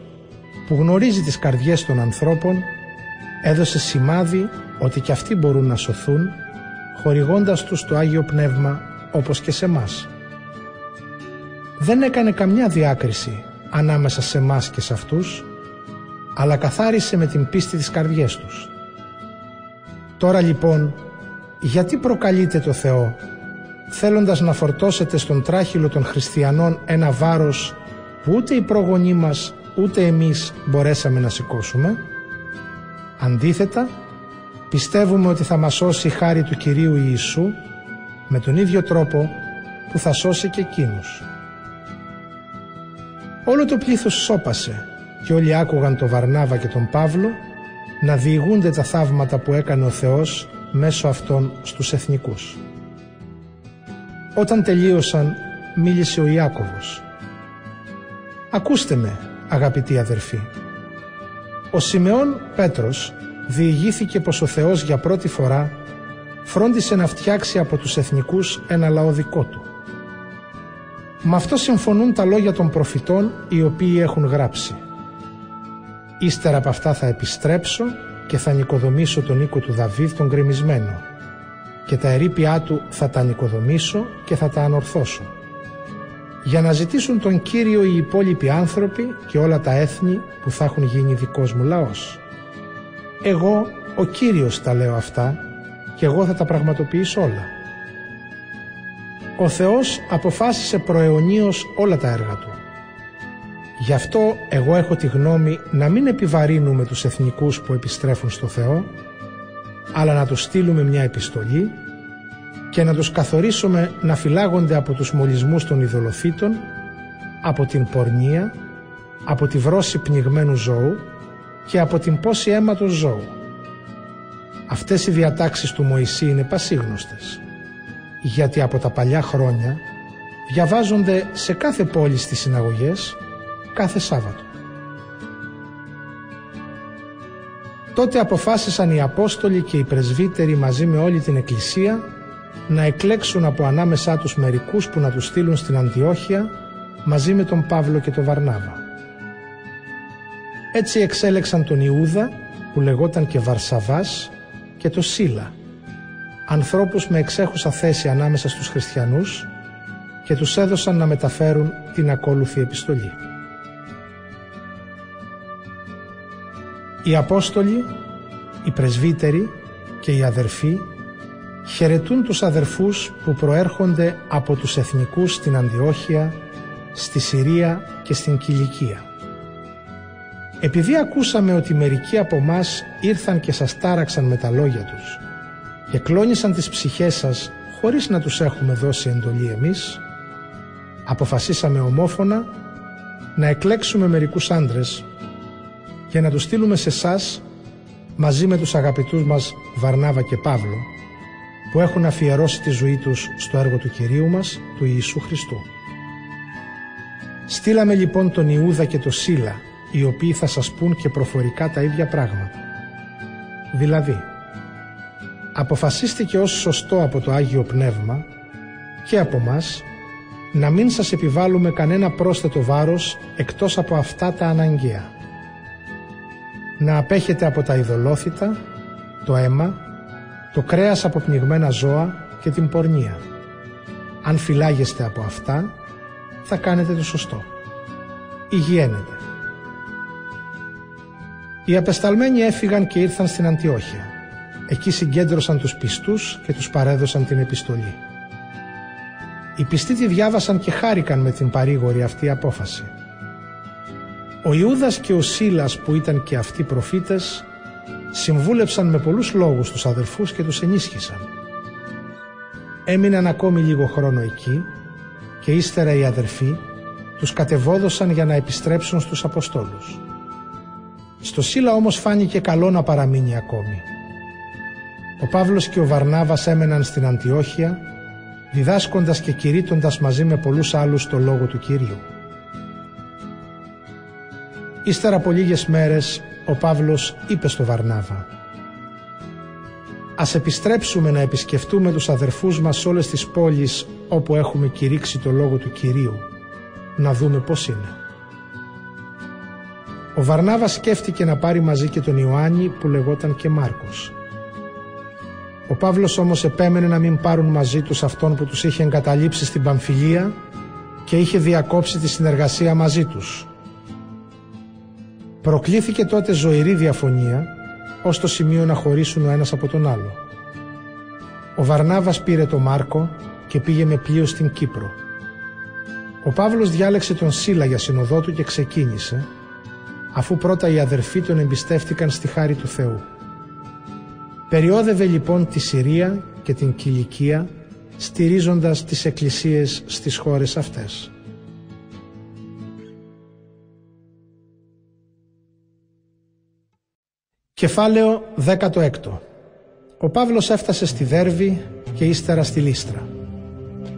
που γνωρίζει τις καρδιές των ανθρώπων έδωσε σημάδι ότι και αυτοί μπορούν να σωθούν χορηγώντας τους το Άγιο Πνεύμα όπως και σε μας. Δεν έκανε καμιά διάκριση ανάμεσα σε μας και σε αυτούς αλλά καθάρισε με την πίστη τις καρδιές τους. Τώρα λοιπόν γιατί προκαλείτε το Θεό θέλοντας να φορτώσετε στον τράχυλο των χριστιανών ένα βάρος που ούτε οι προγονείς μας ούτε εμείς μπορέσαμε να σηκώσουμε; Αντίθετα, πιστεύουμε ότι θα μας σώσει η χάρη του Κυρίου Ιησού με τον ίδιο τρόπο που θα σώσει και εκείνους. Όλο το πλήθος σώπασε και όλοι άκουγαν τον Βαρνάβα και τον Παύλο να διηγούνται τα θαύματα που έκανε ο Θεός μέσω αυτών στους εθνικούς. Όταν τελείωσαν μίλησε ο Ιάκωβος. «Ακούστε με αγαπητοί αδερφοί. Ο Σιμεών Πέτρος διηγήθηκε πως ο Θεός για πρώτη φορά φρόντισε να φτιάξει από τους εθνικούς ένα λαό δικό του. Με αυτό συμφωνούν τα λόγια των προφητών οι οποίοι έχουν γράψει. Ύστερα από αυτά θα επιστρέψω και θα νοικοδομήσω τον οίκο του Δαβίδ τον γκρεμισμένο και τα ερήπια του θα τα νοικοδομήσω και θα τα ανορθώσω. Για να ζητήσουν τον Κύριο οι υπόλοιποι άνθρωποι και όλα τα έθνη που θα έχουν γίνει δικός μου λαός. Εγώ ο Κύριος τα λέω αυτά και εγώ θα τα πραγματοποιήσω όλα. Ο Θεός αποφάσισε προαιωνίως όλα τα έργα Του. Γι' αυτό εγώ έχω τη γνώμη να μην επιβαρύνουμε τους εθνικούς που επιστρέφουν στο Θεό, αλλά να τους στείλουμε μια επιστολή και να τους καθορίσουμε να φυλάγονται από τους μολυσμούς των ειδωλοθήτων, από την πορνεία, από τη βρώση πνιγμένου ζώου και από την πόση αίματος ζώου. Αυτές οι διατάξεις του Μωυσή είναι πασίγνωστες, γιατί από τα παλιά χρόνια διαβάζονται σε κάθε πόλη στις συναγωγές κάθε Σάββατο. Τότε αποφάσισαν οι Απόστολοι και οι Πρεσβύτεροι μαζί με όλη την Εκκλησία να εκλέξουν από ανάμεσά τους μερικούς που να τους στείλουν στην Αντιόχεια μαζί με τον Παύλο και τον Βαρνάβα. Έτσι εξέλεξαν τον Ιούδα που λεγόταν και Βαρσαβάς και το Σίλα, ανθρώπους με εξέχουσα θέση ανάμεσα στους χριστιανούς και τους έδωσαν να μεταφέρουν την ακόλουθη επιστολή. Οι Απόστολοι, οι Πρεσβύτεροι και οι αδερφοί χαιρετούν τους αδερφούς που προέρχονται από τους εθνικούς στην Αντιόχεια, στη Συρία και στην Κιλικία. Επειδή ακούσαμε ότι μερικοί από εμά ήρθαν και σας τάραξαν με τα λόγια τους και κλώνησαν τις ψυχές σας χωρίς να τους έχουμε δώσει εντολή εμείς, αποφασίσαμε ομόφωνα να εκλέξουμε μερικούς άντρες και να τους στείλουμε σε εσάς μαζί με τους αγαπητούς μας Βαρνάβα και Παύλο που έχουν αφιερώσει τη ζωή τους στο έργο του Κυρίου μας, του Ιησού Χριστού. Στείλαμε λοιπόν τον Ιούδα και τον Σίλα, οι οποίοι θα σας πούν και προφορικά τα ίδια πράγματα. Δηλαδή, αποφασίστηκε ως σωστό από το Άγιο Πνεύμα και από μας να μην σας επιβάλλουμε κανένα πρόσθετο βάρος εκτός από αυτά τα αναγκαία. Να απέχετε από τα ειδωλόθητα, το αίμα, το κρέας από πνιγμένα ζώα και την πορνεία. Αν φυλάγεστε από αυτά, θα κάνετε το σωστό. Υγιένετε. Οι απεσταλμένοι έφυγαν και ήρθαν στην Αντιόχεια. Εκεί συγκέντρωσαν τους πιστούς και τους παρέδωσαν την επιστολή. Οι πιστοί τη διάβασαν και χάρηκαν με την παρήγορη αυτή απόφαση. Ο Ιούδας και ο Σίλας που ήταν και αυτοί προφήτες συμβούλεψαν με πολλούς λόγους τους αδελφούς και τους ενίσχυσαν. Έμειναν ακόμη λίγο χρόνο εκεί και ύστερα οι αδερφοί τους κατεβόδωσαν για να επιστρέψουν στους Αποστόλους. Στο Σίλα όμως φάνηκε καλό να παραμείνει ακόμη. Ο Παύλος και ο Βαρνάβας έμεναν στην Αντιόχεια διδάσκοντας και κηρύττοντας μαζί με πολλούς άλλους το Λόγο του Κυρίου. Ύστερα από λίγες μέρες ο Παύλος είπε στο Βαρνάβα «Ας επιστρέψουμε να επισκεφτούμε τους αδερφούς μας σε όλες τις πόλεις όπου έχουμε κηρύξει το Λόγο του Κυρίου, να δούμε πώς είναι». Ο Βαρνάβας σκέφτηκε να πάρει μαζί και τον Ιωάννη που λεγόταν και Μάρκος. Ο Παύλος όμως επέμενε να μην πάρουν μαζί τους αυτόν που τους είχε εγκαταλείψει στην Παμφιλία και είχε διακόψει τη συνεργασία μαζί τους. Προκλήθηκε τότε ζωηρή διαφωνία ως το σημείο να χωρίσουν ο ένας από τον άλλο. Ο Βαρνάβας πήρε τον Μάρκο και πήγε με πλοίο στην Κύπρο. Ο Παύλος διάλεξε τον Σίλα για συνοδό του και ξεκίνησε, αφού πρώτα οι αδερφοί τον εμπιστεύτηκαν στη χάρη του Θεού. Περιόδευε λοιπόν τη Συρία και την Κιλικία στηρίζοντας τις εκκλησίες στις χώρες αυτές. Κεφάλαιο 16 Ο Παύλος έφτασε στη Δέρβη και ύστερα στη Λίστρα.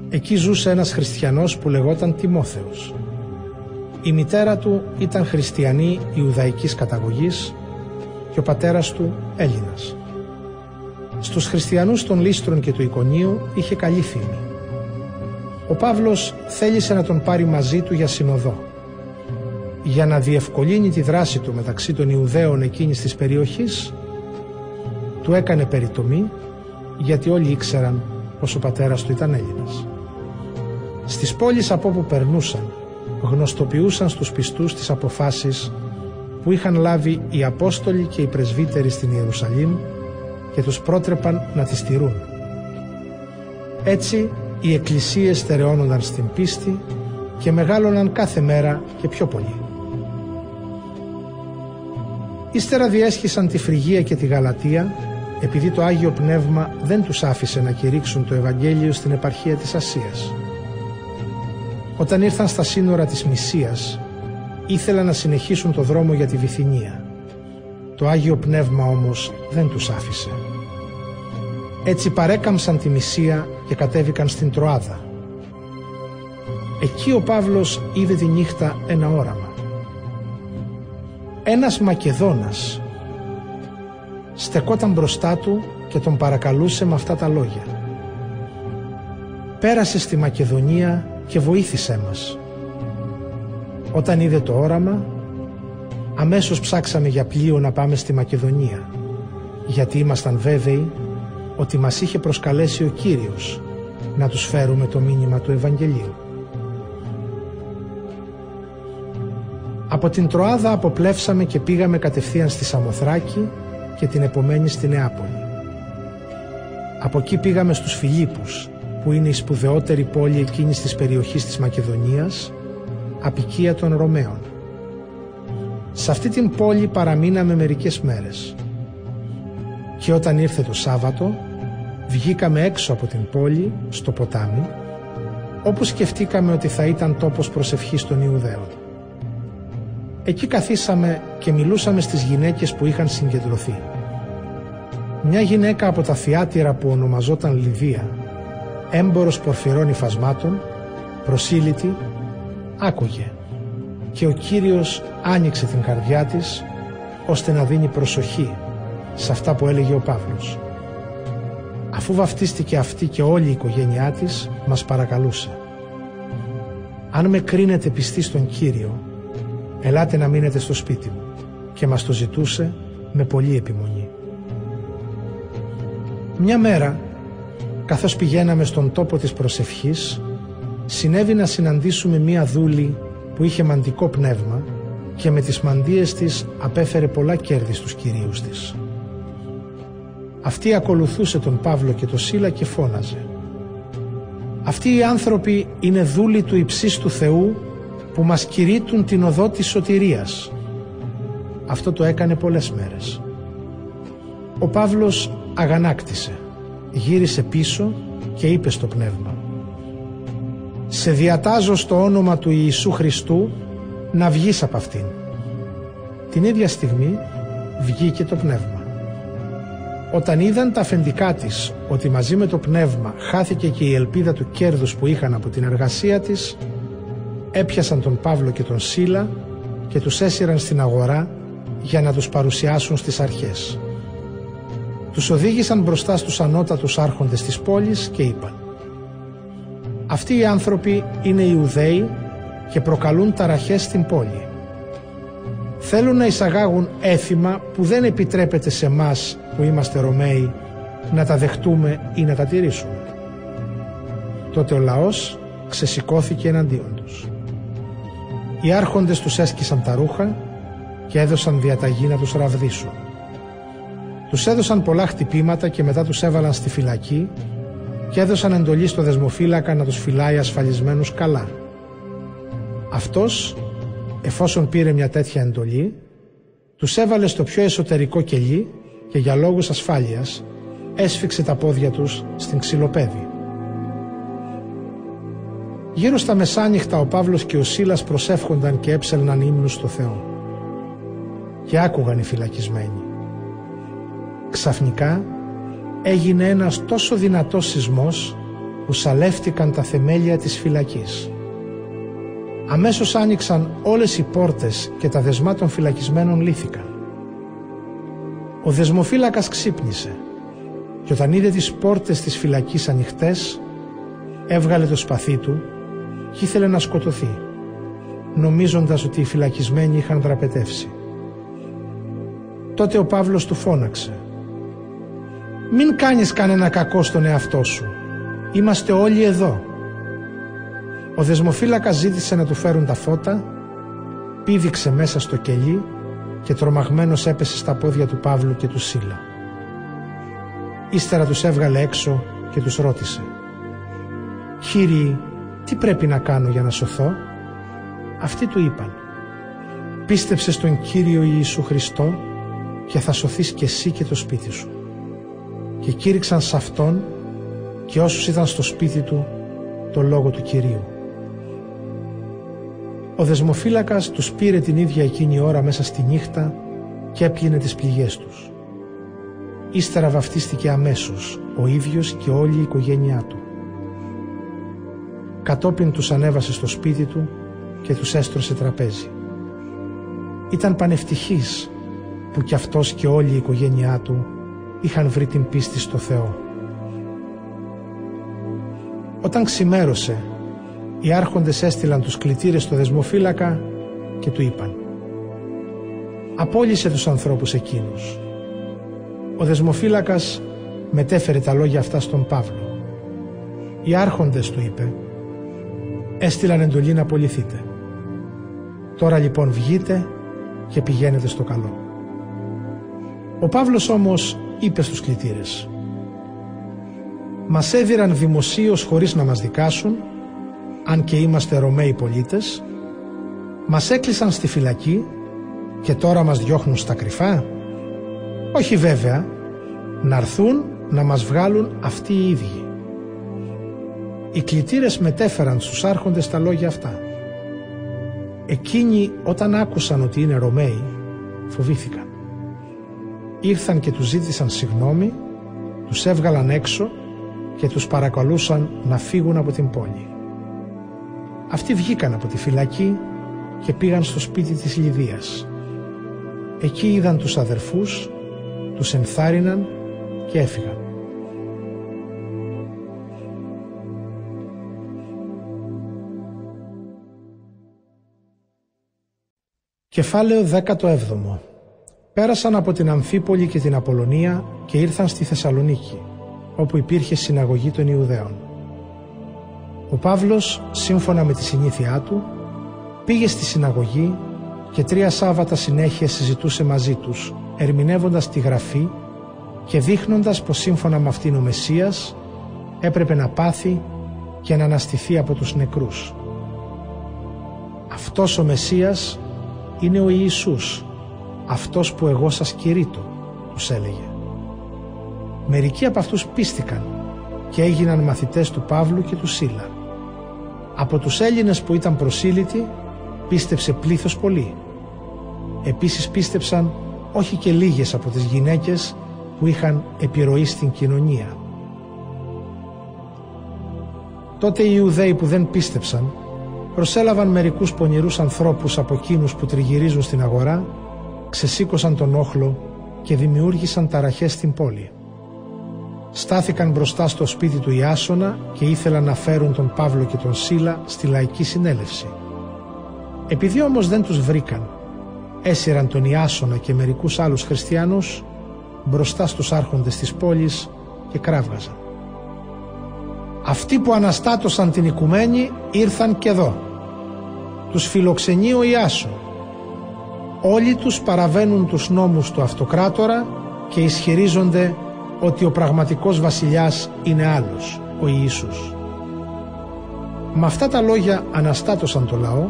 Εκεί ζούσε ένας χριστιανός που λεγόταν Τιμόθεος. Η μητέρα του ήταν χριστιανή Ιουδαϊκής καταγωγής και ο πατέρας του Έλληνας. Στους χριστιανούς των Λίστρων και του Ικονίου είχε καλή φήμη. Ο Παύλος θέλησε να τον πάρει μαζί του για συνοδό. Για να διευκολύνει τη δράση του μεταξύ των Ιουδαίων εκείνης της περιοχής, του έκανε περιτομή γιατί όλοι ήξεραν πως ο πατέρας του ήταν Έλληνας. Στις πόλεις από όπου περνούσαν, γνωστοποιούσαν στους πιστούς τις αποφάσεις που είχαν λάβει οι Απόστολοι και οι Πρεσβύτεροι στην Ιερουσαλήμ και τους πρότρεπαν να τη στηρούν. Έτσι οι εκκλησίες στερεώνονταν στην πίστη και μεγάλωναν κάθε μέρα και πιο πολύ. Ύστερα διέσχισαν τη Φρυγία και τη Γαλατεία επειδή το Άγιο Πνεύμα δεν τους άφησε να κηρύξουν το Ευαγγέλιο στην επαρχία της Ασίας. Όταν ήρθαν στα σύνορα της Μυσίας ήθελαν να συνεχίσουν το δρόμο για τη Βυθινία. Το Άγιο Πνεύμα όμως δεν τους άφησε. Έτσι παρέκαμψαν τη Μυσία και κατέβηκαν στην Τροάδα. Εκεί ο Παύλος είδε τη νύχτα ένα όραμα. Ένας Μακεδόνας στεκόταν μπροστά του και τον παρακαλούσε με αυτά τα λόγια. «Πέρασε στη Μακεδονία και βοήθησέ μας». Όταν είδε το όραμα, αμέσως ψάξαμε για πλοίο να πάμε στη Μακεδονία, γιατί ήμασταν βέβαιοι ότι μας είχε προσκαλέσει ο Κύριος να τους φέρουμε το μήνυμα του Ευαγγελίου. Από την Τροάδα αποπλέψαμε και πήγαμε κατευθείαν στη Σαμοθράκη και την επομένη στη Νεάπολη. Από εκεί πήγαμε στους Φιλίππους, που είναι η σπουδαιότερη πόλη εκείνης της περιοχής της Μακεδονίας, απικία των Ρωμαίων. Σε αυτή την πόλη παραμείναμε μερικές μέρες. Και όταν ήρθε το Σάββατο, βγήκαμε έξω από την πόλη, στο ποτάμι, όπου σκεφτήκαμε ότι θα ήταν τόπος προσευχής των Ιουδαίων. Εκεί καθίσαμε και μιλούσαμε στις γυναίκες που είχαν συγκεντρωθεί. Μια γυναίκα από τα Θιάτυρα που ονομαζόταν Λιδία, έμπορος πορφυρών υφασμάτων, προσήλυτη, άκουγε και ο Κύριος άνοιξε την καρδιά της ώστε να δίνει προσοχή σε αυτά που έλεγε ο Παύλος. Αφού βαφτίστηκε αυτή και όλη η οικογένειά της, μας παρακαλούσε. Αν με κρίνετε πιστή στον Κύριο, ελάτε να μείνετε στο σπίτι μου και μας το ζητούσε με πολλή επιμονή. Μια μέρα, καθώς πηγαίναμε στον τόπο της προσευχής, συνέβη να συναντήσουμε μία δούλη που είχε μαντικό πνεύμα και με τις μαντίες της απέφερε πολλά κέρδη στους κυρίους της. Αυτή ακολουθούσε τον Παύλο και τον Σίλα και φώναζε «Αυτοί οι άνθρωποι είναι δούλοι του υψίστου Θεού που μας κηρύττουν την οδό της σωτηρίας». Αυτό το έκανε πολλές μέρες. Ο Παύλος αγανάκτησε, γύρισε πίσω και είπε στο πνεύμα «Σε διατάζω στο όνομα του Ιησού Χριστού να βγεις από αυτήν». Την ίδια στιγμή βγήκε το πνεύμα. Όταν είδαν τα αφεντικά της ότι μαζί με το πνεύμα χάθηκε και η ελπίδα του κέρδους που είχαν από την εργασία της, έπιασαν τον Παύλο και τον Σίλα και τους έσυραν στην αγορά για να τους παρουσιάσουν στις αρχές. Τους οδήγησαν μπροστά στους ανώτατους άρχοντες της πόλης και είπαν «Αυτοί οι άνθρωποι είναι Ιουδαίοι και προκαλούν ταραχές στην πόλη. Θέλουν να εισαγάγουν έθιμα που δεν επιτρέπεται σε μας που είμαστε Ρωμαίοι να τα δεχτούμε ή να τα τηρήσουμε». Τότε ο λαός ξεσηκώθηκε εναντίον τους. Οι άρχοντες τους έσκησαν τα ρούχα και έδωσαν διαταγή να τους ραβδίσουν. Τους έδωσαν πολλά χτυπήματα και μετά τους έβαλαν στη φυλακή και έδωσαν εντολή στο δεσμοφύλακα να τους φυλάει ασφαλισμένους καλά. Αυτός, εφόσον πήρε μια τέτοια εντολή, τους έβαλε στο πιο εσωτερικό κελί και για λόγους ασφάλειας έσφιξε τα πόδια τους στην ξυλοπέδη. Γύρω στα μεσάνυχτα ο Παύλος και ο Σίλας προσεύχονταν και έψελναν ύμνους στο Θεό. Και άκουγαν οι φυλακισμένοι. Ξαφνικά έγινε ένας τόσο δυνατός σεισμός που σαλεύτηκαν τα θεμέλια της φυλακής. Αμέσως άνοιξαν όλες οι πόρτες και τα δεσμά των φυλακισμένων λύθηκαν. Ο δεσμοφύλακας ξύπνησε και όταν είδε τις πόρτες της φυλακής ανοιχτές έβγαλε το σπαθί του και ήθελε να σκοτωθεί νομίζοντας ότι οι φυλακισμένοι είχαν δραπετεύσει. Τότε ο Παύλος του φώναξε μην κάνεις κανένα κακό στον εαυτό σου. Είμαστε όλοι εδώ. Ο δεσμοφύλακας ζήτησε να του φέρουν τα φώτα, πήδηξε μέσα στο κελί και τρομαγμένος έπεσε στα πόδια του Παύλου και του Σίλα. Ύστερα τους έβγαλε έξω και τους ρώτησε «Κύριοι, τι πρέπει να κάνω για να σωθώ» Αυτοί του είπαν «Πίστεψε στον Κύριο Ιησού Χριστό και θα σωθείς και εσύ και το σπίτι σου» και κήρυξαν σε αυτόν και όσους ήταν στο σπίτι του το λόγο του Κυρίου. Ο δεσμοφύλακας τους πήρε την ίδια εκείνη ώρα μέσα στη νύχτα και έπλυνε τις πληγές τους. Ύστερα βαφτίστηκε αμέσως ο ίδιος και όλη η οικογένειά του. Κατόπιν τους ανέβασε στο σπίτι του και τους έστρωσε τραπέζι. Ήταν πανευτυχής που κι αυτός και όλη η οικογένειά του είχαν βρει την πίστη στο Θεό. Όταν ξημέρωσε, οι άρχοντες έστειλαν τους κλητήρες στο δεσμοφύλακα και του είπαν «Απόλυσε τους ανθρώπους εκείνους». Ο δεσμοφύλακας μετέφερε τα λόγια αυτά στον Παύλο. Οι άρχοντες του είπε «Έστειλαν εντολή να απολυθείτε. Τώρα λοιπόν βγείτε και πηγαίνετε στο καλό». Ο Παύλος όμως είπε στους κλητήρες «Μας έδιραν δημοσίως χωρίς να μας δικάσουν, αν και είμαστε Ρωμαίοι πολίτες, μας έκλεισαν στη φυλακή και τώρα μας διώχνουν στα κρυφά. Όχι βέβαια, να έρθουν να μας βγάλουν αυτοί οι ίδιοι». Οι κλητήρες μετέφεραν στους άρχοντες τα λόγια αυτά. Εκείνοι όταν άκουσαν ότι είναι Ρωμαίοι φοβήθηκαν. Ήρθαν και τους ζήτησαν συγνώμη, τους έβγαλαν έξω και τους παρακαλούσαν να φύγουν από την πόλη. Αυτοί βγήκαν από τη φυλακή και πήγαν στο σπίτι της Λιδίας. Εκεί είδαν τους αδερφούς, τους ενθάρρυναν και έφυγαν. Κεφάλαιο 17 Πέρασαν από την Αμφίπολη και την Απολωνία και ήρθαν στη Θεσσαλονίκη, όπου υπήρχε συναγωγή των Ιουδαίων. Ο Παύλος, σύμφωνα με τη συνήθειά του, πήγε στη συναγωγή και τρία Σάββατα συνέχεια συζητούσε μαζί τους, ερμηνεύοντας τη Γραφή και δείχνοντας πως σύμφωνα με αυτήν ο Μεσσίας έπρεπε να πάθει και να αναστηθεί από τους νεκρούς. Αυτός ο Μεσσίας είναι ο Ιησούς, αυτός που εγώ σας κηρύττω, τους έλεγε. Μερικοί από αυτούς πίστηκαν και έγιναν μαθητές του Παύλου και του Σίλα. Από τους Έλληνες που ήταν προσήλυτοι πίστεψε πλήθος πολύ. Επίσης πίστεψαν όχι και λίγες από τις γυναίκες που είχαν επιρροή στην κοινωνία. Τότε οι Ιουδαίοι που δεν πίστεψαν προσέλαβαν μερικούς πονηρούς ανθρώπους από εκείνους που τριγυρίζουν στην αγορά, ξεσήκωσαν τον όχλο και δημιούργησαν ταραχές στην πόλη. Στάθηκαν μπροστά στο σπίτι του Ιάσονα και ήθελαν να φέρουν τον Παύλο και τον Σίλα στη λαϊκή συνέλευση. Επειδή όμως δεν τους βρήκαν, έσυραν τον Ιάσονα και μερικούς άλλους χριστιανούς μπροστά στους άρχοντες της πόλης και κράβγαζαν. Αυτοί που αναστάτωσαν την οικουμένη ήρθαν και εδώ. Τους φιλοξενεί ο Ιάσο. Όλοι τους παραβαίνουν τους νόμους του αυτοκράτορα και ισχυρίζονται ότι ο πραγματικός βασιλιάς είναι άλλος, ο Ιησούς. Με αυτά τα λόγια αναστάτωσαν το λαό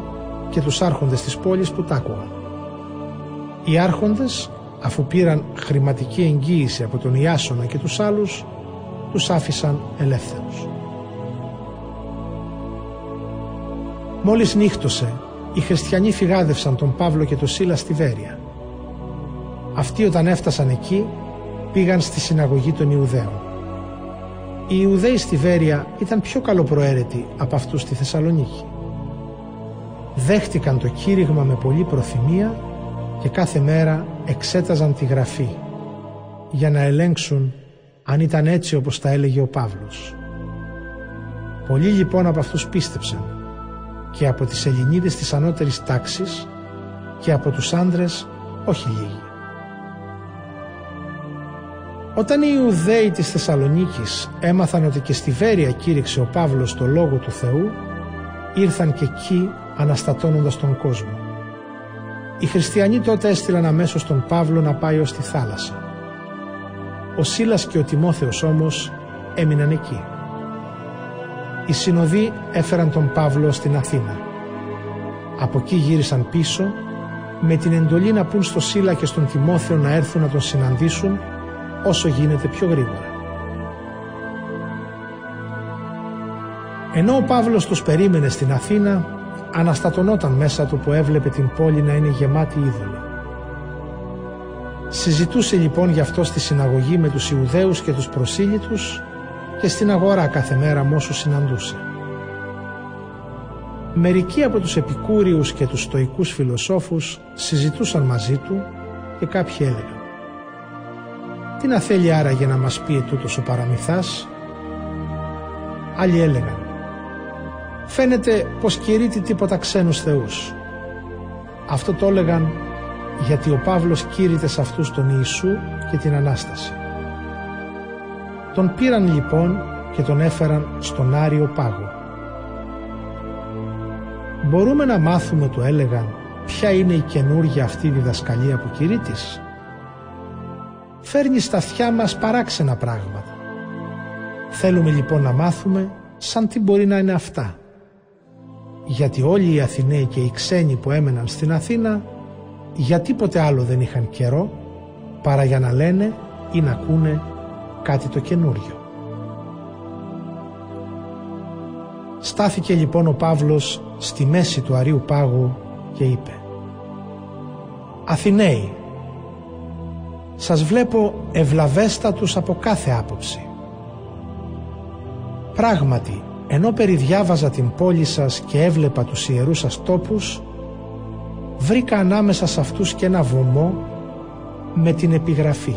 και τους άρχοντες της πόλης που τ' άκουγαν. Οι άρχοντες, αφού πήραν χρηματική εγγύηση από τον Ιάσονα και τους άλλους, τους άφησαν ελεύθερους. Μόλις νύχτωσε, οι χριστιανοί φυγάδευσαν τον Παύλο και τον Σίλα στη Βέρεια. Αυτοί όταν έφτασαν εκεί, πήγαν στη συναγωγή των Ιουδαίων. Οι Ιουδαίοι στη Βέρεια ήταν πιο καλοπροαίρετοι από αυτούς στη Θεσσαλονίκη. Δέχτηκαν το κήρυγμα με πολλή προθυμία και κάθε μέρα εξέταζαν τη γραφή για να ελέγξουν αν ήταν έτσι όπως τα έλεγε ο Παύλος. Πολλοί λοιπόν από αυτούς πίστεψαν και από τις Ελληνίδες της ανώτερης τάξης και από τους άντρες όχι λίγοι. Όταν οι Ιουδαίοι της Θεσσαλονίκης έμαθαν ότι και στη Βέρεια κήρυξε ο Παύλος το Λόγο του Θεού, ήρθαν και εκεί αναστατώνοντας τον κόσμο. Οι χριστιανοί τότε έστειλαν αμέσως τον Παύλο να πάει ως τη θάλασσα. Ο Σίλας και ο Τιμόθεος όμως έμειναν εκεί. Οι συνοδοί έφεραν τον Παύλο στην Αθήνα. Από εκεί γύρισαν πίσω με την εντολή να πούν στο Σίλα και στον Τιμόθεο να έρθουν να τον συναντήσουν όσο γίνεται πιο γρήγορα. Ενώ ο Παύλος τους περίμενε στην Αθήνα, αναστατωνόταν μέσα του που έβλεπε την πόλη να είναι γεμάτη είδωλα. Συζητούσε λοιπόν γι' αυτό στη συναγωγή με τους Ιουδαίους και τους προσήλυτους και στην αγορά κάθε μέρα με όσους συναντούσε. Μερικοί από τους επικούριους και τους στοικούς φιλοσόφους συζητούσαν μαζί του και κάποιοι έλεγαν τι να θέλει άραγε να μας πει ετούτος ο παραμυθάς; Άλλοι έλεγαν Φαίνεται πως κηρύττει τίποτα ξένους θεούς. Αυτό το έλεγαν γιατί ο Παύλος κήρυτε σε αυτούς τον Ιησού και την Ανάσταση. Τον πήραν λοιπόν και τον έφεραν στον Άριο Πάγο. Μπορούμε να μάθουμε, του έλεγαν, ποια είναι η καινούργια αυτή διδασκαλία που κηρύττεις φέρνει στα αυτιά μας παράξενα πράγματα. Θέλουμε λοιπόν να μάθουμε σαν τι μπορεί να είναι αυτά. Γιατί όλοι οι Αθηναίοι και οι ξένοι που έμεναν στην Αθήνα για τίποτε άλλο δεν είχαν καιρό παρά για να λένε ή να ακούνε κάτι το καινούριο. Στάθηκε λοιπόν ο Παύλος στη μέση του Αρίου Πάγου και είπε «Αθηναίοι, σας βλέπω ευλαβέστατους από κάθε άποψη. Πράγματι, ενώ περιδιάβαζα την πόλη σας και έβλεπα τους ιερούς σας τόπους, βρήκα ανάμεσα σε αυτούς και ένα βωμό με την επιγραφή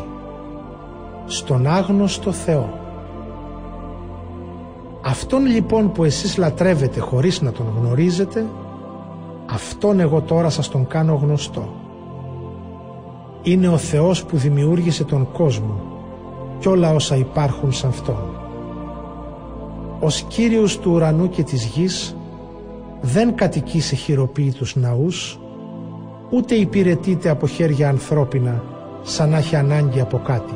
«Στον άγνωστο Θεό». Αυτόν λοιπόν που εσείς λατρεύετε χωρίς να τον γνωρίζετε, αυτόν εγώ τώρα σας τον κάνω γνωστό. Είναι ο Θεός που δημιούργησε τον κόσμο και όλα όσα υπάρχουν σε Αυτόν. Ως Κύριος του ουρανού και της γης δεν κατοικεί σε χειροποίητους ναούς, ούτε υπηρετείται από χέρια ανθρώπινα σαν να έχει ανάγκη από κάτι,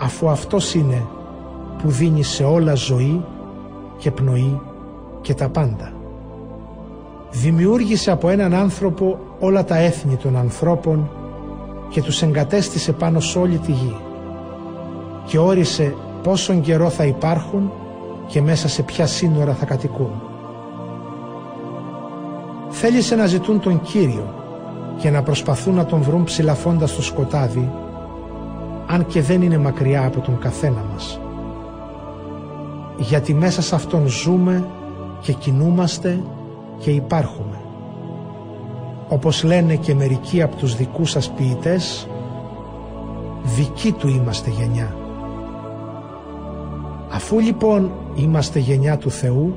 αφού Αυτός είναι που δίνει σε όλα ζωή και πνοή και τα πάντα. Δημιούργησε από έναν άνθρωπο όλα τα έθνη των ανθρώπων και τους εγκατέστησε πάνω σε όλη τη γη και όρισε πόσον καιρό θα υπάρχουν και μέσα σε ποια σύνορα θα κατοικούν. Θέλησε να ζητούν τον Κύριο και να προσπαθούν να τον βρουν ψηλαφώντας στο σκοτάδι αν και δεν είναι μακριά από τον καθένα μας. Γιατί μέσα σε αυτόν ζούμε και κινούμαστε και υπάρχουμε. Όπως λένε και μερικοί από τους δικούς σας ποιητές, δικοί του είμαστε γενιά. Αφού λοιπόν είμαστε γενιά του Θεού,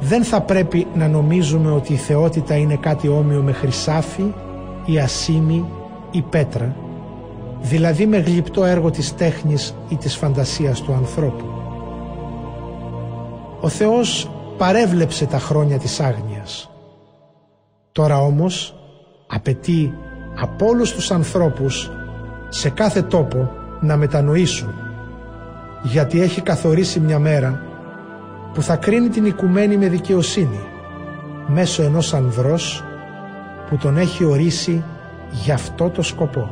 δεν θα πρέπει να νομίζουμε ότι η θεότητα είναι κάτι όμοιο με χρυσάφι ή ασίμι ή πέτρα, δηλαδή με γλυπτό έργο της τέχνης ή της φαντασίας του ανθρώπου. Ο Θεός παρέβλεψε τα χρόνια της άγνοιας. Τώρα όμως απαιτεί από όλους τους ανθρώπους σε κάθε τόπο να μετανοήσουν γιατί έχει καθορίσει μια μέρα που θα κρίνει την οικουμένη με δικαιοσύνη μέσω ενός ανδρός που τον έχει ορίσει για αυτό το σκοπό.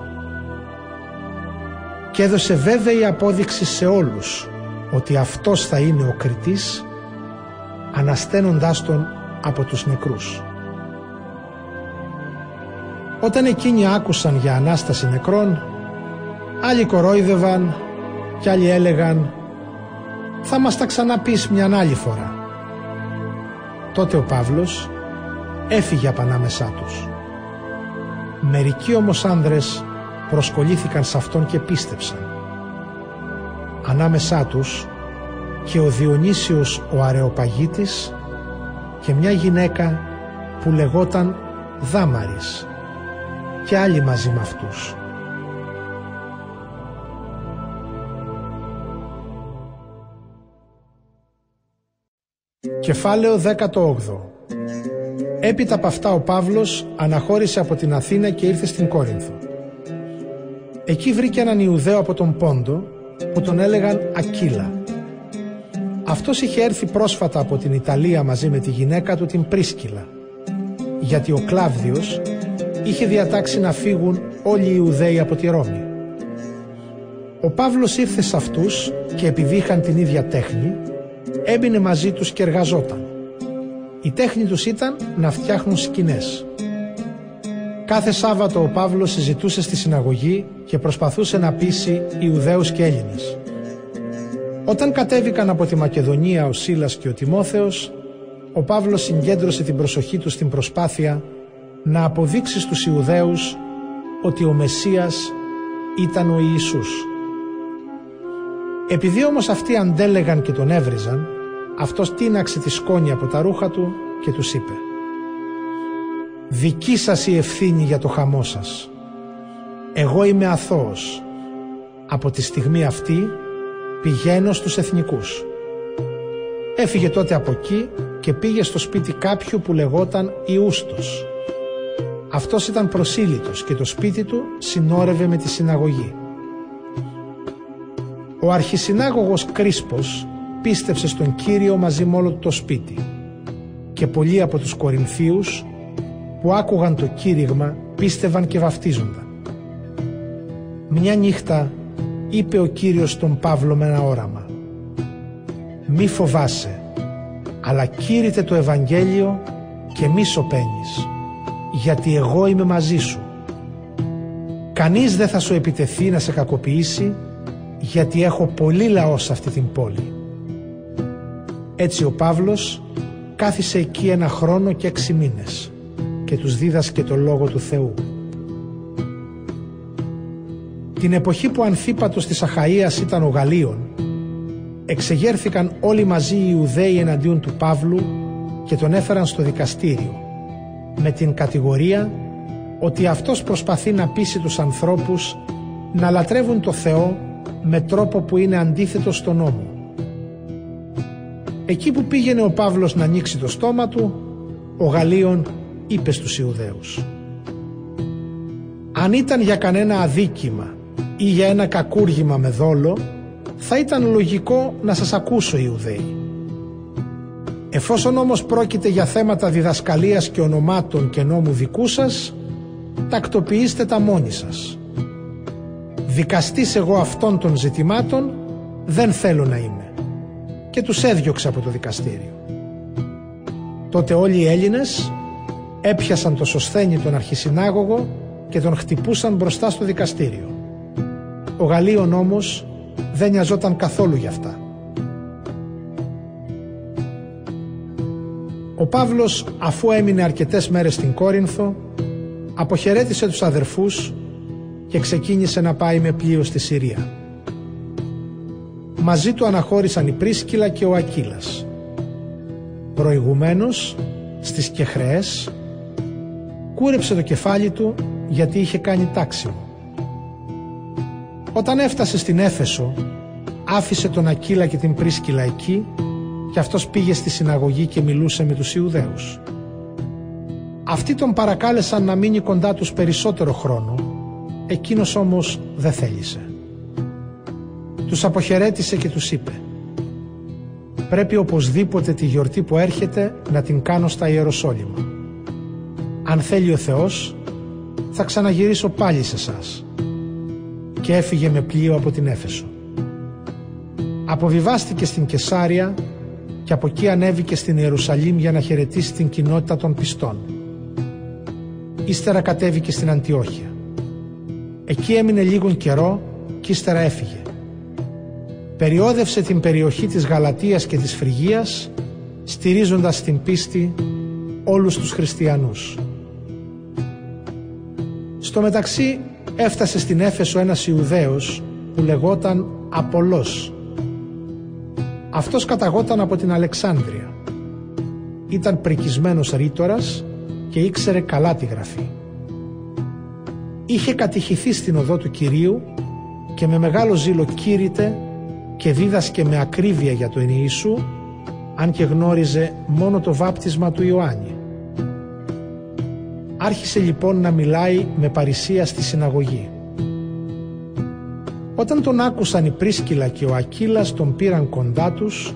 Και έδωσε βέβαιη απόδειξη σε όλους ότι αυτός θα είναι ο κριτής ανασταίνοντάς τον από τους νεκρούς. Όταν εκείνοι άκουσαν για Ανάσταση νεκρών, άλλοι κορόιδευαν και άλλοι έλεγαν «Θα μας τα ξαναπείς μια άλλη φορά». Τότε ο Παύλος έφυγε από ανάμεσά τους. Μερικοί όμως άνδρες προσκολήθηκαν σε αυτόν και πίστεψαν. Ανάμεσά τους και ο Διονύσιος ο Αρεοπαγίτης και μια γυναίκα που λεγόταν Δάμαρης και άλλοι μαζί με αυτούς. Κεφάλαιο 18 Έπειτα από αυτά ο Παύλος αναχώρησε από την Αθήνα και ήρθε στην Κόρινθο. Εκεί βρήκε έναν Ιουδαίο από τον Πόντο που τον έλεγαν Ακύλα. Αυτός είχε έρθει πρόσφατα από την Ιταλία μαζί με τη γυναίκα του την Πρίσκυλα γιατί ο Κλάβδιος είχε διατάξει να φύγουν όλοι οι Ιουδαίοι από τη Ρώμη. Ο Παύλος ήρθε σε αυτούς και επειδή είχαν την ίδια τέχνη, έμπαινε μαζί τους και εργαζόταν. Η τέχνη τους ήταν να φτιάχνουν σκηνές. Κάθε Σάββατο ο Παύλος συζητούσε στη συναγωγή και προσπαθούσε να πείσει Ιουδαίους και Έλληνες. Όταν κατέβηκαν από τη Μακεδονία ο Σίλας και ο Τιμόθεος, ο Παύλος συγκέντρωσε την προσοχή του στην προσπάθεια να αποδείξει στους Ιουδαίους ότι ο Μεσσίας ήταν ο Ιησούς. Επειδή όμως αυτοί αντέλεγαν και τον έβριζαν, αυτός τίναξε τη σκόνη από τα ρούχα του και τους είπε «Δική σας η ευθύνη για το χαμό σας. Εγώ είμαι αθώος. Από τη στιγμή αυτή πηγαίνω στους εθνικούς». Έφυγε τότε από εκεί και πήγε στο σπίτι κάποιου που λεγόταν Ιούστος αυτός ήταν προσήλυτος και το σπίτι του συνόρευε με τη συναγωγή. Ο αρχισυνάγωγος Κρίσπος πίστεψε στον Κύριο μαζί με όλο το σπίτι και πολλοί από τους Κορινθίους που άκουγαν το κήρυγμα πίστευαν και βαφτίζονταν. Μια νύχτα είπε ο Κύριος στον Παύλο με ένα όραμα «Μη φοβάσαι, αλλά κήρυτε το Ευαγγέλιο και μη σωπαίνεις, γιατί εγώ είμαι μαζί σου. Κανείς δεν θα σου επιτεθεί να σε κακοποιήσει, γιατί έχω πολύ λαό σε αυτή την πόλη. Έτσι ο Παύλος κάθισε εκεί ένα χρόνο και έξι μήνες και τους δίδασκε το Λόγο του Θεού. Την εποχή που Ανθίπατος της Αχαΐας ήταν ο Γαλλίων, εξεγέρθηκαν όλοι μαζί οι Ιουδαίοι εναντίον του Παύλου και τον έφεραν στο δικαστήριο με την κατηγορία ότι αυτός προσπαθεί να πείσει τους ανθρώπους να λατρεύουν το Θεό με τρόπο που είναι αντίθετο στον νόμο. Εκεί που πήγαινε ο Παύλος να ανοίξει το στόμα του, ο Γαλλίων είπε στους Ιουδαίους «Αν ήταν για κανένα αδίκημα ή για ένα κακούργημα με δόλο, θα ήταν λογικό να σας ακούσω Ιουδαίοι. Εφόσον όμως πρόκειται για θέματα διδασκαλίας και ονομάτων και νόμου δικού σας, τακτοποιήστε τα μόνοι σας. Δικαστής εγώ αυτών των ζητημάτων δεν θέλω να είμαι και τους έδιωξε από το δικαστήριο. Τότε όλοι οι Έλληνες έπιασαν το Σοσθένη τον αρχισυνάγωγο και τον χτυπούσαν μπροστά στο δικαστήριο. Ο Γαλλίων όμως δεν νοιαζόταν καθόλου γι' αυτά. Ο Παύλος αφού έμεινε αρκετές μέρες στην Κόρινθο αποχαιρέτησε τους αδερφούς και ξεκίνησε να πάει με πλοίο στη Συρία. Μαζί του αναχώρησαν η Πρίσκυλα και ο Ακύλας. Προηγουμένως, στις Κεχρεές, κούρεψε το κεφάλι του γιατί είχε κάνει τάξιμο. Όταν έφτασε στην Έφεσο, άφησε τον Ακύλα και την Πρίσκυλα εκεί και αυτός πήγε στη συναγωγή και μιλούσε με τους Ιουδαίους. Αυτοί τον παρακάλεσαν να μείνει κοντά τους περισσότερο χρόνο, εκείνος όμως δεν θέλησε. Τους αποχαιρέτησε και τους είπε «Πρέπει οπωσδήποτε τη γιορτή που έρχεται να την κάνω στα Ιεροσόλυμα. Αν θέλει ο Θεός, θα ξαναγυρίσω πάλι σε σας και έφυγε με πλοίο από την Έφεσο. Αποβιβάστηκε στην Κεσάρια και από εκεί ανέβηκε στην Ιερουσαλήμ για να χαιρετήσει την κοινότητα των πιστών. Ύστερα κατέβηκε στην Αντιόχεια. Εκεί έμεινε λίγον καιρό και ύστερα έφυγε. Περιόδευσε την περιοχή της Γαλατίας και της Φρυγίας στηρίζοντας την πίστη όλους τους χριστιανούς. Στο μεταξύ έφτασε στην Έφεσο ένας Ιουδαίος που λεγόταν Απολός. Αυτός καταγόταν από την Αλεξάνδρεια. Ήταν πρικισμένος ρήτορας και ήξερε καλά τη γραφή. Είχε κατηχηθεί στην οδό του Κυρίου και με μεγάλο ζήλο κήρυτε και δίδασκε με ακρίβεια για το Ιησού αν και γνώριζε μόνο το βάπτισμα του Ιωάννη. Άρχισε λοιπόν να μιλάει με παρησία στη συναγωγή. Όταν τον άκουσαν η Πρίσκυλα και ο Ακύλας τον πήραν κοντά τους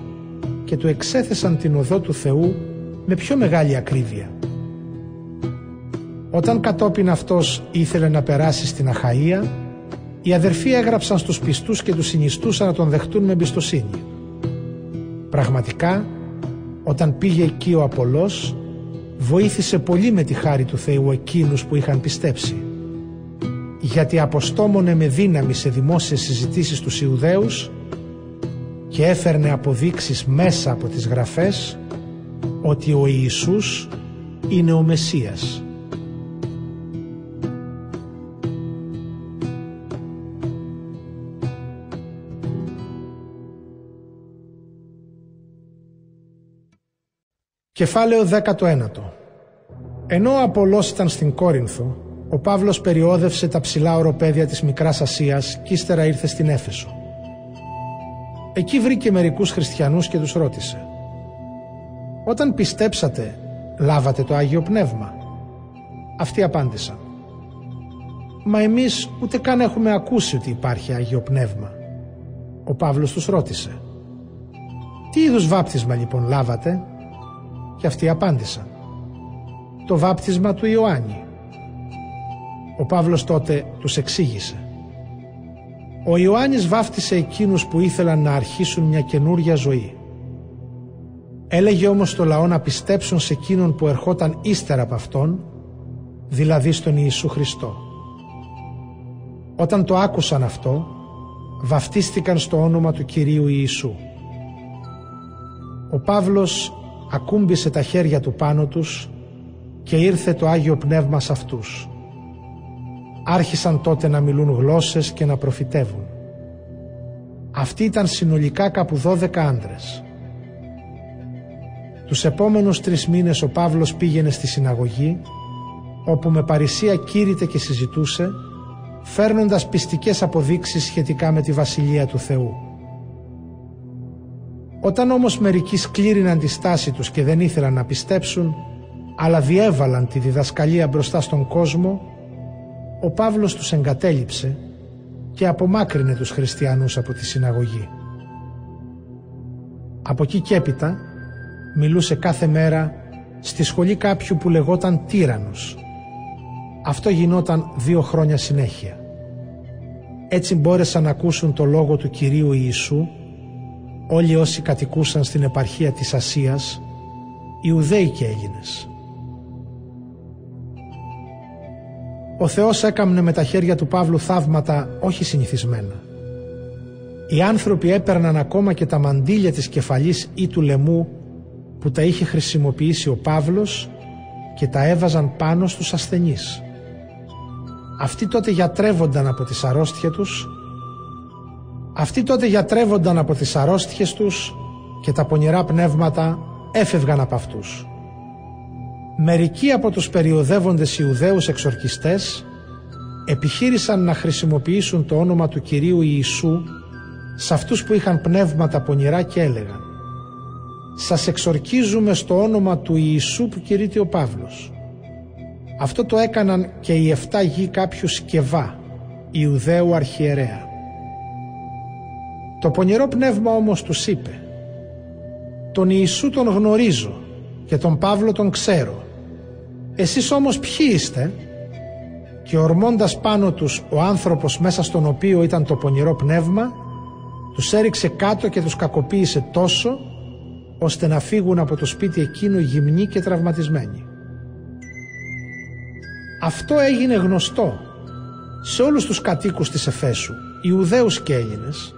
και του εξέθεσαν την οδό του Θεού με πιο μεγάλη ακρίβεια. Όταν κατόπιν αυτός ήθελε να περάσει στην Αχαΐα, οι αδερφοί έγραψαν στους πιστούς και τους συνιστούσαν να τον δεχτούν με εμπιστοσύνη. Πραγματικά, όταν πήγε εκεί ο Απολός, βοήθησε πολύ με τη χάρη του Θεού εκείνους που είχαν πιστέψει. Γιατί αποστόμωνε με δύναμη σε δημόσιες συζητήσεις τους Ιουδαίους και έφερνε αποδείξεις μέσα από τις γραφές ότι ο Ιησούς είναι ο Μεσσίας. Κεφάλαιο 19 Ενώ ο Απολός ήταν στην Κόρινθο, ο Παύλος περιόδευσε τα ψηλά οροπέδια της Μικράς Ασίας και ύστερα ήρθε στην Έφεσο. Εκεί βρήκε μερικούς χριστιανούς και τους ρώτησε «Όταν πιστέψατε, λάβατε το Άγιο Πνεύμα» Αυτοί απάντησαν «Μα εμείς ούτε καν έχουμε ακούσει ότι υπάρχει Άγιο Πνεύμα» Ο Παύλος τους ρώτησε «Τι είδους βάπτισμα λοιπόν λάβατε» Και αυτοί απάντησαν «Το βάπτισμα του Ιωάννη». Ο Παύλος τότε τους εξήγησε «Ο Ιωάννης βάφτισε εκείνους που ήθελαν να αρχίσουν μια καινούρια ζωή. Έλεγε όμως το λαό να πιστέψουν σε εκείνον που ερχόταν ύστερα από αυτόν, δηλαδή στον Ιησού Χριστό. Όταν το άκουσαν αυτό, βαφτίστηκαν στο όνομα του Κυρίου Ιησού. Ο Παύλος ακούμπησε τα χέρια του πάνω τους και ήρθε το Άγιο Πνεύμα σε αυτούς. Άρχισαν τότε να μιλούν γλώσσες και να προφητεύουν. Αυτοί ήταν συνολικά κάπου 12 άντρες. Τους επόμενους τρεις μήνες ο Παύλος πήγαινε στη συναγωγή όπου με παρησία κήρυτε και συζητούσε φέρνοντας πιστικές αποδείξεις σχετικά με τη Βασιλεία του Θεού. Όταν όμως μερικοί σκλήριναν τη στάση τους και δεν ήθελαν να πιστέψουν αλλά διέβαλαν τη διδασκαλία μπροστά στον κόσμο ο Παύλος τους εγκατέλειψε και απομάκρυνε τους χριστιανούς από τη συναγωγή. Από εκεί και έπειτα μιλούσε κάθε μέρα στη σχολή κάποιου που λεγόταν τύρανος. Αυτό γινόταν δύο χρόνια συνέχεια. Έτσι μπόρεσαν να ακούσουν το λόγο του Κυρίου Ιησού όλοι όσοι κατοικούσαν στην επαρχία της Ασίας, Ιουδαίοι και Έλληνες. Ο Θεός έκαμνε με τα χέρια του Παύλου θαύματα όχι συνηθισμένα. Οι άνθρωποι έπαιρναν ακόμα και τα μαντίλια της κεφαλής ή του λαιμού που τα είχε χρησιμοποιήσει ο Παύλος και τα έβαζαν πάνω στους ασθενείς. Αυτοί τότε γιατρεύονταν από τις αρρώστιες τους αυτοί τότε γιατρεύονταν από τις αρρώστιες τους και τα πονηρά πνεύματα έφευγαν από αυτούς. Μερικοί από τους περιοδεύοντες Ιουδαίους εξορκιστές επιχείρησαν να χρησιμοποιήσουν το όνομα του Κυρίου Ιησού σε αυτούς που είχαν πνεύματα πονηρά και έλεγαν «Σας εξορκίζουμε στο όνομα του Ιησού που κηρύττει ο Παύλος». Αυτό το έκαναν και οι 7 γη κάποιου Σκευά, Ιουδαίου αρχιερέα. Το πονηρό πνεύμα όμως τους είπε «Τον Ιησού τον γνωρίζω και τον Παύλο τον ξέρω. Εσείς όμως ποιοι είστε» και ορμώντας πάνω τους ο άνθρωπος μέσα στον οποίο ήταν το πονηρό πνεύμα τους έριξε κάτω και τους κακοποίησε τόσο ώστε να φύγουν από το σπίτι εκείνο γυμνοί και τραυματισμένοι. Αυτό έγινε γνωστό σε όλους τους κατοίκους της Εφέσου, Ιουδαίους και Έλληνες,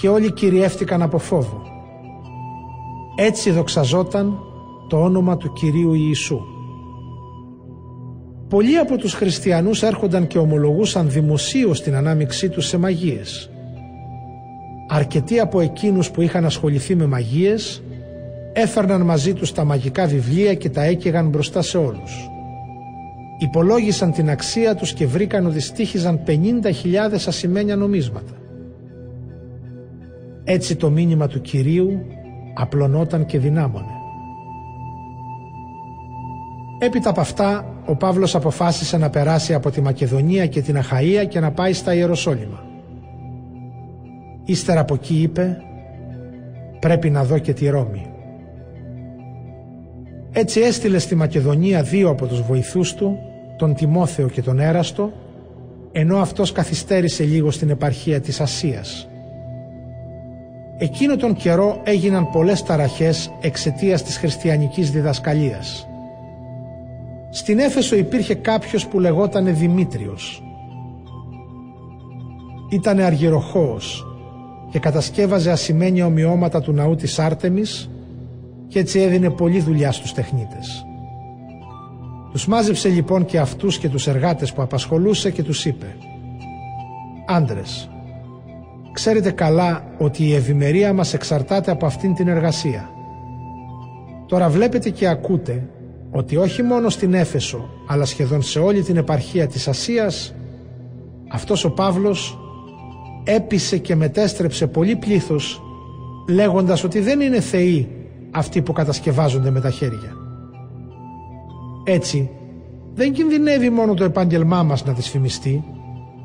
και όλοι κυριεύτηκαν από φόβο. Έτσι δοξαζόταν το όνομα του Κυρίου Ιησού. Πολλοί από τους χριστιανούς έρχονταν και ομολογούσαν δημοσίως την ανάμειξή τους σε μαγείες. Αρκετοί από εκείνους που είχαν ασχοληθεί με μαγείες έφερναν μαζί τους τα μαγικά βιβλία και τα έκαιγαν μπροστά σε όλους. Υπολόγισαν την αξία τους και βρήκαν ότι στήχιζαν 50.000 ασημένια νομίσματα. Έτσι το μήνυμα του Κυρίου απλωνόταν και δυνάμωνε. Έπειτα από αυτά, ο Παύλος αποφάσισε να περάσει από τη Μακεδονία και την Αχαΐα και να πάει στα Ιεροσόλυμα. Ύστερα από εκεί είπε «Πρέπει να δω και τη Ρώμη». Έτσι έστειλε στη Μακεδονία δύο από τους βοηθούς του, τον Τιμόθεο και τον Έραστο, ενώ αυτός καθυστέρησε λίγο στην επαρχία της Ασίας. Εκείνο τον καιρό έγιναν πολλές ταραχές εξαιτίας της χριστιανικής διδασκαλίας. Στην Έφεσο υπήρχε κάποιος που λεγότανε Δημήτριος. Ήτανε αργυροχώος και κατασκεύαζε ασημένια ομοιώματα του ναού της Άρτεμις και έτσι έδινε πολλή δουλειά στους τεχνίτες. Τους μάζεψε λοιπόν και αυτούς και τους εργάτες που απασχολούσε και τους είπε «Άντρες, Ξέρετε καλά ότι η ευημερία μας εξαρτάται από αυτήν την εργασία. Τώρα βλέπετε και ακούτε ότι όχι μόνο στην Έφεσο αλλά σχεδόν σε όλη την επαρχία της Ασίας αυτός ο Παύλος έπεισε και μετέστρεψε πολύ πλήθος λέγοντας ότι δεν είναι θεοί αυτοί που κατασκευάζονται με τα χέρια. Έτσι δεν κινδυνεύει μόνο το επάγγελμά μας να δυσφημιστεί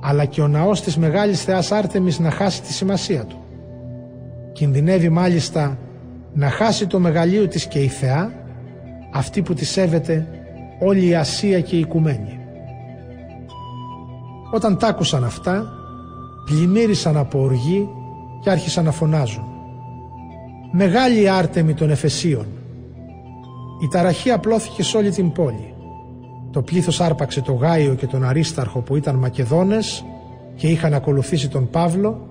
αλλά και ο ναός της Μεγάλης Θεάς Άρτεμις να χάσει τη σημασία του. Κινδυνεύει μάλιστα να χάσει το μεγαλείο της και η Θεά, αυτή που τη σέβεται όλη η Ασία και η Οικουμένη. Όταν τ' άκουσαν αυτά, πλημμύρισαν από οργή και άρχισαν να φωνάζουν. Μεγάλη Άρτεμη των Εφεσίων. Η ταραχή απλώθηκε σε όλη την πόλη. Το πλήθος άρπαξε το Γάιο και τον Αρίσταρχο που ήταν Μακεδόνες και είχαν ακολουθήσει τον Παύλο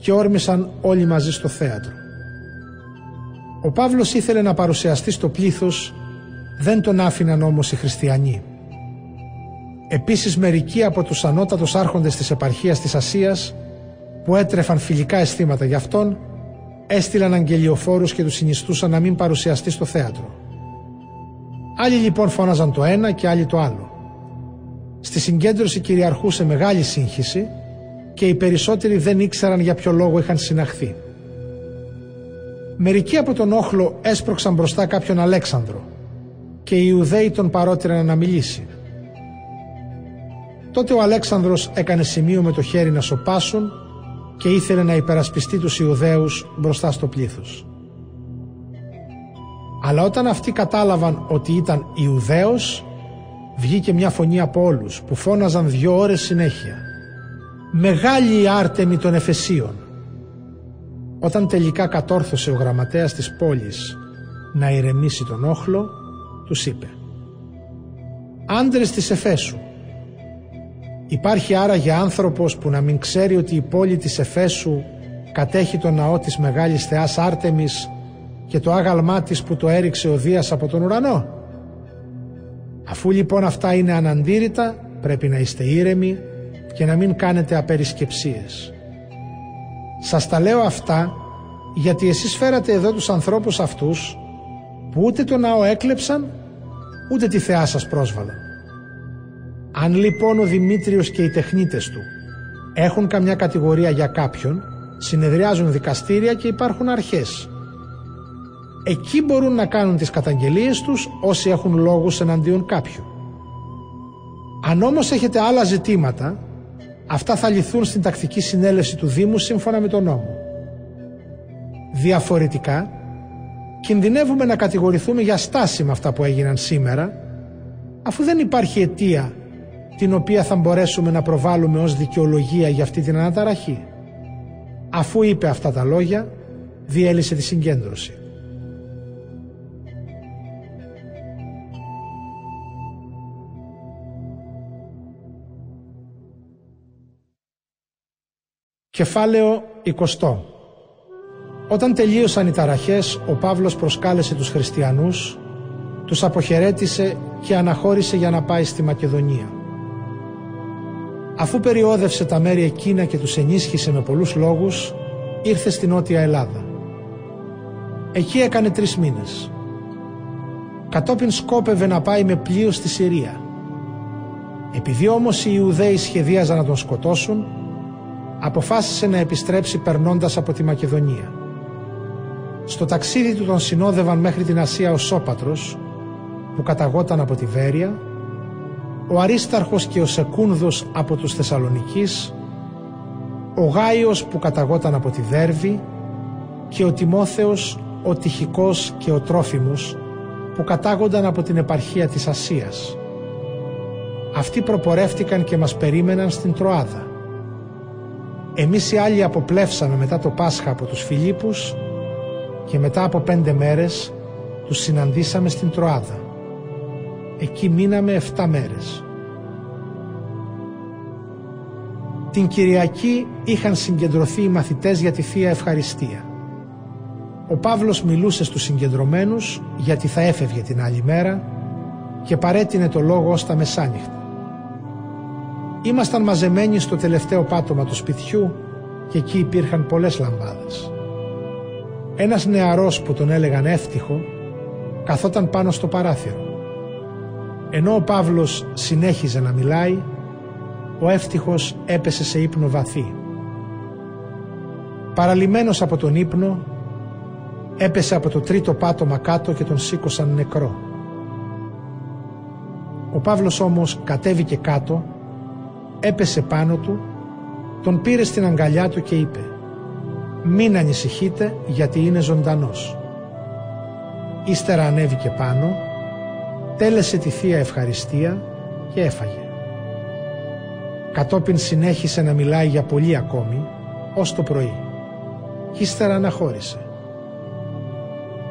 και όρμησαν όλοι μαζί στο θέατρο. Ο Παύλος ήθελε να παρουσιαστεί στο πλήθος, δεν τον άφηναν όμως οι χριστιανοί. Επίσης μερικοί από τους ανώτατους άρχοντες της επαρχίας της Ασίας που έτρεφαν φιλικά αισθήματα για αυτόν έστειλαν αγγελιοφόρους και τους συνιστούσαν να μην παρουσιαστεί στο θέατρο. Άλλοι λοιπόν φώναζαν το ένα και άλλοι το άλλο. Στη συγκέντρωση κυριαρχούσε μεγάλη σύγχυση και οι περισσότεροι δεν ήξεραν για ποιο λόγο είχαν συναχθεί. Μερικοί από τον όχλο έσπρωξαν μπροστά κάποιον Αλέξανδρο και οι Ιουδαίοι τον παρότριναν να μιλήσει. Τότε ο Αλέξανδρος έκανε σημείο με το χέρι να σοπάσουν και ήθελε να υπερασπιστεί τους Ιουδαίους μπροστά στο πλήθος. Αλλά όταν αυτοί κατάλαβαν ότι ήταν Ιουδαίος, βγήκε μια φωνή από όλους που φώναζαν δυο ώρες συνέχεια. «Μεγάλη η Άρτεμη των Εφεσίων». Όταν τελικά κατόρθωσε ο γραμματέας της πόλης να ηρεμήσει τον όχλο, τους είπε «Άντρες της Εφέσου, Υπάρχει άραγε άνθρωπος που να μην ξέρει ότι η πόλη της Εφέσου κατέχει το ναό της Μεγάλης Θεάς Άρτεμις και το άγαλμά της που το έριξε ο Δίας από τον ουρανό. Αφού λοιπόν αυτά είναι αναντήρητα πρέπει να είστε ήρεμοι και να μην κάνετε απερισκεψίες. Σας τα λέω αυτά γιατί εσείς φέρατε εδώ τους ανθρώπους αυτούς που ούτε το ναό έκλεψαν ούτε τη θεά σας πρόσβαλαν. Αν λοιπόν ο Δημήτριος και οι τεχνίτες του έχουν καμιά κατηγορία για κάποιον, συνεδριάζουν δικαστήρια και υπάρχουν αρχές. Εκεί μπορούν να κάνουν τις καταγγελίες τους όσοι έχουν λόγους εναντίον κάποιου. Αν όμως έχετε άλλα ζητήματα, αυτά θα λυθούν στην τακτική συνέλευση του Δήμου σύμφωνα με τον νόμο. Διαφορετικά, κινδυνεύουμε να κατηγορηθούμε για στάση με αυτά που έγιναν σήμερα, αφού δεν υπάρχει αιτία την οποία θα μπορέσουμε να προβάλλουμε ως δικαιολογία για αυτή την αναταραχή. Αφού είπε αυτά τα λόγια, διέλυσε τη συγκέντρωση. Κεφάλαιο 20 Όταν τελείωσαν οι ταραχές, ο Παύλος προσκάλεσε τους χριστιανούς, τους αποχαιρέτησε και αναχώρησε για να πάει στη Μακεδονία. Αφού περιόδευσε τα μέρη εκείνα και τους ενίσχυσε με πολλούς λόγους, ήρθε στη Νότια Ελλάδα. Εκεί έκανε τρεις μήνες. Κατόπιν σκόπευε να πάει με πλοίο στη Συρία. Επειδή όμως οι Ιουδαίοι σχεδίαζαν να τον σκοτώσουν, αποφάσισε να επιστρέψει περνώντας από τη Μακεδονία. Στο ταξίδι του τον συνόδευαν μέχρι την Ασία ο Σόπατρος, που καταγόταν από τη Βέρεια, ο Αρίσταρχος και ο Σεκούνδος από τους Θεσσαλονικείς, ο Γάιος που καταγόταν από τη Δέρβη και ο Τιμόθεος, ο Τυχικός και ο Τρόφιμος που κατάγονταν από την επαρχία της Ασίας. Αυτοί προπορεύτηκαν και μας περίμεναν στην Τροάδα. Εμείς οι άλλοι αποπλέψαμε μετά το Πάσχα από τους Φιλίππους και μετά από πέντε μέρες τους συναντήσαμε στην Τροάδα. Εκεί μείναμε 7 μέρες. Την Κυριακή είχαν συγκεντρωθεί οι μαθητές για τη Θεία Ευχαριστία. Ο Παύλος μιλούσε στους συγκεντρωμένους γιατί θα έφευγε την άλλη μέρα και παρέτεινε το λόγο ως τα μεσάνυχτα. Ήμασταν μαζεμένοι στο τελευταίο πάτωμα του σπιτιού και εκεί υπήρχαν πολλές λαμπάδες. Ένας νεαρός που τον έλεγαν εύτυχο καθόταν πάνω στο παράθυρο. Ενώ ο Παύλος συνέχιζε να μιλάει, ο εύτυχος έπεσε σε ύπνο βαθύ. Παραλυμένος από τον ύπνο, έπεσε από το τρίτο πάτωμα κάτω και τον σήκωσαν νεκρό. Ο Παύλος όμως κατέβηκε κάτω, έπεσε πάνω του, τον πήρε στην αγκαλιά του και είπε «Μην ανησυχείτε γιατί είναι ζωντανός». Ύστερα ανέβηκε πάνω τέλεσε τη Θεία Ευχαριστία και έφαγε. Κατόπιν συνέχισε να μιλάει για πολύ ακόμη, ως το πρωί. Κι ύστερα αναχώρησε.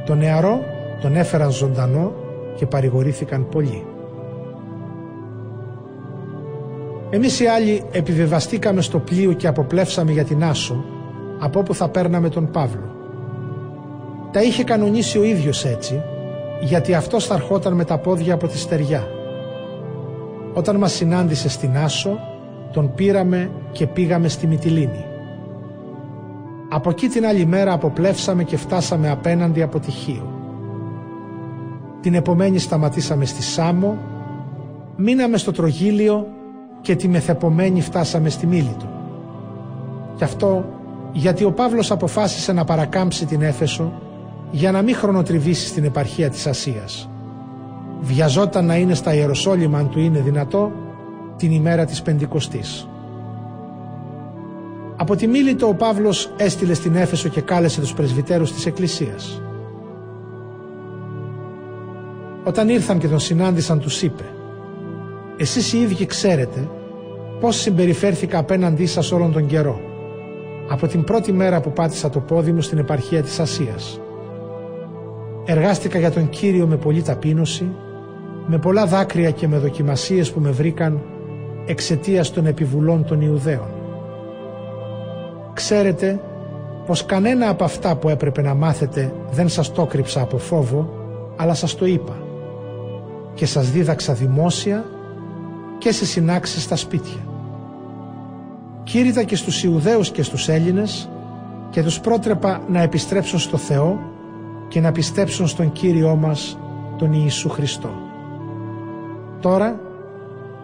Το νεαρό τον έφεραν ζωντανό και παρηγορήθηκαν πολύ. Εμείς οι άλλοι επιβεβαστήκαμε στο πλοίο και αποπλέψαμε για την Άσο από όπου θα παίρναμε τον Παύλο. Τα είχε κανονίσει ο ίδιος έτσι γιατί αυτός θα ερχόταν με τα πόδια από τη στεριά. Όταν μας συνάντησε στην Άσο τον πήραμε και πήγαμε στη Μυτιλίνη. Από εκεί την άλλη μέρα αποπλέψαμε και φτάσαμε απέναντι από τη Χίο. Την επομένη σταματήσαμε στη Σάμο, μείναμε στο Τρογίλιο και τη μεθεπομένη φτάσαμε στη Μίλητο. Γι' αυτό γιατί ο Παύλος αποφάσισε να παρακάμψει την Έφεσο για να μην χρονοτριβήσει στην επαρχία της Ασίας. Βιαζόταν να είναι στα Ιεροσόλυμα αν του είναι δυνατό την ημέρα της Πεντηκοστής. Από τη Μίλητο ο Παύλος έστειλε στην Έφεσο και κάλεσε τους πρεσβυτέρους της Εκκλησίας. Όταν ήρθαν και τον συνάντησαν τους είπε «Εσείς οι ίδιοι ξέρετε πώς συμπεριφέρθηκα απέναντί σας όλον τον καιρό από την πρώτη μέρα που πάτησα το πόδι μου στην επαρχία της Ασίας. Εργάστηκα για τον Κύριο με πολλή ταπείνωση, με πολλά δάκρυα και με δοκιμασίες που με βρήκαν εξαιτίας των επιβουλών των Ιουδαίων. Ξέρετε πως κανένα από αυτά που έπρεπε να μάθετε δεν σας το κρύψα από φόβο, αλλά σας το είπα και σας δίδαξα δημόσια και σε συνάξεις στα σπίτια. Κήρυτα και στους Ιουδαίους και στους Έλληνες και τους πρότρεπα να επιστρέψουν στο Θεό και να πιστέψουν στον Κύριό μας τον Ιησού Χριστό. Τώρα,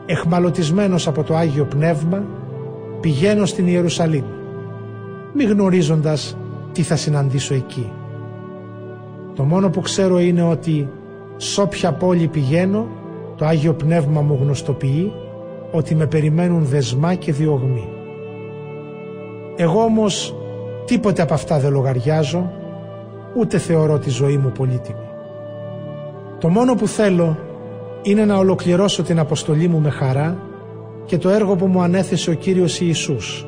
εχμαλωτισμένος από το Άγιο Πνεύμα, πηγαίνω στην Ιερουσαλήμ, μη γνωρίζοντας τι θα συναντήσω εκεί. Το μόνο που ξέρω είναι ότι Σ' όποια πόλη πηγαίνω, το Άγιο Πνεύμα μου γνωστοποιεί ότι με περιμένουν δεσμά και διωγμοί. Εγώ όμως τίποτε από αυτά δεν λογαριάζω, ούτε θεωρώ τη ζωή μου πολύτιμη. Το μόνο που θέλω είναι να ολοκληρώσω την αποστολή μου με χαρά και το έργο που μου ανέθεσε ο Κύριος Ιησούς,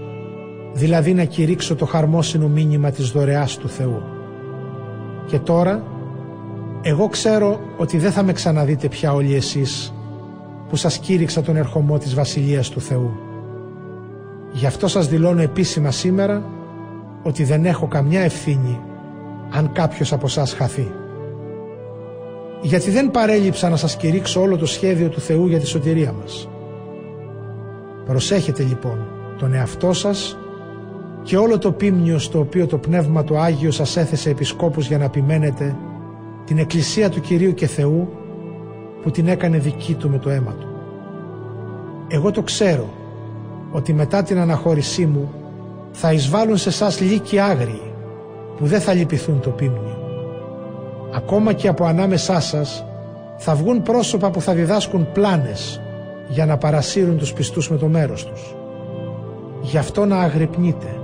δηλαδή να κηρύξω το χαρμόσυνο μήνυμα της δωρεάς του Θεού. Και τώρα εγώ ξέρω ότι δεν θα με ξαναδείτε πια όλοι εσείς που σας κήρυξα τον ερχομό της Βασιλείας του Θεού. Γι' αυτό σας δηλώνω επίσημα σήμερα ότι δεν έχω καμιά ευθύνη αν κάποιος από σας χαθεί. Γιατί δεν παρέλειψα να σας κηρύξω όλο το σχέδιο του Θεού για τη σωτηρία μας. Προσέχετε λοιπόν τον εαυτό σας και όλο το πίμνιο στο οποίο το Πνεύμα το Άγιος σας έθεσε επισκόπους για να επιμένετε την Εκκλησία του Κυρίου και Θεού που την έκανε δική του με το αίμα του. Εγώ το ξέρω ότι μετά την αναχώρησή μου θα εισβάλλουν σε σας λύκοι άγριοι που δεν θα λυπηθούν το πίμνιο. Ακόμα και από ανάμεσά σας θα βγουν πρόσωπα που θα διδάσκουν πλάνες για να παρασύρουν τους πιστούς με το μέρος τους. Γι' αυτό να αγρυπνείτε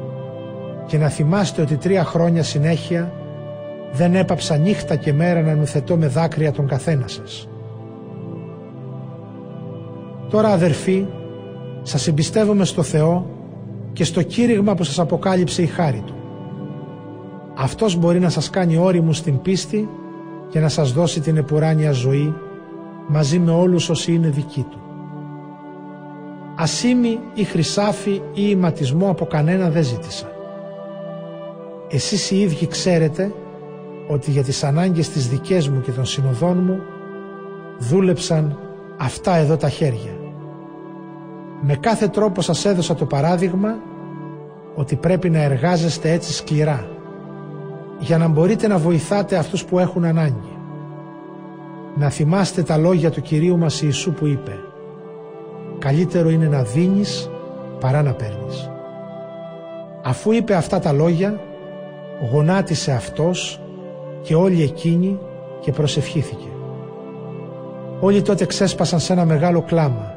και να θυμάστε ότι τρία χρόνια συνέχεια δεν έπαψα νύχτα και μέρα να νουθετώ με δάκρυα τον καθένα σας. Τώρα αδερφοί, σας εμπιστεύομαι στο Θεό και στο κήρυγμα που σας αποκάλυψε η χάρη Του. Αυτός μπορεί να σας κάνει όριμου στην πίστη και να σας δώσει την επουράνια ζωή μαζί με όλους όσοι είναι δικοί Του. Ασήμι ή χρυσάφι ή ηματισμό από κανένα δεν ζήτησα. Εσείς οι ίδιοι ξέρετε ότι για τις ανάγκες της δικές μου και των συνοδών μου δούλεψαν αυτά εδώ τα χέρια. Με κάθε τρόπο σας έδωσα το παράδειγμα ότι πρέπει να εργάζεστε έτσι σκληρά για να μπορείτε να βοηθάτε αυτούς που έχουν ανάγκη. Να θυμάστε τα λόγια του Κυρίου μας Ιησού που είπε «Καλύτερο είναι να δίνεις παρά να παίρνεις». Αφού είπε αυτά τα λόγια, γονάτισε αυτός και όλοι εκείνοι και προσευχήθηκε. Όλοι τότε ξέσπασαν σε ένα μεγάλο κλάμα.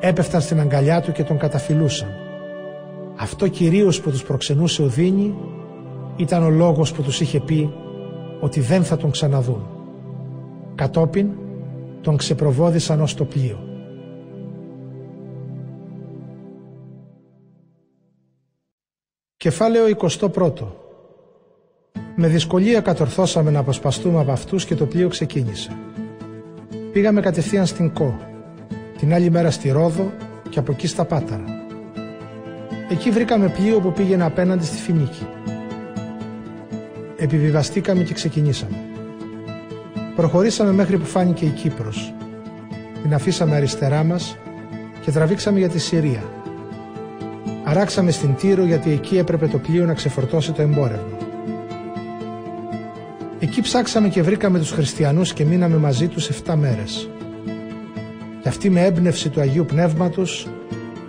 Έπεφταν στην αγκαλιά του και τον καταφυλούσαν. Αυτό κυρίως που τους προξενούσε ο Δίνη ήταν ο λόγος που τους είχε πει ότι δεν θα τον ξαναδούν. Κατόπιν τον ξεπροβόδησαν ως το πλοίο. Κεφάλαιο 21 Με δυσκολία κατορθώσαμε να αποσπαστούμε από αυτούς και το πλοίο ξεκίνησε. Πήγαμε κατευθείαν στην Κο, την άλλη μέρα στη Ρόδο και από εκεί στα Πάταρα. Εκεί βρήκαμε πλοίο που πήγαινε απέναντι στη Φινίκη. Επιβιβαστήκαμε και ξεκινήσαμε. Προχωρήσαμε μέχρι που φάνηκε η Κύπρος. Την αφήσαμε αριστερά μας και τραβήξαμε για τη Συρία. Αράξαμε στην Τύρο γιατί εκεί έπρεπε το πλοίο να ξεφορτώσει το εμπόρευμα. Εκεί ψάξαμε και βρήκαμε τους χριστιανούς και μείναμε μαζί τους 7 μέρες. Και αυτοί με έμπνευση του Αγίου Πνεύματος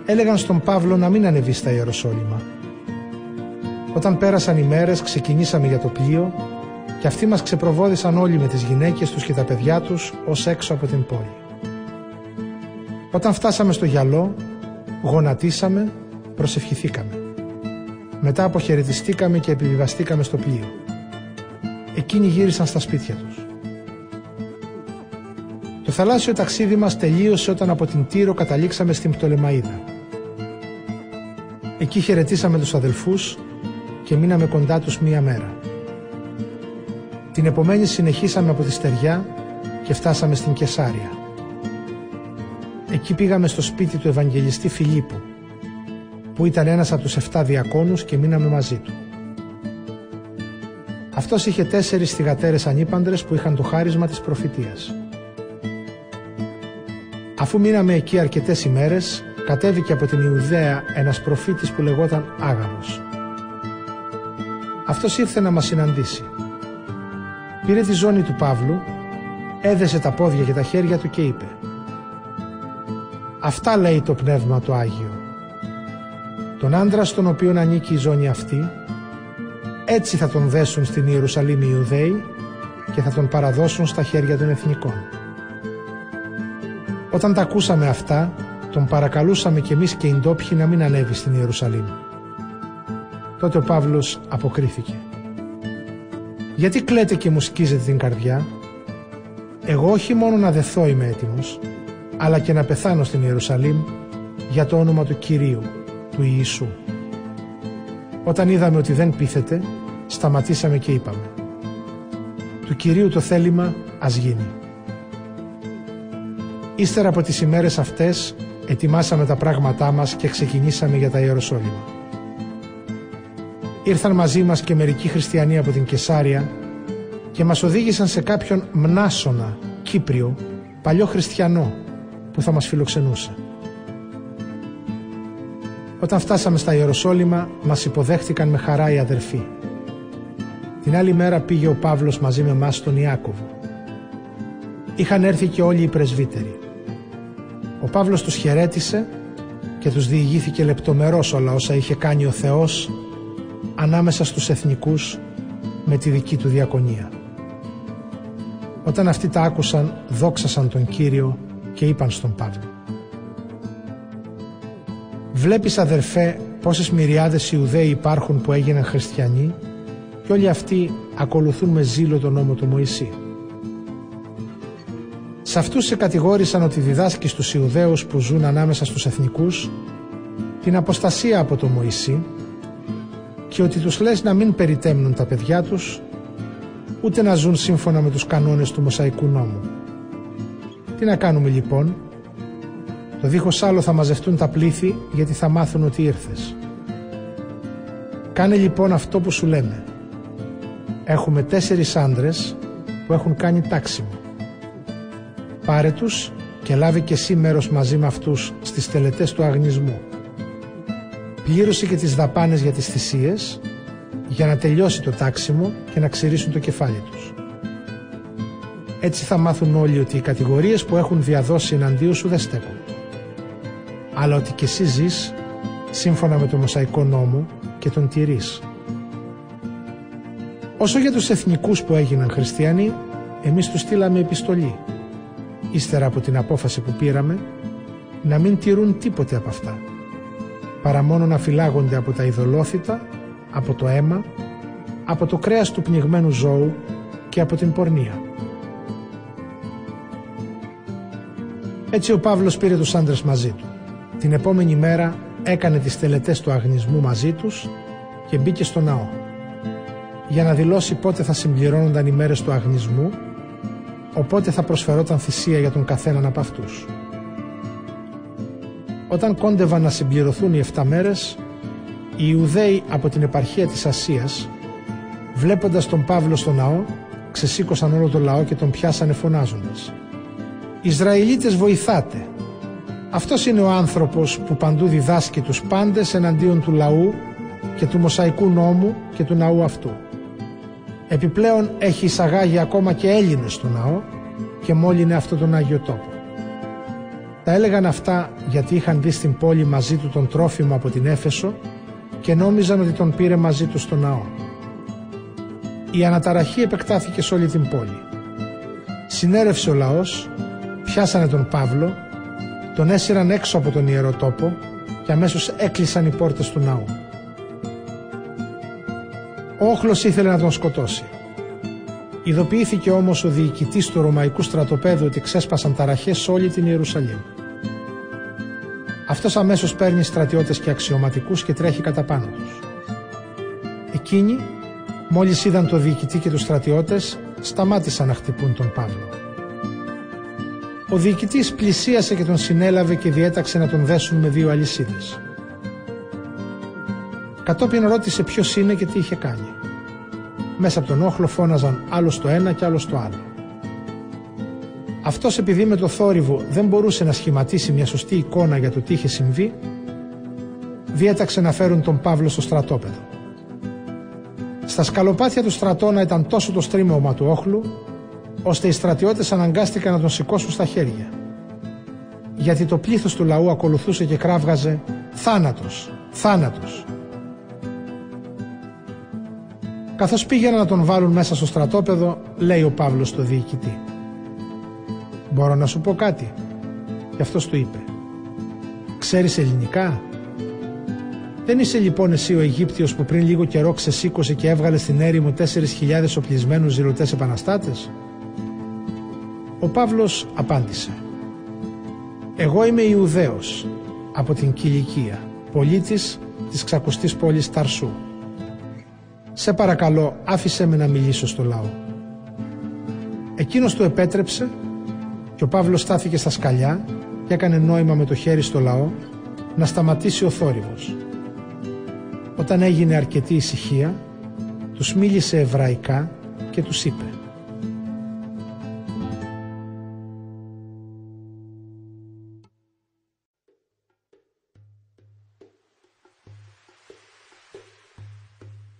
έλεγαν στον Παύλο να μην ανεβεί στα Ιεροσόλυμα. Όταν πέρασαν οι μέρες ξεκινήσαμε για το πλοίο και αυτοί μας ξεπροβόδησαν όλοι με τις γυναίκες τους και τα παιδιά τους ως έξω από την πόλη. Όταν φτάσαμε στο γυαλό, γονατίσαμε, προσευχηθήκαμε. Μετά αποχαιρετιστήκαμε και επιβιβαστήκαμε στο πλοίο. Εκείνοι γύρισαν στα σπίτια τους. Το θαλάσσιο ταξίδι μας τελείωσε όταν από την Τύρο καταλήξαμε στην Πτολεμαίδα. Εκεί χαιρετήσαμε τους αδελφούς και μείναμε κοντά τους μία μέρα. Την επομένη συνεχίσαμε από τη Στεριά και φτάσαμε στην Κεσάρια. Εκεί πήγαμε στο σπίτι του Ευαγγελιστή Φιλίππου, που ήταν ένας από τους 7 διακόνους και μείναμε μαζί του. Αυτός είχε τέσσερις θυγατέρες ανήπαντρες που είχαν το χάρισμα της προφητείας. Αφού μείναμε εκεί αρκετές ημέρες, κατέβηκε από την Ιουδαία ένας προφήτης που λεγόταν Άγαμος. Αυτός ήρθε να μας συναντήσει. Πήρε τη ζώνη του Παύλου, έδεσε τα πόδια και τα χέρια του και είπε «Αυτά λέει το Πνεύμα το Άγιο. Τον άντρα στον οποίο ανήκει η ζώνη αυτή, έτσι θα τον δέσουν στην Ιερουσαλήμ οι Ιουδαίοι και θα τον παραδώσουν στα χέρια των εθνικών. Όταν τα ακούσαμε αυτά, τον παρακαλούσαμε κι εμείς και οι ντόπιοι να μην ανέβει στην Ιερουσαλήμ. Τότε ο Παύλος αποκρίθηκε. «Γιατί κλαίτε και μου σκίζετε την καρδιά; Εγώ όχι μόνο να δεθώ είμαι έτοιμος, αλλά και να πεθάνω στην Ιερουσαλήμ για το όνομα του Κυρίου, του Ιησού». Όταν είδαμε ότι δεν πείθεται, σταματήσαμε και είπαμε «Του Κυρίου το θέλημα ας γίνει». Ύστερα από τις ημέρες αυτές ετοιμάσαμε τα πράγματά μας και ξεκινήσαμε για τα Ιεροσόλυμα. Ήρθαν μαζί μας και μερικοί χριστιανοί από την Κεσάρια και μας οδήγησαν σε κάποιον Μνάσονα, Κύπριο, παλιό χριστιανό που θα μας φιλοξενούσε. Όταν φτάσαμε στα Ιεροσόλυμα μας υποδέχτηκαν με χαρά οι αδερφοί. Την άλλη μέρα πήγε ο Παύλος μαζί με μας στον Ιάκωβο. Είχαν έρθει και όλοι οι πρεσβύτεροι. Ο Παύλος τους χαιρέτησε και τους διηγήθηκε λεπτομερώς όλα όσα είχε κάνει ο Θεός ανάμεσα στους εθνικούς με τη δική του διακονία. Όταν αυτοί τα άκουσαν, δόξασαν τον Κύριο και είπαν στον Παύλο Βλέπεις αδερφέ πόσες μυριάδες Ιουδαίοι υπάρχουν που έγιναν χριστιανοί και όλοι αυτοί ακολουθούν με ζήλο τον νόμο του Μωυσή. Σε αυτούς σε κατηγόρησαν ότι διδάσκεις τους Ιουδαίους που ζουν ανάμεσα στους εθνικούς την αποστασία από το Μωυσή και ότι τους λες να μην περιτέμνουν τα παιδιά τους ούτε να ζουν σύμφωνα με τους κανόνες του Μωσαϊκού νόμου. Τι να κάνουμε λοιπόν, το δίχως άλλο θα μαζευτούν τα πλήθη γιατί θα μάθουν ότι ήρθες. Κάνε λοιπόν αυτό που σου λέμε. Έχουμε τέσσερις άντρες που έχουν κάνει τάξιμο. Πάρε τους και λάβει και εσύ μέρος μαζί με αυτούς στις τελετές του αγνισμού. Πλήρωσε και τις δαπάνες για τις θυσίες για να τελειώσει το τάξιμο και να ξηρίσουν το κεφάλι τους. Έτσι θα μάθουν όλοι ότι οι κατηγορίες που έχουν διαδώσει εναντίον σου δεν στέκουν. Αλλά ότι και εσύ ζεις σύμφωνα με το Μωσαϊκό νόμο και τον τηρείς. Όσο για τους εθνικούς που έγιναν χριστιανοί, εμείς τους στείλαμε επιστολή ύστερα από την απόφαση που πήραμε, να μην τηρούν τίποτε από αυτά, παρά μόνο να φυλάγονται από τα ειδωλόθητα, από το αίμα, από το κρέας του πνιγμένου ζώου και από την πορνεία. Έτσι ο Παύλος πήρε τους άντρες μαζί του. Την επόμενη μέρα έκανε τις τελετές του αγνισμού μαζί τους και μπήκε στο ναό. για να δηλώσει πότε θα συμπληρώνονταν οι μέρες του αγνισμού, οπότε θα προσφερόταν θυσία για τον καθέναν από αυτούς. Όταν κόντευαν να συμπληρωθούν οι 7 μέρες, οι Ιουδαίοι από την επαρχία της Ασίας, βλέποντας τον Παύλο στο ναό, ξεσήκωσαν όλο το λαό και τον πιάσανε φωνάζοντας. «Ισραηλίτες βοηθάτε! Αυτός είναι ο άνθρωπος που παντού διδάσκει τους πάντες εναντίον του λαού και του Μοσαϊκού νόμου και του ναού αυτού. Επιπλέον έχει εισαγάγει ακόμα και Έλληνες στο ναό και μόλυνε αυτό τον Άγιο Τόπο. Τα έλεγαν αυτά γιατί είχαν δει στην πόλη μαζί του τον τρόφιμο από την Έφεσο και νόμιζαν ότι τον πήρε μαζί του στο ναό. Η αναταραχή επεκτάθηκε σε όλη την πόλη. Συνέρευσε ο λαός, πιάσανε τον Παύλο, τον έσυραν έξω από τον ιερό τόπο και αμέσως έκλεισαν οι πόρτες του ναού. Ο όχλος ήθελε να τον σκοτώσει. Ειδοποιήθηκε όμως ο διοικητής του Ρωμαϊκού στρατοπέδου ότι ξέσπασαν ταραχές σε όλη την Ιερουσαλήμ. Αυτός αμέσως παίρνει στρατιώτες και αξιωματικούς και τρέχει κατά πάνω τους. Εκείνοι, μόλις είδαν το διοικητή και τους στρατιώτες, σταμάτησαν να χτυπούν τον Παύλο. Ο διοικητής πλησίασε και τον συνέλαβε και διέταξε να τον δέσουν με δύο αλυσίδες. Κατόπιν ρώτησε ποιος είναι και τι είχε κάνει. Μέσα από τον όχλο φώναζαν άλλο το ένα και άλλο το άλλο. Αυτός επειδή με το θόρυβο δεν μπορούσε να σχηματίσει μια σωστή εικόνα για το τι είχε συμβεί, διέταξε να φέρουν τον Παύλο στο στρατόπεδο. Στα σκαλοπάτια του στρατόνα ήταν τόσο το στρίμωμα του όχλου, ώστε οι στρατιώτες αναγκάστηκαν να τον σηκώσουν στα χέρια. Γιατί το πλήθος του λαού ακολουθούσε και κράβγαζε «Θάνατος! Θάνατος!» Καθώς πήγαιναν να τον βάλουν μέσα στο στρατόπεδο, λέει ο Παύλος στο διοικητή. «Μπορώ να σου πω κάτι» Γι' αυτός του είπε. «Ξέρεις ελληνικά» Δεν είσαι λοιπόν εσύ ο Αιγύπτιος που πριν λίγο καιρό ξεσήκωσε και έβγαλε στην έρημο 4.000 οπλισμένους ζηλωτές επαναστάτες; Ο Παύλος απάντησε «Εγώ είμαι Ιουδαίος από την Κιλικία, πολίτης της ξακουστής πόλης Ταρσού. Σε παρακαλώ άφησέ με να μιλήσω στο λαό». Εκείνος του επέτρεψε και ο Παύλος στάθηκε στα σκαλιά και έκανε νόημα με το χέρι στο λαό να σταματήσει ο θόρυβος. Όταν έγινε αρκετή ησυχία, τους μίλησε εβραϊκά και τους είπε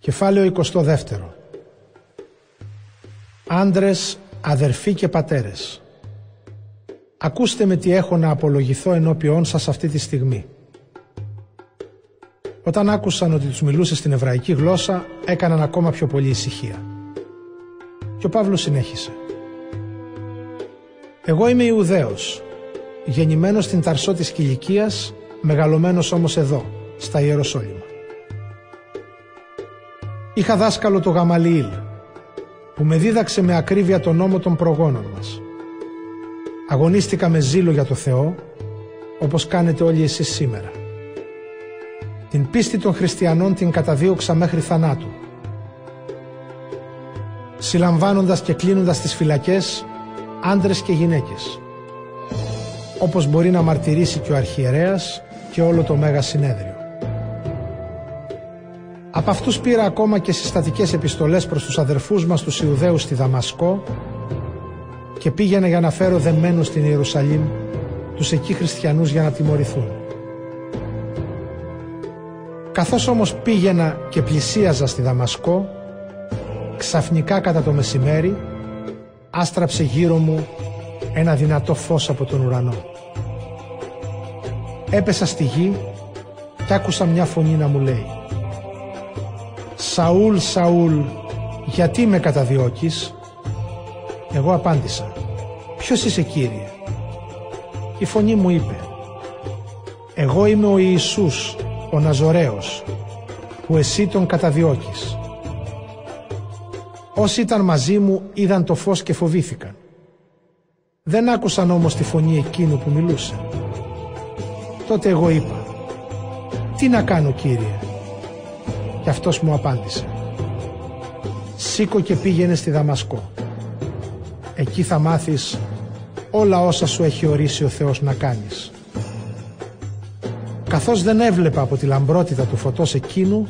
Κεφάλαιο 22 Άντρες, αδερφοί και πατέρες Ακούστε με τι έχω να απολογηθώ ενώπιόν σας αυτή τη στιγμή. Όταν άκουσαν ότι τους μιλούσε στην εβραϊκή γλώσσα, έκαναν ακόμα πιο πολύ ησυχία. Και ο Παύλος συνέχισε. Εγώ είμαι Ιουδαίος, γεννημένος στην Ταρσό της Κιλικίας, μεγαλωμένος όμως εδώ, στα Ιεροσόλυμα. Είχα δάσκαλο το Γαμαλιήλ, που με δίδαξε με ακρίβεια τον νόμο των προγόνων μας. Αγωνίστηκα με ζήλο για το Θεό, όπως κάνετε όλοι εσείς σήμερα. Την πίστη των χριστιανών την καταδίωξα μέχρι θανάτου. Συλλαμβάνοντας και κλείνοντας τις φυλακές άντρες και γυναίκες. Όπως μπορεί να μαρτυρήσει και ο αρχιερέας και όλο το Μέγα Συνέδριο. Από αυτούς πήρα ακόμα και συστατικές επιστολές προς τους αδερφούς μας τους Ιουδαίους στη Δαμασκό και πήγαινα για να φέρω δεμένους στην Ιερουσαλήμ τους εκεί χριστιανούς για να τιμωρηθούν. Καθώς όμως πήγαινα και πλησίαζα στη Δαμασκό, ξαφνικά κατά το μεσημέρι άστραψε γύρω μου ένα δυνατό φως από τον ουρανό. Έπεσα στη γη και άκουσα μια φωνή να μου λέει «Σαούλ, Σαούλ, γιατί με καταδιώκεις» Εγώ απάντησα «Ποιος είσαι Κύριε» Η φωνή μου είπε «Εγώ είμαι ο Ιησούς, ο Ναζωραίος, που εσύ τον καταδιώκεις». Όσοι ήταν μαζί μου είδαν το φως και φοβήθηκαν. Δεν άκουσαν όμως τη φωνή εκείνου που μιλούσε. Τότε εγώ είπα «Τι να κάνω Κύριε» και αυτός μου απάντησε σήκω και πήγαινε στη Δαμασκό. Εκεί θα μάθεις όλα όσα σου έχει ορίσει ο Θεός να κάνεις. Καθώς δεν έβλεπα από τη λαμπρότητα του φωτός εκείνου,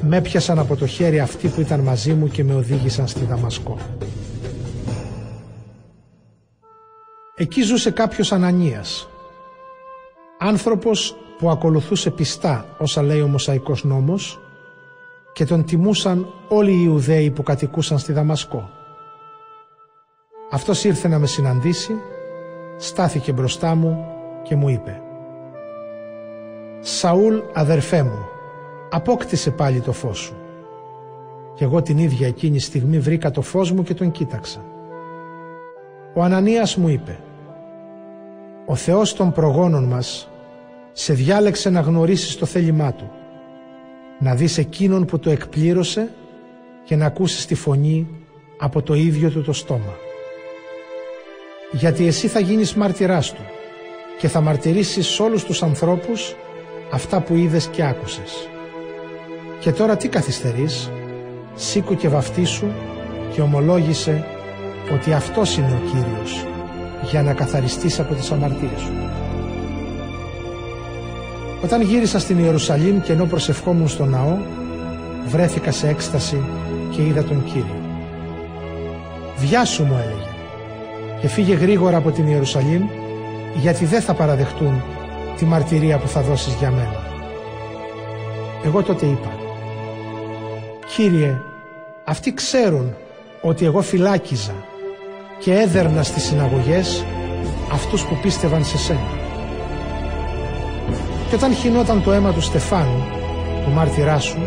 με πιασαν από το χέρι αυτοί που ήταν μαζί μου και με οδήγησαν στη Δαμασκό. Εκεί ζούσε κάποιος Ανανίας, άνθρωπος που ακολουθούσε πιστά όσα λέει ο Μωσαϊκός νόμος και τον τιμούσαν όλοι οι Ιουδαίοι που κατοικούσαν στη Δαμασκό. Αυτός ήρθε να με συναντήσει, στάθηκε μπροστά μου και μου είπε «Σαούλ αδερφέ μου, απόκτησε πάλι το φως σου». Και εγώ την ίδια εκείνη στιγμή βρήκα το φως μου και τον κοίταξα. Ο Ανανίας μου είπε «Ο Θεός των προγόνων μας σε διάλεξε να γνωρίσεις το θέλημά Του, να δεις εκείνον που το εκπλήρωσε και να ακούσεις τη φωνή από το ίδιο Του το στόμα. Γιατί εσύ θα γίνεις μάρτυράς Του και θα μαρτυρήσεις σε όλους τους ανθρώπους αυτά που είδες και άκουσες. Και τώρα τι καθυστερείς, σήκω και βαφτίσου και ομολόγησε ότι αυτός είναι ο Κύριος για να καθαριστείς από τις αμαρτίες σου. Όταν γύρισα στην Ιερουσαλήμ και ενώ προσευχόμουν στο ναό, βρέθηκα σε έκσταση και είδα τον Κύριο. «Βιάσου» μου έλεγε και φύγε γρήγορα από την Ιερουσαλήμ γιατί δεν θα παραδεχτούν τη μαρτυρία που θα δώσεις για μένα. Εγώ τότε είπα «Κύριε, αυτοί ξέρουν ότι εγώ φυλάκιζα και έδερνα στις συναγωγές αυτούς που πίστευαν σε σένα. Και όταν χινόταν το αίμα του Στεφάνου, του μάρτυρά σου,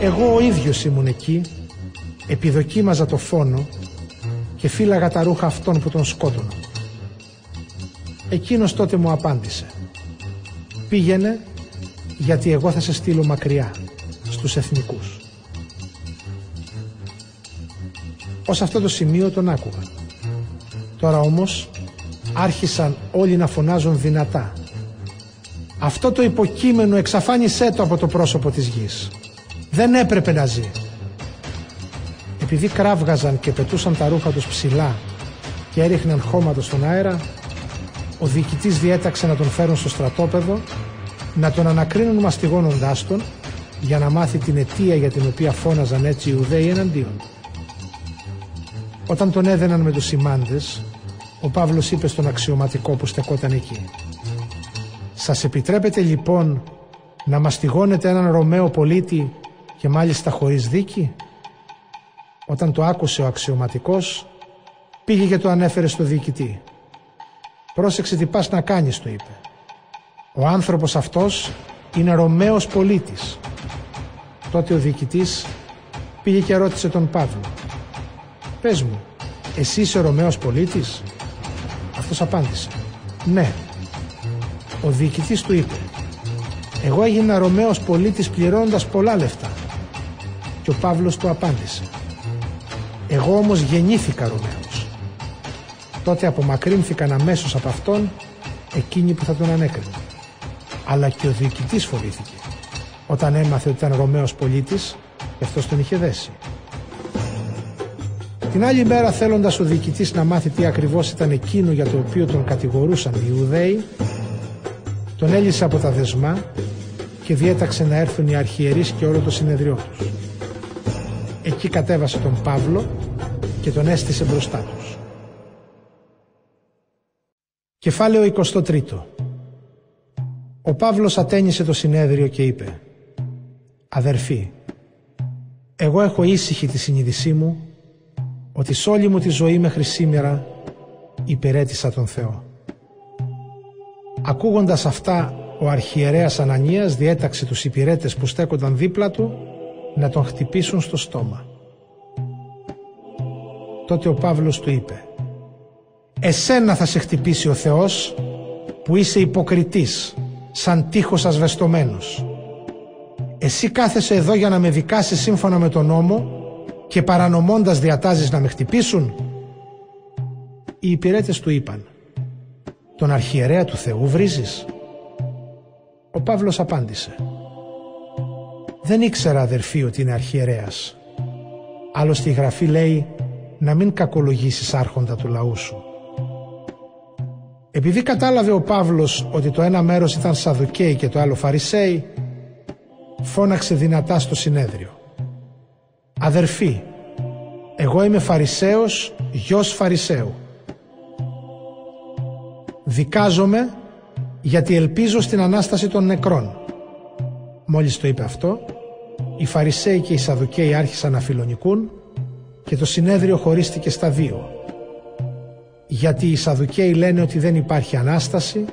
εγώ ο ίδιος ήμουν εκεί, επιδοκίμαζα το φόνο και φύλαγα τα ρούχα αυτών που τον σκότωνα. Εκείνος τότε μου απάντησε «Πήγαινε γιατί εγώ θα σε στείλω μακριά στους εθνικούς». Ως αυτό το σημείο τον άκουγα. Τώρα όμως άρχισαν όλοι να φωνάζουν δυνατά αυτό το υποκείμενο εξαφάνισέ το από το πρόσωπο της γης. Δεν έπρεπε να ζει. Επειδή κράβγαζαν και πετούσαν τα ρούχα τους ψηλά και έριχναν χώματα στον αέρα, ο διοικητής διέταξε να τον φέρουν στο στρατόπεδο, να τον ανακρίνουν μαστιγώνοντάς τον, για να μάθει την αιτία για την οποία φώναζαν έτσι οι Ιουδαίοι εναντίον. Όταν τον έδαιναν με τους σημάντες, ο Παύλος είπε στον αξιωματικό που στεκόταν εκεί σας επιτρέπετε λοιπόν να μαστιγώνετε έναν Ρωμαίο πολίτη και μάλιστα χωρίς δίκη; Όταν το άκουσε ο αξιωματικός πήγε και το ανέφερε στο διοικητή. Πρόσεξε τι πας να κάνεις του είπε. Ο άνθρωπος αυτός είναι Ρωμαίος πολίτης. Τότε ο διοικητής πήγε και ρώτησε τον Παύλο. Πες μου, εσύ είσαι Ρωμαίος πολίτης; Αυτός απάντησε. Ναι, ο διοικητής του είπε «Εγώ έγινα Ρωμαίος πολίτης πληρώνοντας πολλά λεφτά». Και ο Παύλος του απάντησε «Εγώ όμως γεννήθηκα Ρωμαίος». Τότε απομακρύνθηκαν αμέσως από αυτόν εκείνοι που θα τον ανέκριναν. Αλλά και ο διοικητής φοβήθηκε όταν έμαθε ότι ήταν Ρωμαίος πολίτης και αυτός τον είχε δέσει. Την άλλη μέρα θέλοντας ο διοικητής να μάθει τι ακριβώς ήταν εκείνο για το οποίο τον κατηγορούσαν οι Ιουδαίοι τον έλυσε από τα δεσμά και διέταξε να έρθουν οι αρχιερείς και όλο το συνεδριό τους. Εκεί κατέβασε τον Παύλο και τον έστησε μπροστά τους. Κεφάλαιο 23 Ο Παύλος ατένισε το συνέδριο και είπε «Αδερφοί, εγώ έχω ήσυχη τη συνείδησή μου ότι σ' όλη μου τη ζωή μέχρι σήμερα υπηρέτησα τον Θεό. Ακούγοντας αυτά, ο αρχιερέας Ανανίας διέταξε τους υπηρέτες που στέκονταν δίπλα του να τον χτυπήσουν στο στόμα. Τότε ο Παύλος του είπε «Εσένα θα σε χτυπήσει ο Θεός που είσαι υποκριτής, σαν τείχος ασβεστομένος. Εσύ κάθεσαι εδώ για να με δικάσεις σύμφωνα με τον νόμο και παρανομώντας διατάζεις να με χτυπήσουν». Οι υπηρέτες του είπαν τον αρχιερέα του Θεού βρίζεις; Ο Παύλος απάντησε. Δεν ήξερα αδερφή ότι είναι αρχιερέας. Άλλωστε η Γραφή λέει να μην κακολογήσεις άρχοντα του λαού σου. Επειδή κατάλαβε ο Παύλος ότι το ένα μέρος ήταν Σαδουκαίοι και το άλλο Φαρισαίοι, φώναξε δυνατά στο συνέδριο. «Αδερφοί, εγώ είμαι Φαρισαίος, γιος Φαρισαίου. Δικάζομαι γιατί ελπίζω στην Ανάσταση των νεκρών». Μόλις το είπε αυτό, οι Φαρισαίοι και οι Σαδουκαίοι άρχισαν να φιλονικούν και το συνέδριο χωρίστηκε στα δύο. Γιατί οι Σαδουκαίοι λένε ότι δεν υπάρχει Ανάσταση,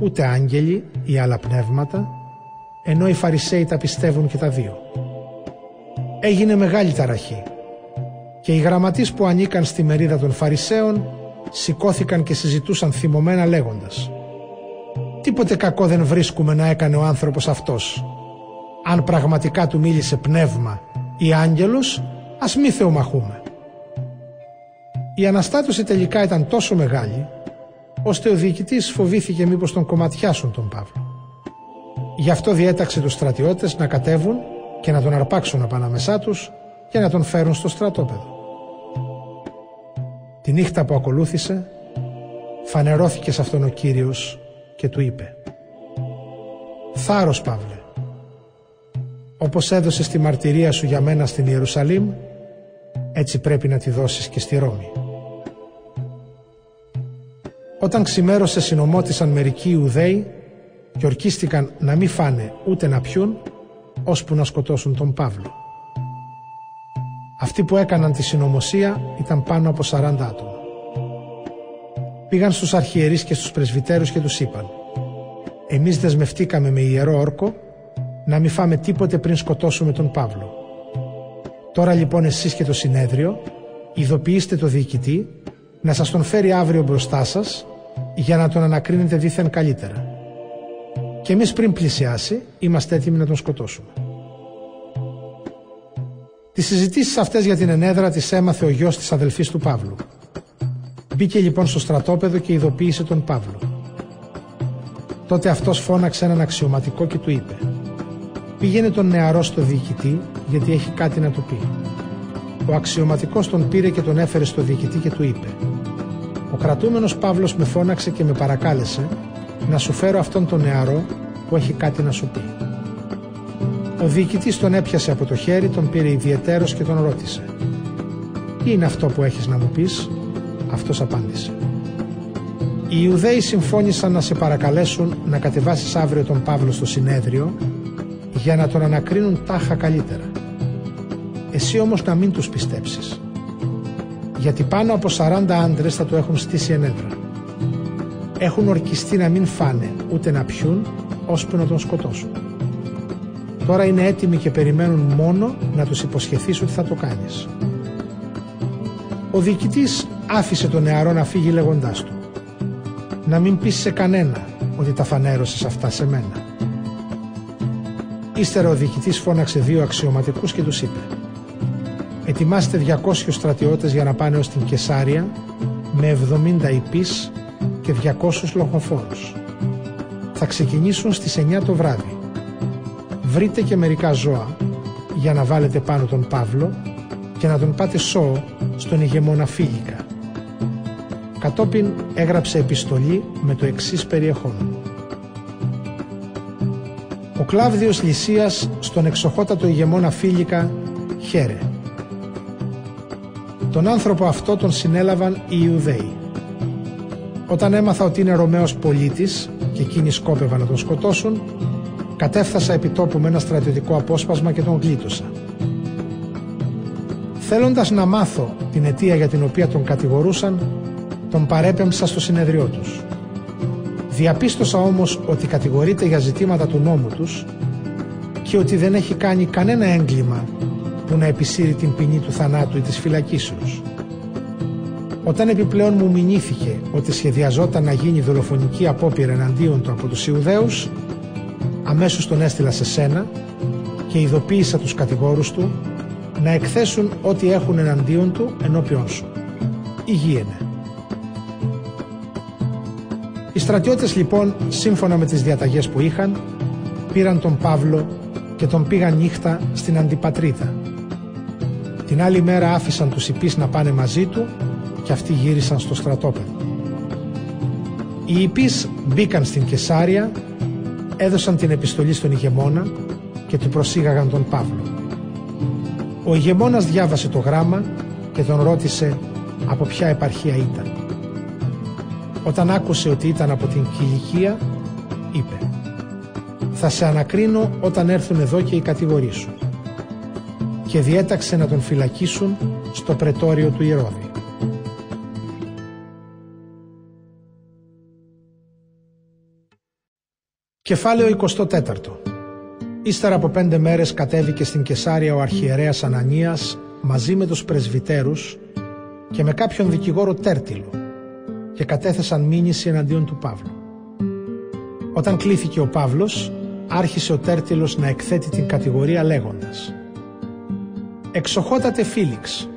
ούτε άγγελοι ή άλλα πνεύματα, ενώ οι Φαρισαίοι τα πιστεύουν και τα δύο. Έγινε μεγάλη ταραχή και οι γραμματείς που ανήκαν στη μερίδα των Φαρισαίων σηκώθηκαν και συζητούσαν θυμωμένα λέγοντας «Τίποτε κακό δεν βρίσκουμε να έκανε ο άνθρωπος αυτός. Αν πραγματικά του μίλησε πνεύμα ή άγγελος, ας μη θεομαχούμε». Η αναστάτωση τελικά ήταν τόσο μεγάλη, ώστε ο διοικητής φοβήθηκε μήπως τον κομματιάσουν τον Παύλο. Γι' αυτό διέταξε τους στρατιώτες να κατέβουν και να τον αρπάξουν απανάμεσά τους και να τον φέρουν στο στρατόπεδο. Τη νύχτα που ακολούθησε φανερώθηκε σε αυτόν ο Κύριος και του είπε «Θάρρος Παύλε, όπως έδωσες τη μαρτυρία σου για μένα στην Ιερουσαλήμ, έτσι πρέπει να τη δώσεις και στη Ρώμη». Όταν ξημέρωσε συνομότησαν μερικοί Ιουδαίοι και ορκίστηκαν να μην φάνε ούτε να πιούν, ώσπου να σκοτώσουν τον Παύλο. Αυτοί που έκαναν τη συνωμοσία ήταν πάνω από 40 άτομα. Πήγαν στους αρχιερείς και στους πρεσβυτέρους και τους είπαν «Εμείς δεσμευτήκαμε με ιερό όρκο να μην φάμε τίποτε πριν σκοτώσουμε τον Παύλο. Τώρα λοιπόν εσείς και το συνέδριο ειδοποιήστε το διοικητή να σας τον φέρει αύριο μπροστά σας για να τον ανακρίνετε δίθεν καλύτερα. Και εμείς πριν πλησιάσει είμαστε έτοιμοι να τον σκοτώσουμε. Τις συζητήσεις αυτές για την ενέδρα τις έμαθε ο γιος της αδελφής του Παύλου. Μπήκε λοιπόν στο στρατόπεδο και ειδοποίησε τον Παύλο. Τότε αυτός φώναξε έναν αξιωματικό και του είπε «Πήγαινε τον νεαρό στο διοικητή γιατί έχει κάτι να του πει». Ο αξιωματικός τον πήρε και τον έφερε στο διοικητή και του είπε «Ο κρατούμενος Παύλος με φώναξε και με παρακάλεσε να σου φέρω αυτόν τον νεαρό που έχει κάτι να σου πει». Ο διοικητής τον έπιασε από το χέρι, τον πήρε ιδιαιτέρως και τον ρώτησε «Τι είναι αυτό που έχεις να μου πεις» Αυτός απάντησε Οι Ιουδαίοι συμφώνησαν να σε παρακαλέσουν να κατεβάσεις αύριο τον Παύλο στο συνέδριο για να τον ανακρίνουν τάχα καλύτερα. Εσύ όμως να μην τους πιστέψεις. Γιατί πάνω από 40 άντρες θα το έχουν στήσει ενέδρα. Έχουν ορκιστεί να μην φάνε ούτε να πιούν ώσπου να τον σκοτώσουν. Τώρα είναι έτοιμοι και περιμένουν μόνο να τους υποσχεθείς ότι θα το κάνεις. Ο διοικητής άφησε τον νεαρό να φύγει λέγοντάς του «Να μην πεις σε κανένα ότι τα φανέρωσες αυτά σε μένα». Ύστερα ο διοικητής φώναξε δύο αξιωματικούς και τους είπε «Ετοιμάστε 200 στρατιώτες για να πάνε ως την Κεσάρια με 70 υπείς και 200 λοχοφόρους. Θα ξεκινήσουν στις 9 το βράδυ βρείτε και μερικά ζώα για να βάλετε πάνω τον Παύλο και να τον πάτε σώο στον ηγεμόνα Φίλικα. Κατόπιν έγραψε επιστολή με το εξής περιεχόμενο. Ο Κλάβδιος Λυσίας στον εξοχότατο ηγεμόνα Φίλικα χαίρε. Τον άνθρωπο αυτό τον συνέλαβαν οι Ιουδαίοι. Όταν έμαθα ότι είναι Ρωμαίος πολίτης και εκείνοι σκόπευαν να τον σκοτώσουν, Κατέφθασα επί τόπου με ένα στρατιωτικό απόσπασμα και τον γλίτωσα. Θέλοντας να μάθω την αιτία για την οποία τον κατηγορούσαν, τον παρέπεμψα στο συνεδριό τους. Διαπίστωσα όμως ότι κατηγορείται για ζητήματα του νόμου τους και ότι δεν έχει κάνει κανένα έγκλημα που να επισύρει την ποινή του θανάτου ή της φυλακίσεως. Όταν επιπλέον μου μηνύθηκε ότι σχεδιαζόταν να γίνει δολοφονική απόπειρα εναντίον του από τους Ιουδαίους, αμέσως τον έστειλα σε σένα και ειδοποίησα τους κατηγόρους του να εκθέσουν ό,τι έχουν εναντίον του ενώπιον σου. Υγιένε. Οι στρατιώτες λοιπόν, σύμφωνα με τις διαταγές που είχαν, πήραν τον Παύλο και τον πήγαν νύχτα στην Αντιπατρίδα. Την άλλη μέρα άφησαν τους υπείς να πάνε μαζί του και αυτοί γύρισαν στο στρατόπεδο. Οι υπείς μπήκαν στην Κεσάρια, έδωσαν την επιστολή στον ηγεμόνα και του προσήγαγαν τον Παύλο. Ο ηγεμόνας διάβασε το γράμμα και τον ρώτησε από ποια επαρχία ήταν. Όταν άκουσε ότι ήταν από την Κιλικία, είπε «Θα σε ανακρίνω όταν έρθουν εδώ και οι κατηγοροί σου» και διέταξε να τον φυλακίσουν στο πρετόριο του Ηρώδη. Κεφάλαιο 24 Ύστερα από πέντε μέρες κατέβηκε στην Κεσάρια ο αρχιερέας Ανανίας μαζί με τους πρεσβυτέρους και με κάποιον δικηγόρο Τέρτιλο και κατέθεσαν μήνυση εναντίον του Παύλου. Όταν κλήθηκε ο Παύλος, άρχισε ο Τέρτιλος να εκθέτει την κατηγορία λέγοντας «Εξοχότατε Φίλιξ,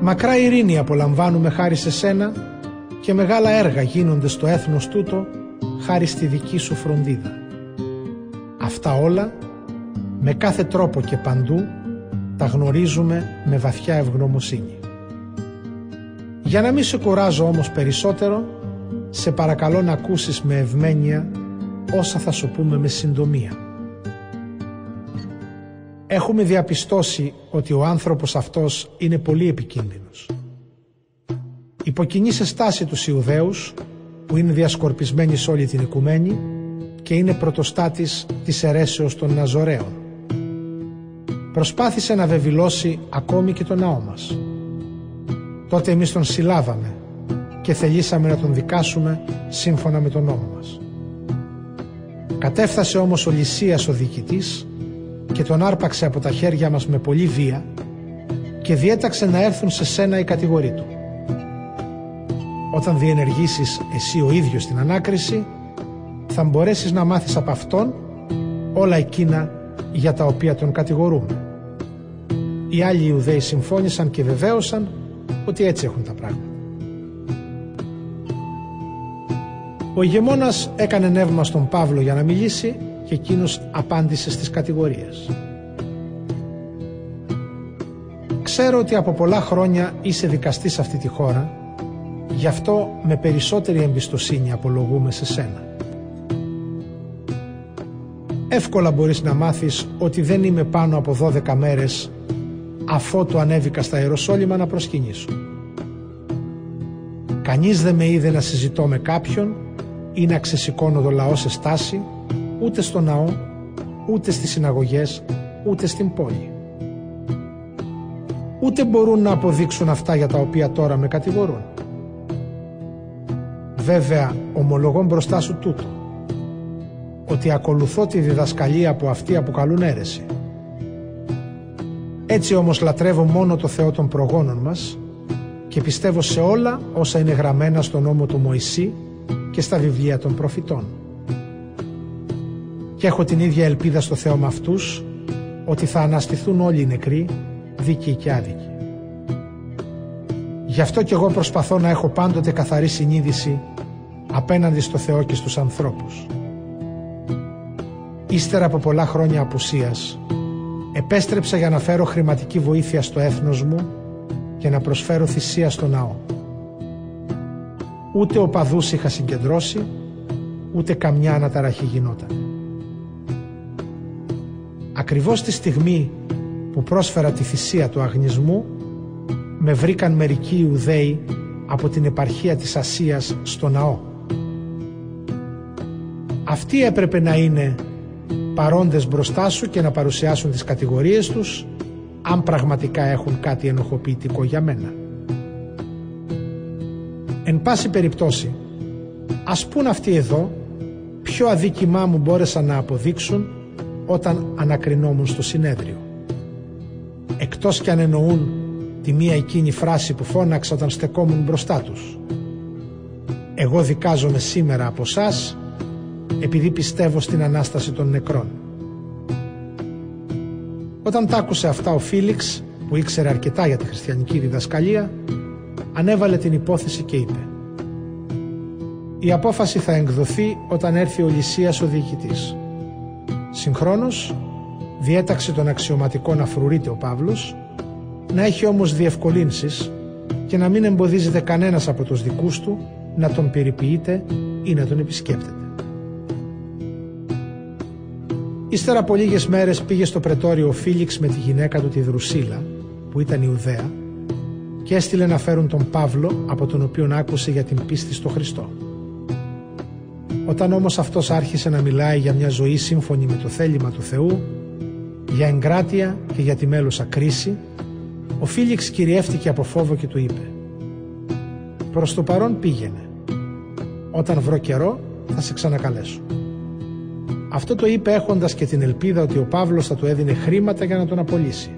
μακρά ειρήνη απολαμβάνουμε χάρη σε σένα και μεγάλα έργα γίνονται στο έθνος τούτο χάρη στη δική σου φροντίδα. Αυτά όλα με κάθε τρόπο και παντού τα γνωρίζουμε με βαθιά ευγνωμοσύνη. Για να μην σε κουράζω όμως περισσότερο, σε παρακαλώ να ακούσεις με ευμένεια όσα θα σου πούμε με συντομία. Έχουμε διαπιστώσει ότι ο άνθρωπος αυτός είναι πολύ επικίνδυνος. Υποκινεί σε στάση τους Ιουδαίους που είναι διασκορπισμένοι σε όλη την οικουμένη και είναι πρωτοστάτης της αιρέσεως των Ναζωραίων. Προσπάθησε να βεβηλώσει ακόμη και τον ναό μας. Τότε εμείς τον συλλάβαμε και θελήσαμε να τον δικάσουμε σύμφωνα με τον νόμο μας. Κατέφθασε όμως ο Λυσίας ο διοικητής και τον άρπαξε από τα χέρια μας με πολύ βία και διέταξε να έρθουν σε σένα οι κατηγοροί του. Όταν διενεργήσεις εσύ ο ίδιος την ανάκριση θα μπορέσεις να μάθεις από αυτόν όλα εκείνα για τα οποία τον κατηγορούμε. Οι άλλοι Ιουδαίοι συμφώνησαν και βεβαίωσαν ότι έτσι έχουν τα πράγματα. Ο ηγεμόνας έκανε νεύμα στον Παύλο για να μιλήσει και εκείνος απάντησε στις κατηγορίες. Ξέρω ότι από πολλά χρόνια είσαι δικαστής σε αυτή τη χώρα, γι' αυτό με περισσότερη εμπιστοσύνη απολογούμε σε σένα. Εύκολα μπορείς να μάθεις ότι δεν είμαι πάνω από 12 μέρες αφότου ανέβηκα στα Ιεροσόλυμα να προσκυνήσω. Κανείς δεν με είδε να συζητώ με κάποιον ή να ξεσηκώνω το λαό σε στάση ούτε στο ναό, ούτε στις συναγωγές, ούτε στην πόλη. Ούτε μπορούν να αποδείξουν αυτά για τα οποία τώρα με κατηγορούν. Βέβαια, ομολογώ μπροστά σου τούτο, ότι ακολουθώ τη διδασκαλία από αυτή αποκαλούν αίρεση. Έτσι όμως λατρεύω μόνο το Θεό των προγόνων μας και πιστεύω σε όλα όσα είναι γραμμένα στον νόμο του Μωυσή και στα βιβλία των προφητών. Και έχω την ίδια ελπίδα στο Θεό με αυτούς ότι θα αναστηθούν όλοι οι νεκροί, δίκαιοι και άδικοι. Γι' αυτό και εγώ προσπαθώ να έχω πάντοτε καθαρή συνείδηση απέναντι στο Θεό και στους ανθρώπους. Ύστερα από πολλά χρόνια απουσίας, επέστρεψα για να φέρω χρηματική βοήθεια στο έθνος μου και να προσφέρω θυσία στο ναό. Ούτε οπαδούς είχα συγκεντρώσει, ούτε καμιά αναταραχή γινόταν. Ακριβώς τη στιγμή που πρόσφερα τη θυσία του αγνισμού, με βρήκαν μερικοί Ιουδαίοι από την επαρχία της Ασίας στο ναό. Αυτοί έπρεπε να είναι παρόντες μπροστά σου και να παρουσιάσουν τις κατηγορίες τους αν πραγματικά έχουν κάτι ενοχοποιητικό για μένα. Εν πάση περιπτώσει, ας πούν αυτοί εδώ ποιο αδίκημά μου μπόρεσαν να αποδείξουν όταν ανακρινόμουν στο συνέδριο. Εκτός κι αν εννοούν τη μία εκείνη φράση που φώναξα όταν στεκόμουν μπροστά τους. Εγώ δικάζομαι σήμερα από σας επειδή πιστεύω στην Ανάσταση των νεκρών. Όταν τ' άκουσε αυτά ο Φίλιξ, που ήξερε αρκετά για τη χριστιανική διδασκαλία, ανέβαλε την υπόθεση και είπε «Η απόφαση θα εκδοθεί όταν έρθει ο Λυσίας ο διοικητής». Συγχρόνως, διέταξε τον αξιωματικό να φρουρείται ο Παύλος να έχει όμως διευκολύνσεις και να μην εμποδίζεται κανένας από τους δικούς του να τον περιποιείται ή να τον επισκέπτεται. Ύστερα από λίγες μέρες πήγε στο πρετόριο ο Φίλιξ με τη γυναίκα του τη Δρουσίλα, που ήταν Ιουδαία, και έστειλε να φέρουν τον Παύλο από τον οποίον άκουσε για την πίστη στο Χριστό. Όταν όμως αυτός άρχισε να μιλάει για μια ζωή σύμφωνη με το θέλημα του Θεού, για εγκράτεια και για τη μέλουσα κρίση, ο Φίλιξ κυριεύτηκε από φόβο και του είπε «Προς το παρόν πήγαινε. Όταν βρω καιρό θα σε ξανακαλέσω». Αυτό το είπε έχοντας και την ελπίδα ότι ο Παύλος θα του έδινε χρήματα για να τον απολύσει.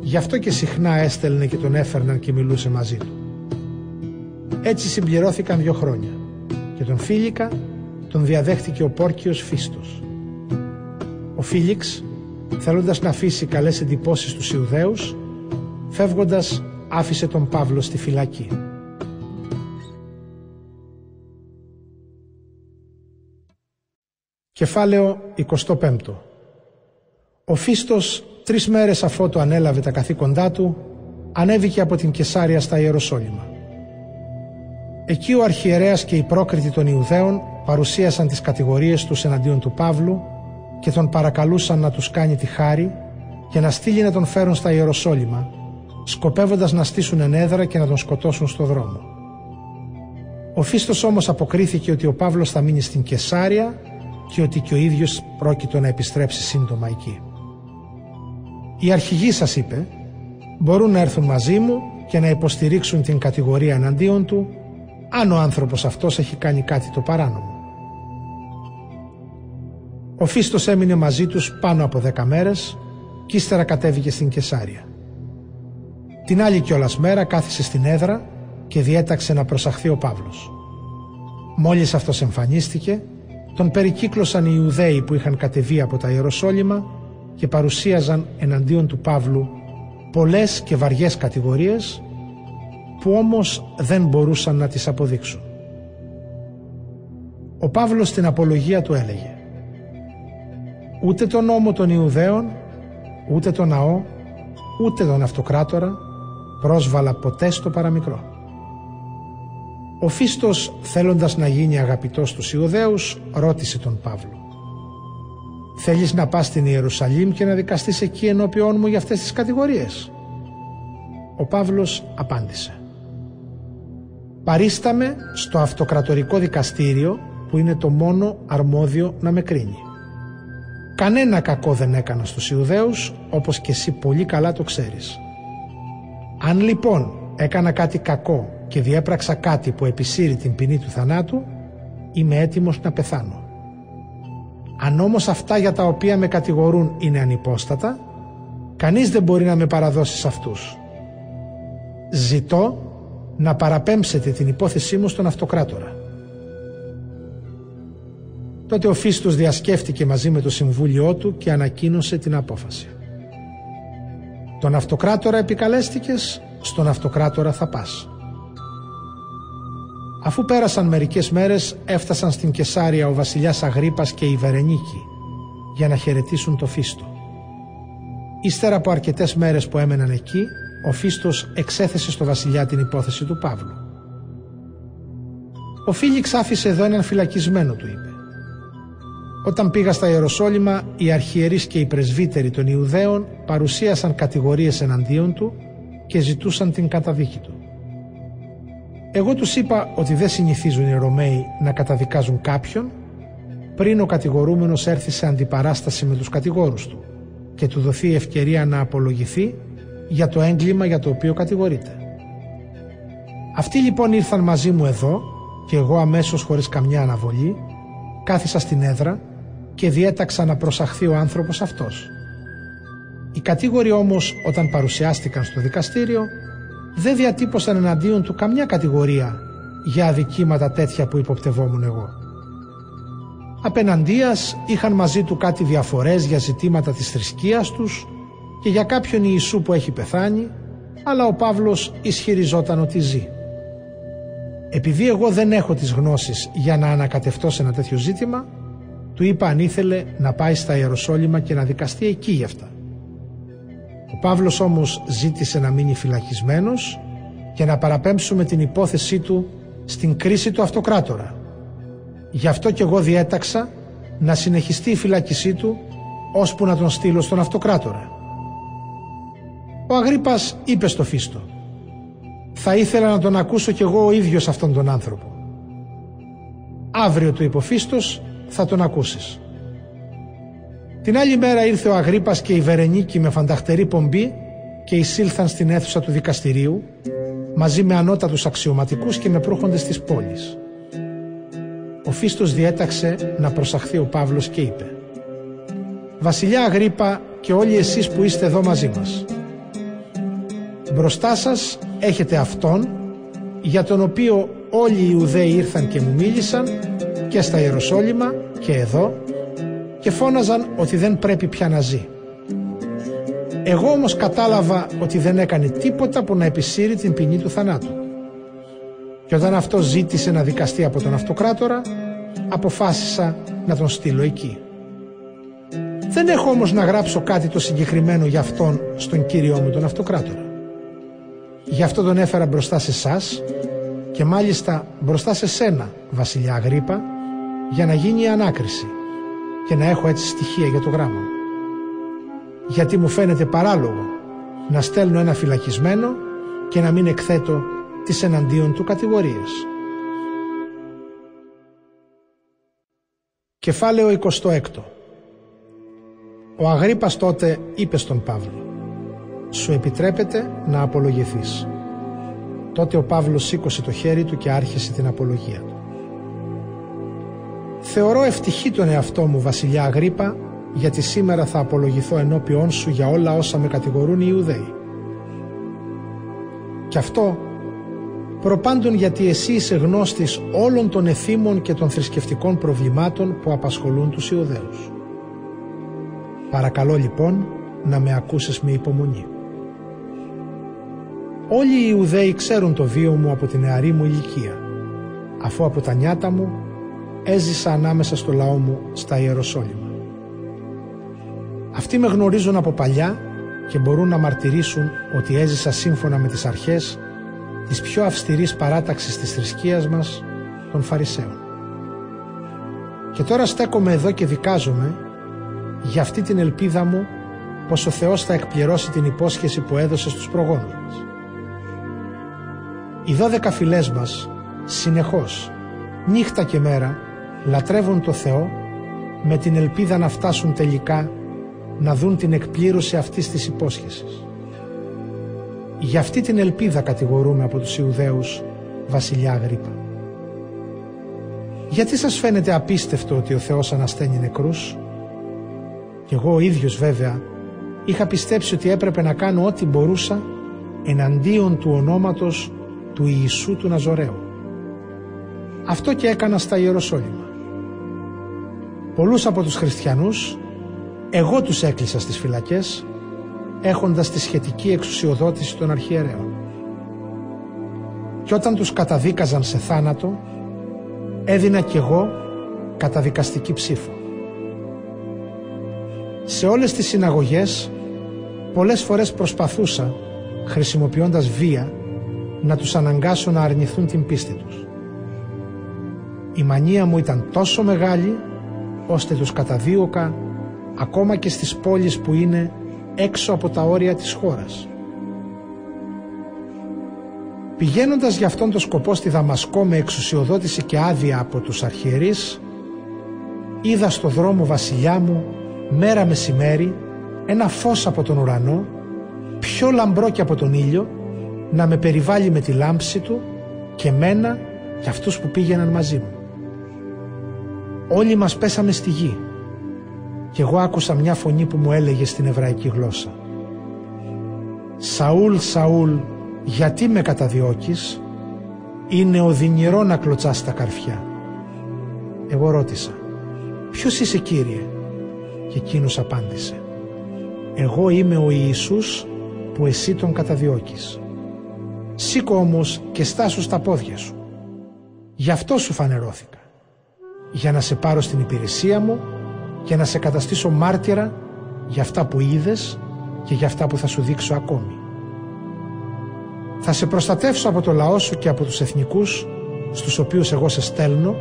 Γι' αυτό και συχνά έστελνε και τον έφερναν και μιλούσε μαζί του. Έτσι συμπληρώθηκαν δύο χρόνια και τον Φίλικα τον διαδέχτηκε ο Πόρκιος Φίστος. Ο Φίλιξ, θέλοντας να αφήσει καλές εντυπώσεις στους Ιουδαίους, φεύγοντας άφησε τον Παύλο στη φυλακή. Κεφάλαιο 25 Ο Φίστος τρεις μέρες αφότου ανέλαβε τα καθήκοντά του ανέβηκε από την Κεσάρια στα Ιεροσόλυμα. Εκεί ο αρχιερέας και οι πρόκριτοι των Ιουδαίων παρουσίασαν τις κατηγορίες τους εναντίον του Παύλου και τον παρακαλούσαν να τους κάνει τη χάρη και να στείλει να τον φέρουν στα Ιεροσόλυμα σκοπεύοντας να στήσουν ενέδρα και να τον σκοτώσουν στο δρόμο. Ο Φίστος όμως αποκρίθηκε ότι ο Παύλος θα μείνει στην Κεσάρια και ότι και ο ίδιος πρόκειτο να επιστρέψει σύντομα εκεί. Οι αρχηγοί σας είπε μπορούν να έρθουν μαζί μου και να υποστηρίξουν την κατηγορία εναντίον του αν ο άνθρωπος αυτός έχει κάνει κάτι το παράνομο. Ο Φίστος έμεινε μαζί τους πάνω από δέκα μέρες και ύστερα κατέβηκε στην Κεσάρια. Την άλλη κιόλας μέρα κάθισε στην έδρα και διέταξε να προσαχθεί ο Παύλος. Μόλις αυτός εμφανίστηκε, τον περικύκλωσαν οι Ιουδαίοι που είχαν κατεβεί από τα Ιεροσόλυμα και παρουσίαζαν εναντίον του Παύλου πολλές και βαριές κατηγορίες που όμως δεν μπορούσαν να τις αποδείξουν. Ο Παύλος στην απολογία του έλεγε «Ούτε τον νόμο των Ιουδαίων, ούτε τον ναό, ούτε τον αυτοκράτορα πρόσβαλα ποτέ στο παραμικρό». Ο Φίστος θέλοντας να γίνει αγαπητός στους Ιουδαίους ρώτησε τον Παύλο Θέλεις να πας στην Ιερουσαλήμ και να δικαστείς εκεί ενώπιόν μου για αυτές τις κατηγορίες; Ο Παύλος απάντησε. Παρίσταμε στο αυτοκρατορικό δικαστήριο που είναι το μόνο αρμόδιο να με κρίνει. Κανένα κακό δεν έκανα στους Ιουδαίους όπως και εσύ πολύ καλά το ξέρεις. Αν λοιπόν έκανα κάτι κακό και διέπραξα κάτι που επισύρει την ποινή του θανάτου είμαι έτοιμος να πεθάνω. Αν όμως αυτά για τα οποία με κατηγορούν είναι ανυπόστατα, κανείς δεν μπορεί να με παραδώσει σε αυτούς. Ζητώ να παραπέμψετε την υπόθεσή μου στον αυτοκράτορα. Τότε ο Φίστος διασκέφτηκε μαζί με το συμβούλιο του και ανακοίνωσε την απόφαση. Τον αυτοκράτορα επικαλέστηκες, στον αυτοκράτορα θα πας. Αφού πέρασαν μερικές μέρες έφτασαν στην Κεσάρια ο βασιλιάς Αγρίπας και η Βερενίκη για να χαιρετήσουν το Φίστο. Ύστερα από αρκετές μέρες που έμεναν εκεί, ο Φίστος εξέθεσε στο βασιλιά την υπόθεση του Παύλου. Ο Φίλιξ άφησε εδώ έναν φυλακισμένο, του είπε. Όταν πήγα στα Ιεροσόλυμα, οι αρχιερείς και οι πρεσβύτεροι των Ιουδαίων παρουσίασαν κατηγορίες εναντίον του και ζητούσαν την καταδίκη του. Εγώ τους είπα ότι δεν συνηθίζουν οι Ρωμαίοι να καταδικάζουν κάποιον πριν ο κατηγορούμενος έρθει σε αντιπαράσταση με τους κατηγόρους του και του δοθεί ευκαιρία να απολογηθεί για το έγκλημα για το οποίο κατηγορείται. Αυτοί λοιπόν ήρθαν μαζί μου εδώ και εγώ αμέσως χωρίς καμιά αναβολή κάθισα στην έδρα και διέταξα να προσαχθεί ο άνθρωπος αυτός. Οι κατήγοροι όμως όταν παρουσιάστηκαν στο δικαστήριο δεν διατύπωσαν εναντίον του καμιά κατηγορία για αδικήματα τέτοια που υποπτευόμουν εγώ. Απέναντίας είχαν μαζί του κάτι διαφορές για ζητήματα της θρησκείας τους και για κάποιον Ιησού που έχει πεθάνει, αλλά ο Παύλος ισχυριζόταν ότι ζει. Επειδή εγώ δεν έχω τις γνώσεις για να ανακατευτώ σε ένα τέτοιο ζήτημα, του είπα αν ήθελε να πάει στα Ιεροσόλυμα και να δικαστεί εκεί γι' αυτά. Ο Ο Παύλος όμως ζήτησε να μείνει φυλακισμένος και να παραπέμψουμε την υπόθεσή του στην κρίση του αυτοκράτορα. Γι' αυτό και εγώ διέταξα να συνεχιστεί η φυλακισή του ώσπου να τον στείλω στον αυτοκράτορα. Ο Αγρίπας είπε στο Φίστο «Θα ήθελα να τον ακούσω κι εγώ ο ίδιος αυτόν τον άνθρωπο». «Αύριο του υποφίστος θα τον ακούσεις». Την άλλη μέρα ήρθε ο Αγρίπας και η Βερενίκη με φανταχτερή πομπή και εισήλθαν στην αίθουσα του δικαστηρίου μαζί με ανώτατους αξιωματικούς και με προύχοντες της πόλης. Ο Φίστος διέταξε να προσαχθεί ο Παύλος και είπε «Βασιλιά Αγρίπα και όλοι εσείς που είστε εδώ μαζί μας, μπροστά σας έχετε Αυτόν για τον οποίο όλοι οι Ιουδαίοι ήρθαν και μου μίλησαν και στα Ιεροσόλυμα και εδώ και φώναζαν ότι δεν πρέπει πια να ζει. Εγώ όμως κατάλαβα ότι δεν έκανε τίποτα που να επισύρει την ποινή του θανάτου. Και όταν αυτό ζήτησε να δικαστεί από τον αυτοκράτορα, αποφάσισα να τον στείλω εκεί. Δεν έχω όμως να γράψω κάτι το συγκεκριμένο για αυτόν στον κύριό μου τον αυτοκράτορα. Γι' αυτό τον έφερα μπροστά σε εσάς και μάλιστα μπροστά σε σένα, βασιλιά Αγρίπα, για να γίνει η ανάκριση και να έχω έτσι στοιχεία για το γράμμα μου. Γιατί μου φαίνεται παράλογο να στέλνω ένα φυλακισμένο και να μην εκθέτω τις εναντίον του κατηγορίες. Κεφάλαιο 26 Ο Αγρίπας τότε είπε στον Παύλο «Σου επιτρέπεται να απολογηθείς». Τότε ο Παύλος σήκωσε το χέρι του και άρχισε την απολογία του. Θεωρώ ευτυχή τον εαυτό μου, βασιλιά Αγρίπα, γιατί σήμερα θα απολογηθώ ενώπιόν σου για όλα όσα με κατηγορούν οι Ιουδαίοι. Και αυτό προπάντων γιατί εσύ είσαι γνώστης όλων των εθήμων και των θρησκευτικών προβλημάτων που απασχολούν τους Ιουδαίους. Παρακαλώ λοιπόν να με ακούσεις με υπομονή. Όλοι οι Ιουδαίοι ξέρουν το βίο μου από την νεαρή μου ηλικία, αφού από τα νιάτα μου έζησα ανάμεσα στο λαό μου στα Ιεροσόλυμα. Αυτοί με γνωρίζουν από παλιά και μπορούν να μαρτυρήσουν ότι έζησα σύμφωνα με τις αρχές της πιο αυστηρής παράταξης της θρησκείας μας, των Φαρισαίων. Και τώρα στέκομαι εδώ και δικάζομαι για αυτή την ελπίδα μου πως ο Θεός θα εκπληρώσει την υπόσχεση που έδωσε στους προγόνους μας. Οι δώδεκα φυλές μας συνεχώς, νύχτα και μέρα, λατρεύουν το Θεό με την ελπίδα να φτάσουν τελικά να δουν την εκπλήρωση αυτής της υπόσχεσης. Για αυτή την ελπίδα κατηγορούμε από τους Ιουδαίους βασιλιά Αγρίπα. Γιατί σας φαίνεται απίστευτο ότι ο Θεός ανασταίνει νεκρούς; Κι εγώ ο ίδιος βέβαια είχα πιστέψει ότι έπρεπε να κάνω ό,τι μπορούσα εναντίον του ονόματος του Ιησού του Ναζωραίου. Αυτό και έκανα στα Ιεροσόλυμα. Πολλούς από τους χριστιανούς εγώ τους έκλεισα στις φυλακές έχοντας τη σχετική εξουσιοδότηση των αρχιερέων. Και όταν τους καταδίκαζαν σε θάνατο έδινα κι εγώ καταδικαστική ψήφο. Σε όλες τις συναγωγές πολλές φορές προσπαθούσα χρησιμοποιώντας βία να τους αναγκάσω να αρνηθούν την πίστη τους. Η μανία μου ήταν τόσο μεγάλη ώστε τους καταδίωκα ακόμα και στις πόλεις που είναι έξω από τα όρια της χώρας. Πηγαίνοντας για αυτόν τον σκοπό στη Δαμασκό με εξουσιοδότηση και άδεια από τους αρχιερείς, είδα στο δρόμο βασιλιά μου μέρα μεσημέρι ένα φως από τον ουρανό, πιο λαμπρό και από τον ήλιο, να με περιβάλλει με τη λάμψη του και μένα και αυτούς που πήγαιναν μαζί μου. Όλοι μας πέσαμε στη γη και εγώ άκουσα μια φωνή που μου έλεγε στην εβραϊκή γλώσσα «Σαούλ, Σαούλ, γιατί με καταδιώκεις» «Είναι οδυνηρό να κλωτσάς τα καρφιά». Εγώ ρώτησα «Ποιος είσαι Κύριε» και εκείνος απάντησε «Εγώ είμαι ο Ιησούς που εσύ τον καταδιώκεις». Σήκω όμως και στάσου στα πόδια σου. Γι' αυτό σου φανερώθηκα. Για να σε πάρω στην υπηρεσία μου και να σε καταστήσω μάρτυρα για αυτά που είδες και για αυτά που θα σου δείξω ακόμη. Θα σε προστατεύσω από το λαό σου και από τους εθνικούς στους οποίους εγώ σε στέλνω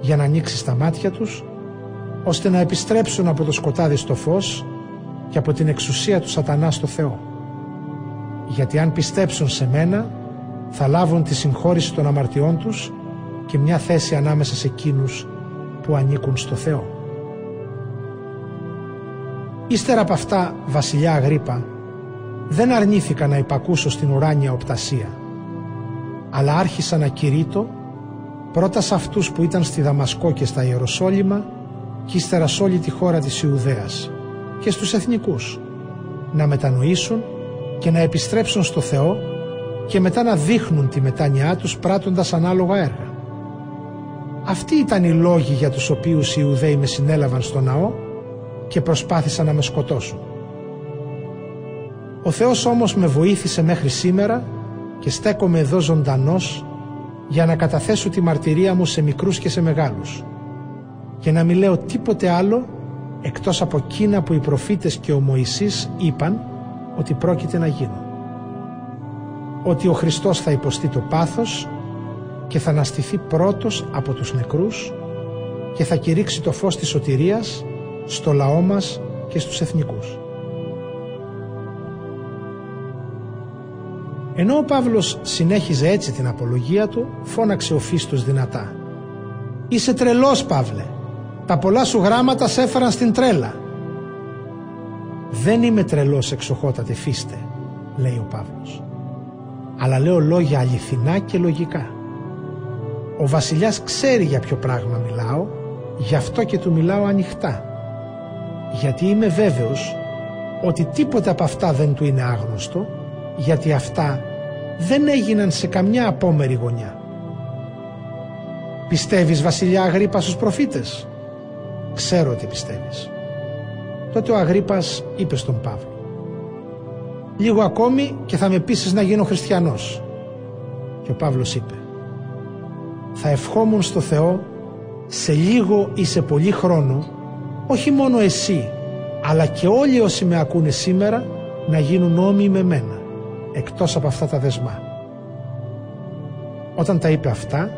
για να ανοίξεις τα μάτια τους ώστε να επιστρέψουν από το σκοτάδι στο φως και από την εξουσία του σατανά στο Θεό. Γιατί αν πιστέψουν σε μένα θα λάβουν τη συγχώρηση των αμαρτιών τους και μια θέση ανάμεσα σε εκείνους που ανήκουν στο Θεό. Ύστερα από αυτά, βασιλιά Αγρίπα, δεν αρνήθηκα να υπακούσω στην ουράνια οπτασία, αλλά άρχισα να κηρύττω πρώτα σε αυτούς που ήταν στη Δαμασκό και στα Ιεροσόλυμα και ύστερα σε όλη τη χώρα της Ιουδαίας και στους εθνικούς να μετανοήσουν και να επιστρέψουν στο Θεό και μετά να δείχνουν τη μετάνοιά τους πράττοντας ανάλογα έργα. Αυτοί ήταν οι λόγοι για τους οποίους οι Ιουδαίοι με συνέλαβαν στο ναό και προσπάθησαν να με σκοτώσουν. Ο Θεός όμως με βοήθησε μέχρι σήμερα και στέκομαι εδώ ζωντανός για να καταθέσω τη μαρτυρία μου σε μικρούς και σε μεγάλους και να μην λέω τίποτε άλλο εκτός από εκείνα που οι προφήτες και ο Μωυσής είπαν ότι πρόκειται να γίνουν. Ότι ο Χριστός θα υποστεί το πάθος και θα αναστηθεί πρώτος από τους νεκρούς και θα κηρύξει το φως της σωτηρίας στο λαό μας και στους εθνικούς. Ενώ ο Παύλος συνέχιζε έτσι την απολογία του, φώναξε ο Φίστος δυνατά. «Είσαι τρελός, Παύλε! Τα πολλά σου γράμματα σε έφεραν στην τρέλα!» «Δεν είμαι τρελός, εξοχότατε Φίστε», λέει ο Παύλος. «Αλλά λέω λόγια αληθινά και λογικά. Ο βασιλιάς ξέρει για ποιο πράγμα μιλάω, γι' αυτό και του μιλάω ανοιχτά. Γιατί είμαι βέβαιος ότι τίποτε από αυτά δεν του είναι άγνωστο γιατί αυτά δεν έγιναν σε καμιά απόμερη γωνιά. Πιστεύεις βασιλιά Αγρίπα στους προφήτες; Ξέρω ότι πιστεύεις. Τότε ο Αγρίπας είπε στον Παύλο «Λίγο ακόμη και θα με πείσεις να γίνω χριστιανός». Και ο Παύλος είπε «Θα ευχόμουν στο Θεό σε λίγο ή σε πολύ χρόνο όχι μόνο εσύ αλλά και όλοι όσοι με ακούνε σήμερα να γίνουν όμοιοι με μένα εκτός από αυτά τα δεσμά. Όταν τα είπε αυτά,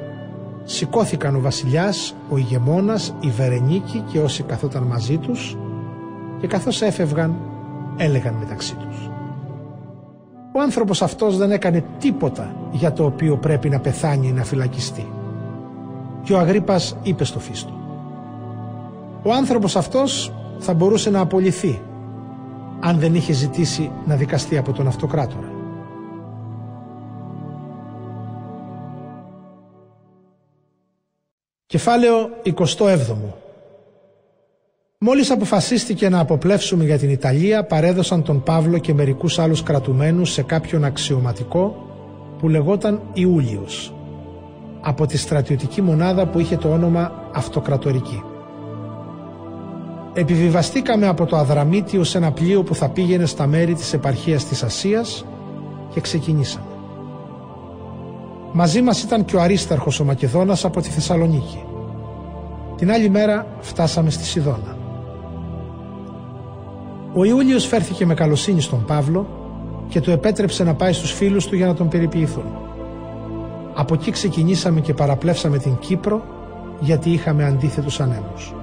σηκώθηκαν ο βασιλιάς, ο ηγεμόνας, η Βερενίκη και όσοι καθόταν μαζί τους και καθώς έφευγαν έλεγαν μεταξύ τους. Ο άνθρωπος αυτός δεν έκανε τίποτα για το οποίο πρέπει να πεθάνει ή να φυλακιστεί. Και ο Αγρίπας είπε στο Φίστο «Ο άνθρωπος αυτός θα μπορούσε να απολυθεί αν δεν είχε ζητήσει να δικαστεί από τον αυτοκράτορα. Κεφάλαιο 27 Μόλις αποφασίστηκε να αποπλέψουμε για την Ιταλία παρέδωσαν τον Παύλο και μερικούς άλλους κρατουμένους σε κάποιον αξιωματικό που λεγόταν Ιούλιος από τη στρατιωτική μονάδα που είχε το όνομα Αυτοκρατορική. Επιβιβαστήκαμε από το Αδραμίτιο σε ένα πλοίο που θα πήγαινε στα μέρη της επαρχίας της Ασίας και ξεκινήσαμε. Μαζί μας ήταν και ο Αρίσταρχος ο Μακεδόνας από τη Θεσσαλονίκη. Την άλλη μέρα φτάσαμε στη Σιδώνα. Ο Ιούλιος φέρθηκε με καλοσύνη στον Παύλο και του επέτρεψε να πάει στους φίλους του για να τον περιποιηθούν. Από εκεί ξεκινήσαμε και παραπλέψαμε την Κύπρο γιατί είχαμε αντίθετους ανέμους.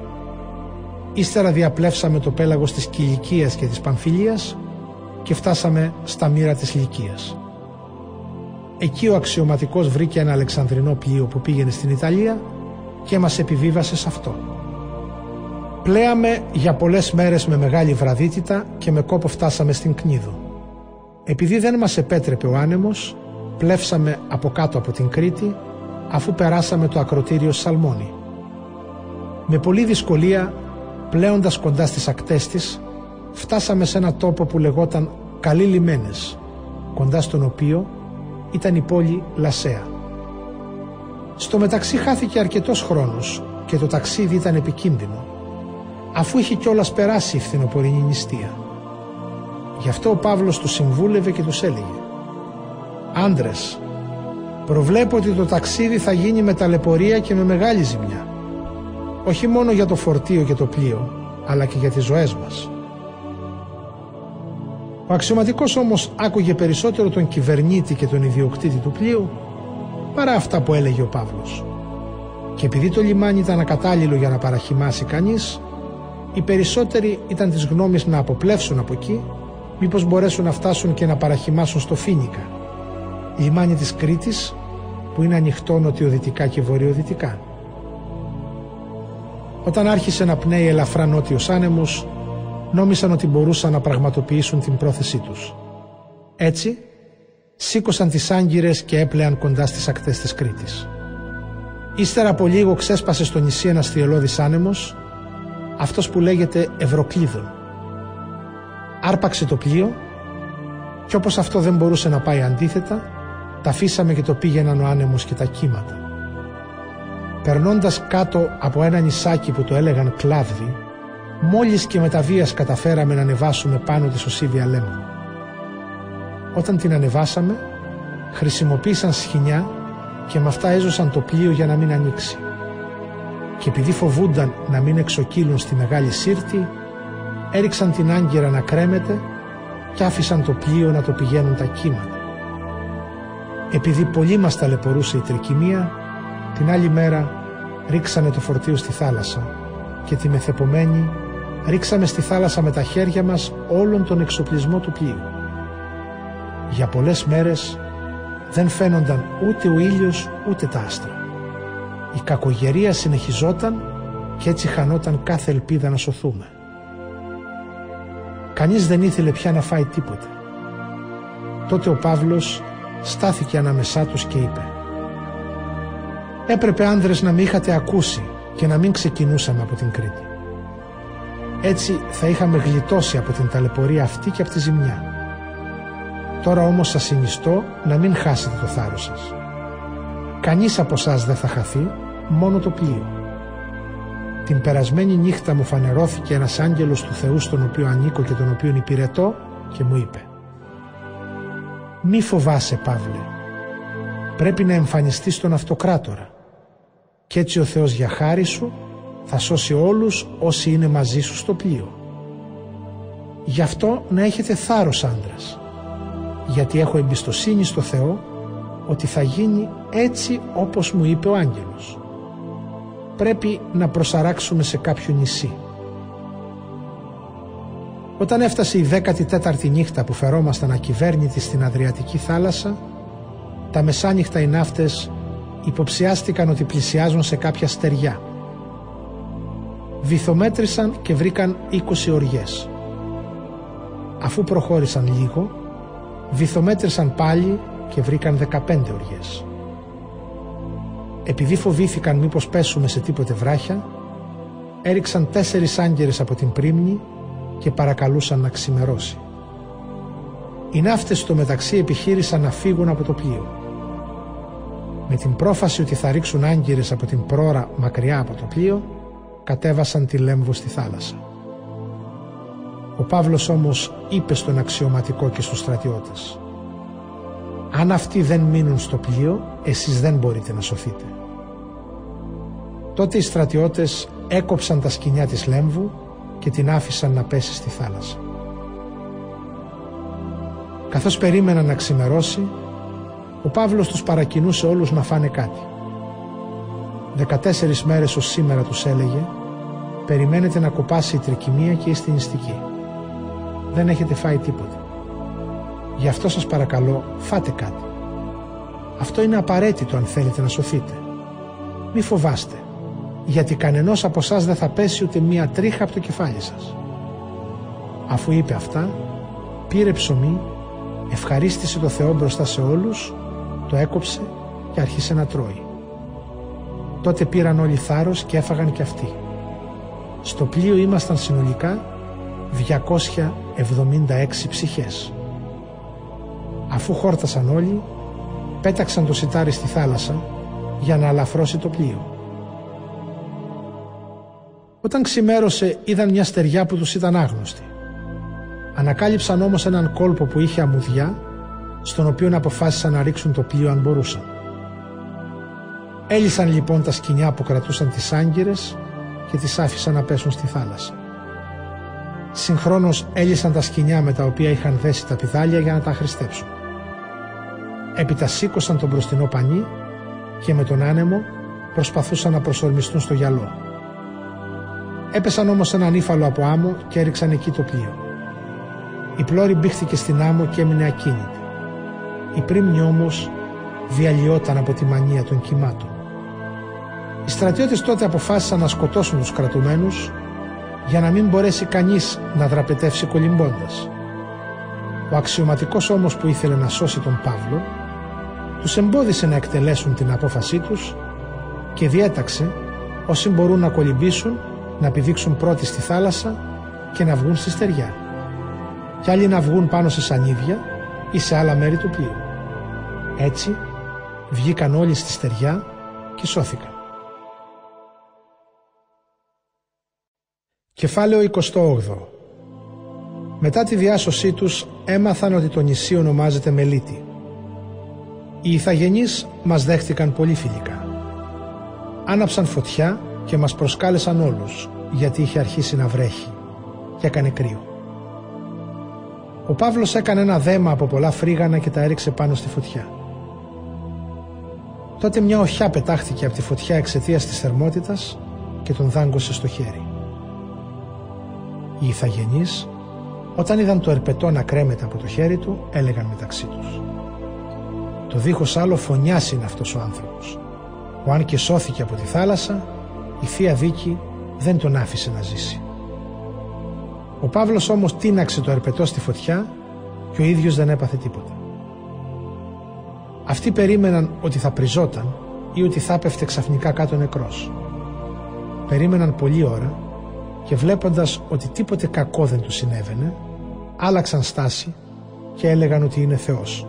Ύστερα διαπλέψαμε το πέλαγος της Κιλικίας και της Παμφιλίας και φτάσαμε στα μοίρα της Λυκίας. Εκεί ο αξιωματικός βρήκε ένα αλεξανδρινό πλοίο που πήγαινε στην Ιταλία και μας επιβίβασε σε αυτό. Πλέαμε για πολλές μέρες με μεγάλη βραδύτητα και με κόπο φτάσαμε στην Κνίδο. Επειδή δεν μας επέτρεπε ο άνεμος, πλεύσαμε από κάτω από την Κρήτη αφού περάσαμε το ακροτήριο Σαλμόνι. Με πολλή δυσκολία, πλέοντας κοντά στις ακτές της, φτάσαμε σε ένα τόπο που λεγόταν Καλή Λιμένες, κοντά στον οποίο ήταν η πόλη Λασέα. Στο μεταξύ χάθηκε αρκετός χρόνος και το ταξίδι ήταν επικίνδυνο, αφού είχε κιόλας περάσει η φθινοπορεινή νηστεία. Γι' αυτό ο Παύλος τους συμβούλευε και τους έλεγε «Άντρες, προβλέπω ότι το ταξίδι θα γίνει με ταλαιπωρία και με μεγάλη ζημιά, όχι μόνο για το φορτίο και το πλοίο, αλλά και για τις ζωές μας». Ο αξιωματικός όμως άκουγε περισσότερο τον κυβερνήτη και τον ιδιοκτήτη του πλοίου παρά αυτά που έλεγε ο Παύλος. Και επειδή το λιμάνι ήταν ακατάλληλο για να παραχυμάσει κανείς, οι περισσότεροι ήταν της γνώμης να αποπλέψουν από εκεί, μήπως μπορέσουν να φτάσουν και να παραχυμάσουν στο Φίνικα, λιμάνι της Κρήτης που είναι ανοιχτό νοτιοδυτικά και βορειοδυτικά. Όταν άρχισε να πνέει ελαφρά νότιος άνεμος, νόμισαν ότι μπορούσαν να πραγματοποιήσουν την πρόθεσή τους. Έτσι, σήκωσαν τις άγκυρες και έπλεαν κοντά στις ακτές της Κρήτης. Ύστερα από λίγο ξέσπασε στο νησί ένας θυελώδης άνεμος, αυτός που λέγεται Ευρωκλίδων. Άρπαξε το πλοίο και όπως αυτό δεν μπορούσε να πάει αντίθετα, τα αφήσαμε και το πήγαιναν ο άνεμος και τα κύματα. Περνώντας κάτω από ένα νησάκι που το έλεγαν Κλάβδι, μόλις και με τα βίας καταφέραμε να ανεβάσουμε πάνω της σωσίβια λέμβου. Όταν την ανεβάσαμε, χρησιμοποίησαν σχοινιά και με αυτά έζωσαν το πλοίο για να μην ανοίξει. Και επειδή φοβούνταν να μην εξοκύλουν στη μεγάλη σύρτη, έριξαν την άγκυρα να κρέμεται και άφησαν το πλοίο να το πηγαίνουν τα κύματα. Επειδή πολύ μας ταλαιπωρούσε η τρικυμία, την άλλη μέρα ρίξανε το φορτίο στη θάλασσα και τη μεθεπομένη ρίξαμε στη θάλασσα με τα χέρια μας όλον τον εξοπλισμό του πλοίου. Για πολλές μέρες δεν φαίνονταν ούτε ο ήλιος ούτε τα άστρα. Η κακογερία συνεχιζόταν και έτσι χανόταν κάθε ελπίδα να σωθούμε. Κανείς δεν ήθελε πια να φάει τίποτε. Τότε ο Παύλος στάθηκε ανάμεσά τους και είπε «Έπρεπε άνδρες να με είχατε ακούσει και να μην ξεκινούσαμε από την Κρήτη. Έτσι θα είχαμε γλιτώσει από την ταλαιπωρία αυτή και από τη ζημιά. Τώρα όμως σας συνιστώ να μην χάσετε το θάρρος σας. Κανείς από εσάς δεν θα χαθεί, μόνο το πλοίο. Την περασμένη νύχτα μου φανερώθηκε ένας άγγελος του Θεού στον οποίο ανήκω και τον οποίο υπηρετώ και μου είπε «Μη φοβάσαι Παύλε, πρέπει να εμφανιστείς στον αυτοκράτορα και έτσι ο Θεός για χάρη σου θα σώσει όλους όσοι είναι μαζί σου στο πλοίο. Γι' αυτό να έχετε θάρρος άντρας, γιατί έχω εμπιστοσύνη στο Θεό ότι θα γίνει έτσι όπως μου είπε ο άγγελος. Πρέπει να προσαράξουμε σε κάποιο νησί. Όταν έφτασε η 14η νύχτα που φερόμασταν ακυβέρνητοι στην Αδριατική θάλασσα, τα μεσάνυχτα οι ναύτες υποψιάστηκαν ότι πλησιάζουν σε κάποια στεριά. Βυθομέτρησαν και βρήκαν 20 οριές. Αφού προχώρησαν λίγο, βυθομέτρησαν πάλι και βρήκαν 15 οριές. Επειδή φοβήθηκαν μήπως πέσουμε σε τίποτε βράχια, έριξαν τέσσερις άγγερες από την πρίμνη και παρακαλούσαν να ξημερώσει. Οι ναύτες στο μεταξύ επιχείρησαν να φύγουν από το πλοίο. Με την πρόφαση ότι θα ρίξουν άγγερες από την πρόρα μακριά από το πλοίο, κατέβασαν τη Λέμβο στη θάλασσα. Ο Παύλος όμως είπε στον αξιωματικό και στους στρατιώτες «Αν αυτοί δεν μείνουν στο πλοίο, εσείς δεν μπορείτε να σωθείτε». Τότε οι στρατιώτες έκοψαν τα σκηνιά της Λέμβου και την άφησαν να πέσει στη θάλασσα. Καθώς περίμεναν να ξημερώσει, ο Παύλος τους παρακινούσε όλους να φάνε κάτι. Δεκατέσσερις μέρες ως σήμερα τους έλεγε «Περιμένετε να κοπάσει η τρικυμία και είστε νηστικοί. Δεν έχετε φάει τίποτα. Γι' αυτό σας παρακαλώ φάτε κάτι. Αυτό είναι απαραίτητο αν θέλετε να σωθείτε. Μη φοβάστε, γιατί κανενός από εσάς δεν θα πέσει ούτε μία τρίχα από το κεφάλι σας. Αφού είπε αυτά, πήρε ψωμί, ευχαρίστησε το Θεό μπροστά σε όλους, το έκοψε και άρχισε να τρώει. Τότε πήραν όλοι θάρρος και έφαγαν και αυτοί. Στο πλοίο ήμασταν συνολικά 276 ψυχές. Αφού χόρτασαν όλοι, πέταξαν το σιτάρι στη θάλασσα για να αλαφρώσει το πλοίο. Όταν ξημέρωσε είδαν μια στεριά που τους ήταν άγνωστη. Ανακάλυψαν όμως έναν κόλπο που είχε αμμουδιά, στον οποίο αποφάσισαν να ρίξουν το πλοίο αν μπορούσαν. Έλυσαν λοιπόν τα σκοινιά που κρατούσαν τις άγκυρες και τις άφησαν να πέσουν στη θάλασσα. Συγχρόνως έλυσαν τα σκηνιά με τα οποία είχαν δέσει τα πιδάλια για να τα χρηστέψουν. Έπειτα σήκωσαν τον μπροστινό πανί και με τον άνεμο προσπαθούσαν να προσορμιστούν στο γυαλό. Έπεσαν όμως έναν ύφαλο από άμμο και έριξαν εκεί το πλοίο. Η πλώρη μπήχθηκε στην άμμο και έμεινε ακίνητη. Η πρίμνη όμως διαλυόταν από τη μανία των κυμάτων. Οι στρατιώτες τότε αποφάσισαν να σκοτώσουν τους κρατουμένους για να μην μπορέσει κανείς να δραπετεύσει κολυμπώντας. Ο αξιωματικός όμως που ήθελε να σώσει τον Παύλο τους εμπόδισε να εκτελέσουν την απόφασή τους και διέταξε όσοι μπορούν να κολυμπήσουν να πηδήξουν πρώτοι στη θάλασσα και να βγουν στη στεριά και άλλοι να βγουν πάνω σε σανίδια ή σε άλλα μέρη του πλοίου. Έτσι βγήκαν όλοι στη στεριά και σώθηκαν. Κεφάλαιο 28 Μετά τη διάσωσή τους έμαθαν ότι το νησί ονομάζεται Μελίτη. Οι Ιθαγενείς μας δέχτηκαν πολύ φιλικά. Άναψαν φωτιά και μας προσκάλεσαν όλους γιατί είχε αρχίσει να βρέχει και έκανε κρύο. Ο Παύλος έκανε ένα δέμα από πολλά φρίγανα και τα έριξε πάνω στη φωτιά. Τότε μια οχιά πετάχθηκε από τη φωτιά εξαιτίας της θερμότητας και τον δάγκωσε στο χέρι. Οι ηθαγενείς, όταν είδαν το ερπετό να κρέμεται από το χέρι του, έλεγαν μεταξύ τους. Το δίχως άλλο φωνιάς είναι αυτός ο άνθρωπος, που αν και σώθηκε από τη θάλασσα, η Θεία Δίκη δεν τον άφησε να ζήσει. Ο Παύλος όμως τίναξε το ερπετό στη φωτιά και ο ίδιος δεν έπαθε τίποτα. Αυτοί περίμεναν ότι θα πριζόταν ή ότι θα έπεφτε ξαφνικά κάτω νεκρός. Περίμεναν πολλή ώρα και βλέποντας ότι τίποτε κακό δεν του συνέβαινε, άλλαξαν στάση και έλεγαν ότι είναι Θεός.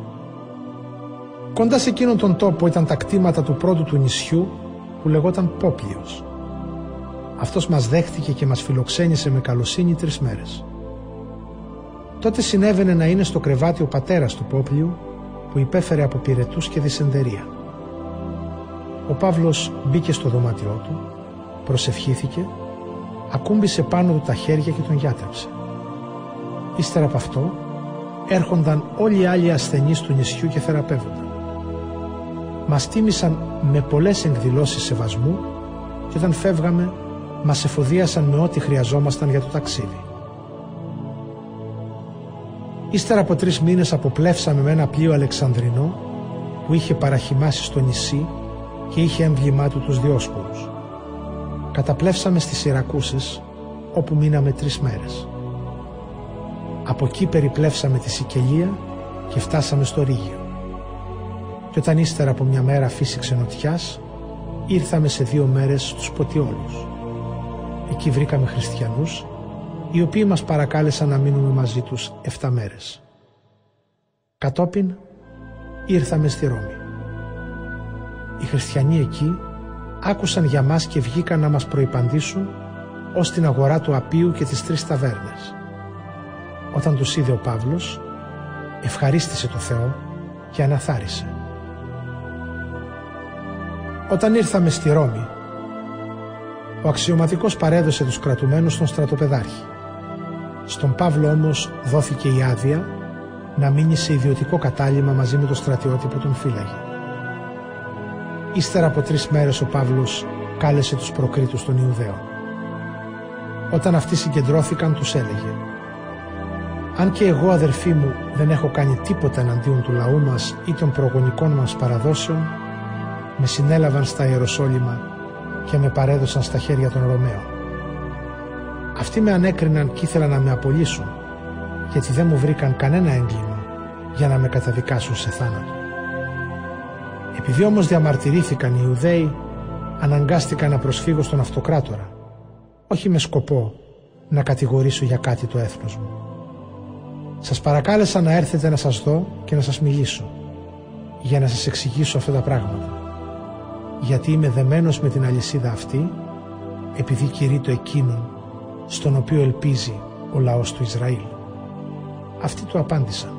Κοντά σε εκείνον τον τόπο ήταν τα κτήματα του πρώτου του νησιού που λεγόταν Πόπλιος. Αυτός μας δέχτηκε και μας φιλοξένησε με καλοσύνη τρεις μέρες. Τότε συνέβαινε να είναι στο κρεβάτι ο πατέρας του Πόπλιου που υπέφερε από πυρετούς και δυσεντερία. Ο Παύλος μπήκε στο δωμάτιό του, προσευχήθηκε, ακούμπησε πάνω του τα χέρια και τον γιάτρεψε. Ύστερα από αυτό έρχονταν όλοι οι άλλοι ασθενείς του νησιού και θεραπεύονταν. Μας τίμησαν με πολλές εκδηλώσεις σεβασμού και όταν φεύγαμε μας εφοδίασαν με ό,τι χρειαζόμασταν για το ταξίδι. Ύστερα από τρεις μήνες αποπλέψαμε με ένα πλοίο Αλεξανδρινό που είχε παραχυμάσει στο νησί και είχε έμβλημά του τους Διόσπορους. Καταπλέψαμε στις Σιρακούσες όπου μείναμε τρεις μέρες. Από εκεί περιπλέψαμε τη Σικελία και φτάσαμε στο Ρήγιο. Και όταν ύστερα από μια μέρα φύσηξε νοτιάς, ήρθαμε σε δύο μέρες στους Ποτιόλους. Εκεί βρήκαμε χριστιανούς, οι οποίοι μας παρακάλεσαν να μείνουμε μαζί τους 7 μέρες. Κατόπιν ήρθαμε στη Ρώμη. Οι χριστιανοί εκεί άκουσαν για μας και βγήκαν να μας προϋπαντήσουν ως την αγορά του Απίου και τις τρεις ταβέρνες. Όταν τους είδε ο Παύλος, ευχαρίστησε το Θεό και αναθάρισε. Όταν ήρθαμε στη Ρώμη, ο αξιωματικός παρέδωσε τους κρατουμένους στον στρατοπεδάρχη. Στον Παύλο όμως δόθηκε η άδεια να μείνει σε ιδιωτικό κατάλημα μαζί με το στρατιώτη που τον φύλαγε. Ύστερα από τρεις μέρες ο Παύλος κάλεσε τους προκρίτους των Ιουδαίων. Όταν αυτοί συγκεντρώθηκαν τους έλεγε «Αν και εγώ αδερφοί μου δεν έχω κάνει τίποτα εναντίον του λαού μας ή των προγονικών μας παραδόσεων, με συνέλαβαν στα Ιεροσόλυμα και με παρέδωσαν στα χέρια των Ρωμαίων. Αυτοί με ανέκριναν και ήθελαν να με απολύσουν, γιατί δεν μου βρήκαν κανένα έγκλημα για να με καταδικάσουν σε θάνατο. Επειδή όμως διαμαρτυρήθηκαν οι Ιουδαίοι, αναγκάστηκα να προσφύγω στον αυτοκράτορα, όχι με σκοπό να κατηγορήσω για κάτι το έθνος μου. Σας παρακάλεσα να έρθετε να σας δω και να σας μιλήσω, για να σας εξηγήσω αυτά τα πράγματα γιατί είμαι δεμένος με την αλυσίδα αυτή επειδή κηρύττω εκείνον στον οποίο ελπίζει ο λαός του Ισραήλ. Αυτοί του απάντησαν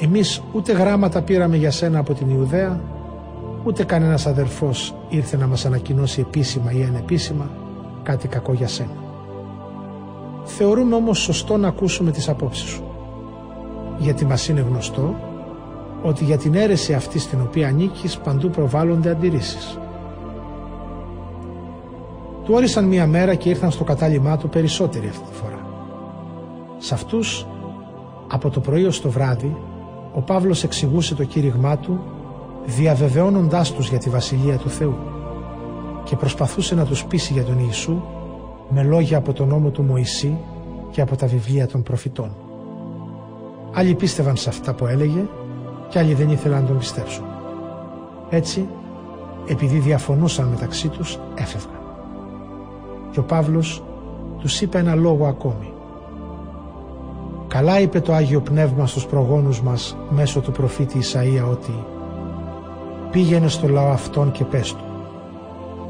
«Εμείς ούτε γράμματα πήραμε για σένα από την Ιουδαία ούτε κανένας αδερφός ήρθε να μας ανακοινώσει επίσημα ή ανεπίσημα κάτι κακό για σένα. θεωρούν όμως σωστό να ακούσουμε τις απόψεις σου. Γιατί μας είναι γνωστό ότι για την αίρεση αυτή στην οποία ανήκεις παντού προβάλλονται αντιρρήσεις. Του όρισαν μία μέρα και ήρθαν στο κατάλημά του περισσότεροι αυτή τη φορά. Σε αυτούς, από το πρωί ως το βράδυ, ο Παύλος εξηγούσε το κήρυγμά του, διαβεβαιώνοντάς τους για τη Βασιλεία του Θεού και προσπαθούσε να τους πείσει για τον Ιησού με λόγια από τον νόμο του Μωυσή και από τα βιβλία των προφητών. Άλλοι πίστευαν σε αυτά που έλεγε και άλλοι δεν ήθελαν να τον πιστέψουν. Έτσι, επειδή διαφωνούσαν μεταξύ τους, έφευγαν. Και ο Παύλος τους είπε ένα λόγο ακόμη. Καλά είπε το Άγιο Πνεύμα στους προγόνους μας μέσω του προφήτη Ισαΐα ότι «Πήγαινε στο λαό αυτόν και πες του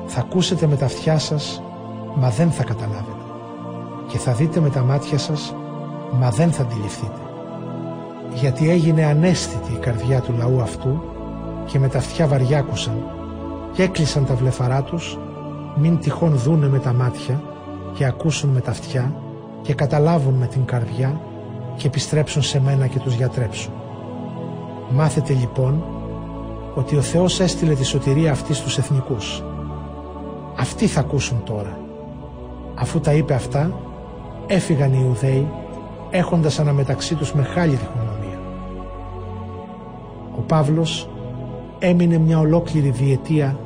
θα ακούσετε με τα αυτιά σας μα δεν θα καταλάβετε και θα δείτε με τα μάτια σας μα δεν θα αντιληφθείτε γιατί έγινε ανέστητη η καρδιά του λαού αυτού και με τα αυτιά βαριάκουσαν και έκλεισαν τα βλεφαρά τους μην τυχόν δούνε με τα μάτια και ακούσουν με τα αυτιά και καταλάβουν με την καρδιά και επιστρέψουν σε μένα και τους γιατρέψουν. Μάθετε λοιπόν ότι ο Θεός έστειλε τη σωτηρία αυτή στους εθνικούς. Αυτοί θα ακούσουν τώρα. Αφού τα είπε αυτά, έφυγαν οι Ιουδαίοι έχοντας αναμεταξύ τους μεγάλη διχονομία. Ο Παύλος έμεινε μια ολόκληρη διετία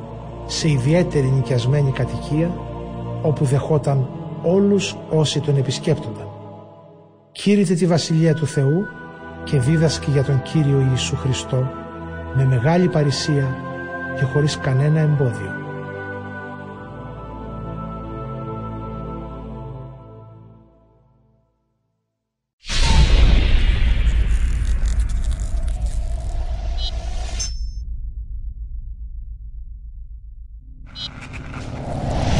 σε ιδιαίτερη νοικιασμένη κατοικία όπου δεχόταν όλους όσοι τον επισκέπτονταν. Κήρυτε τη Βασιλεία του Θεού και δίδασκε για τον Κύριο Ιησού Χριστό με μεγάλη παρησία και χωρίς κανένα εμπόδιο.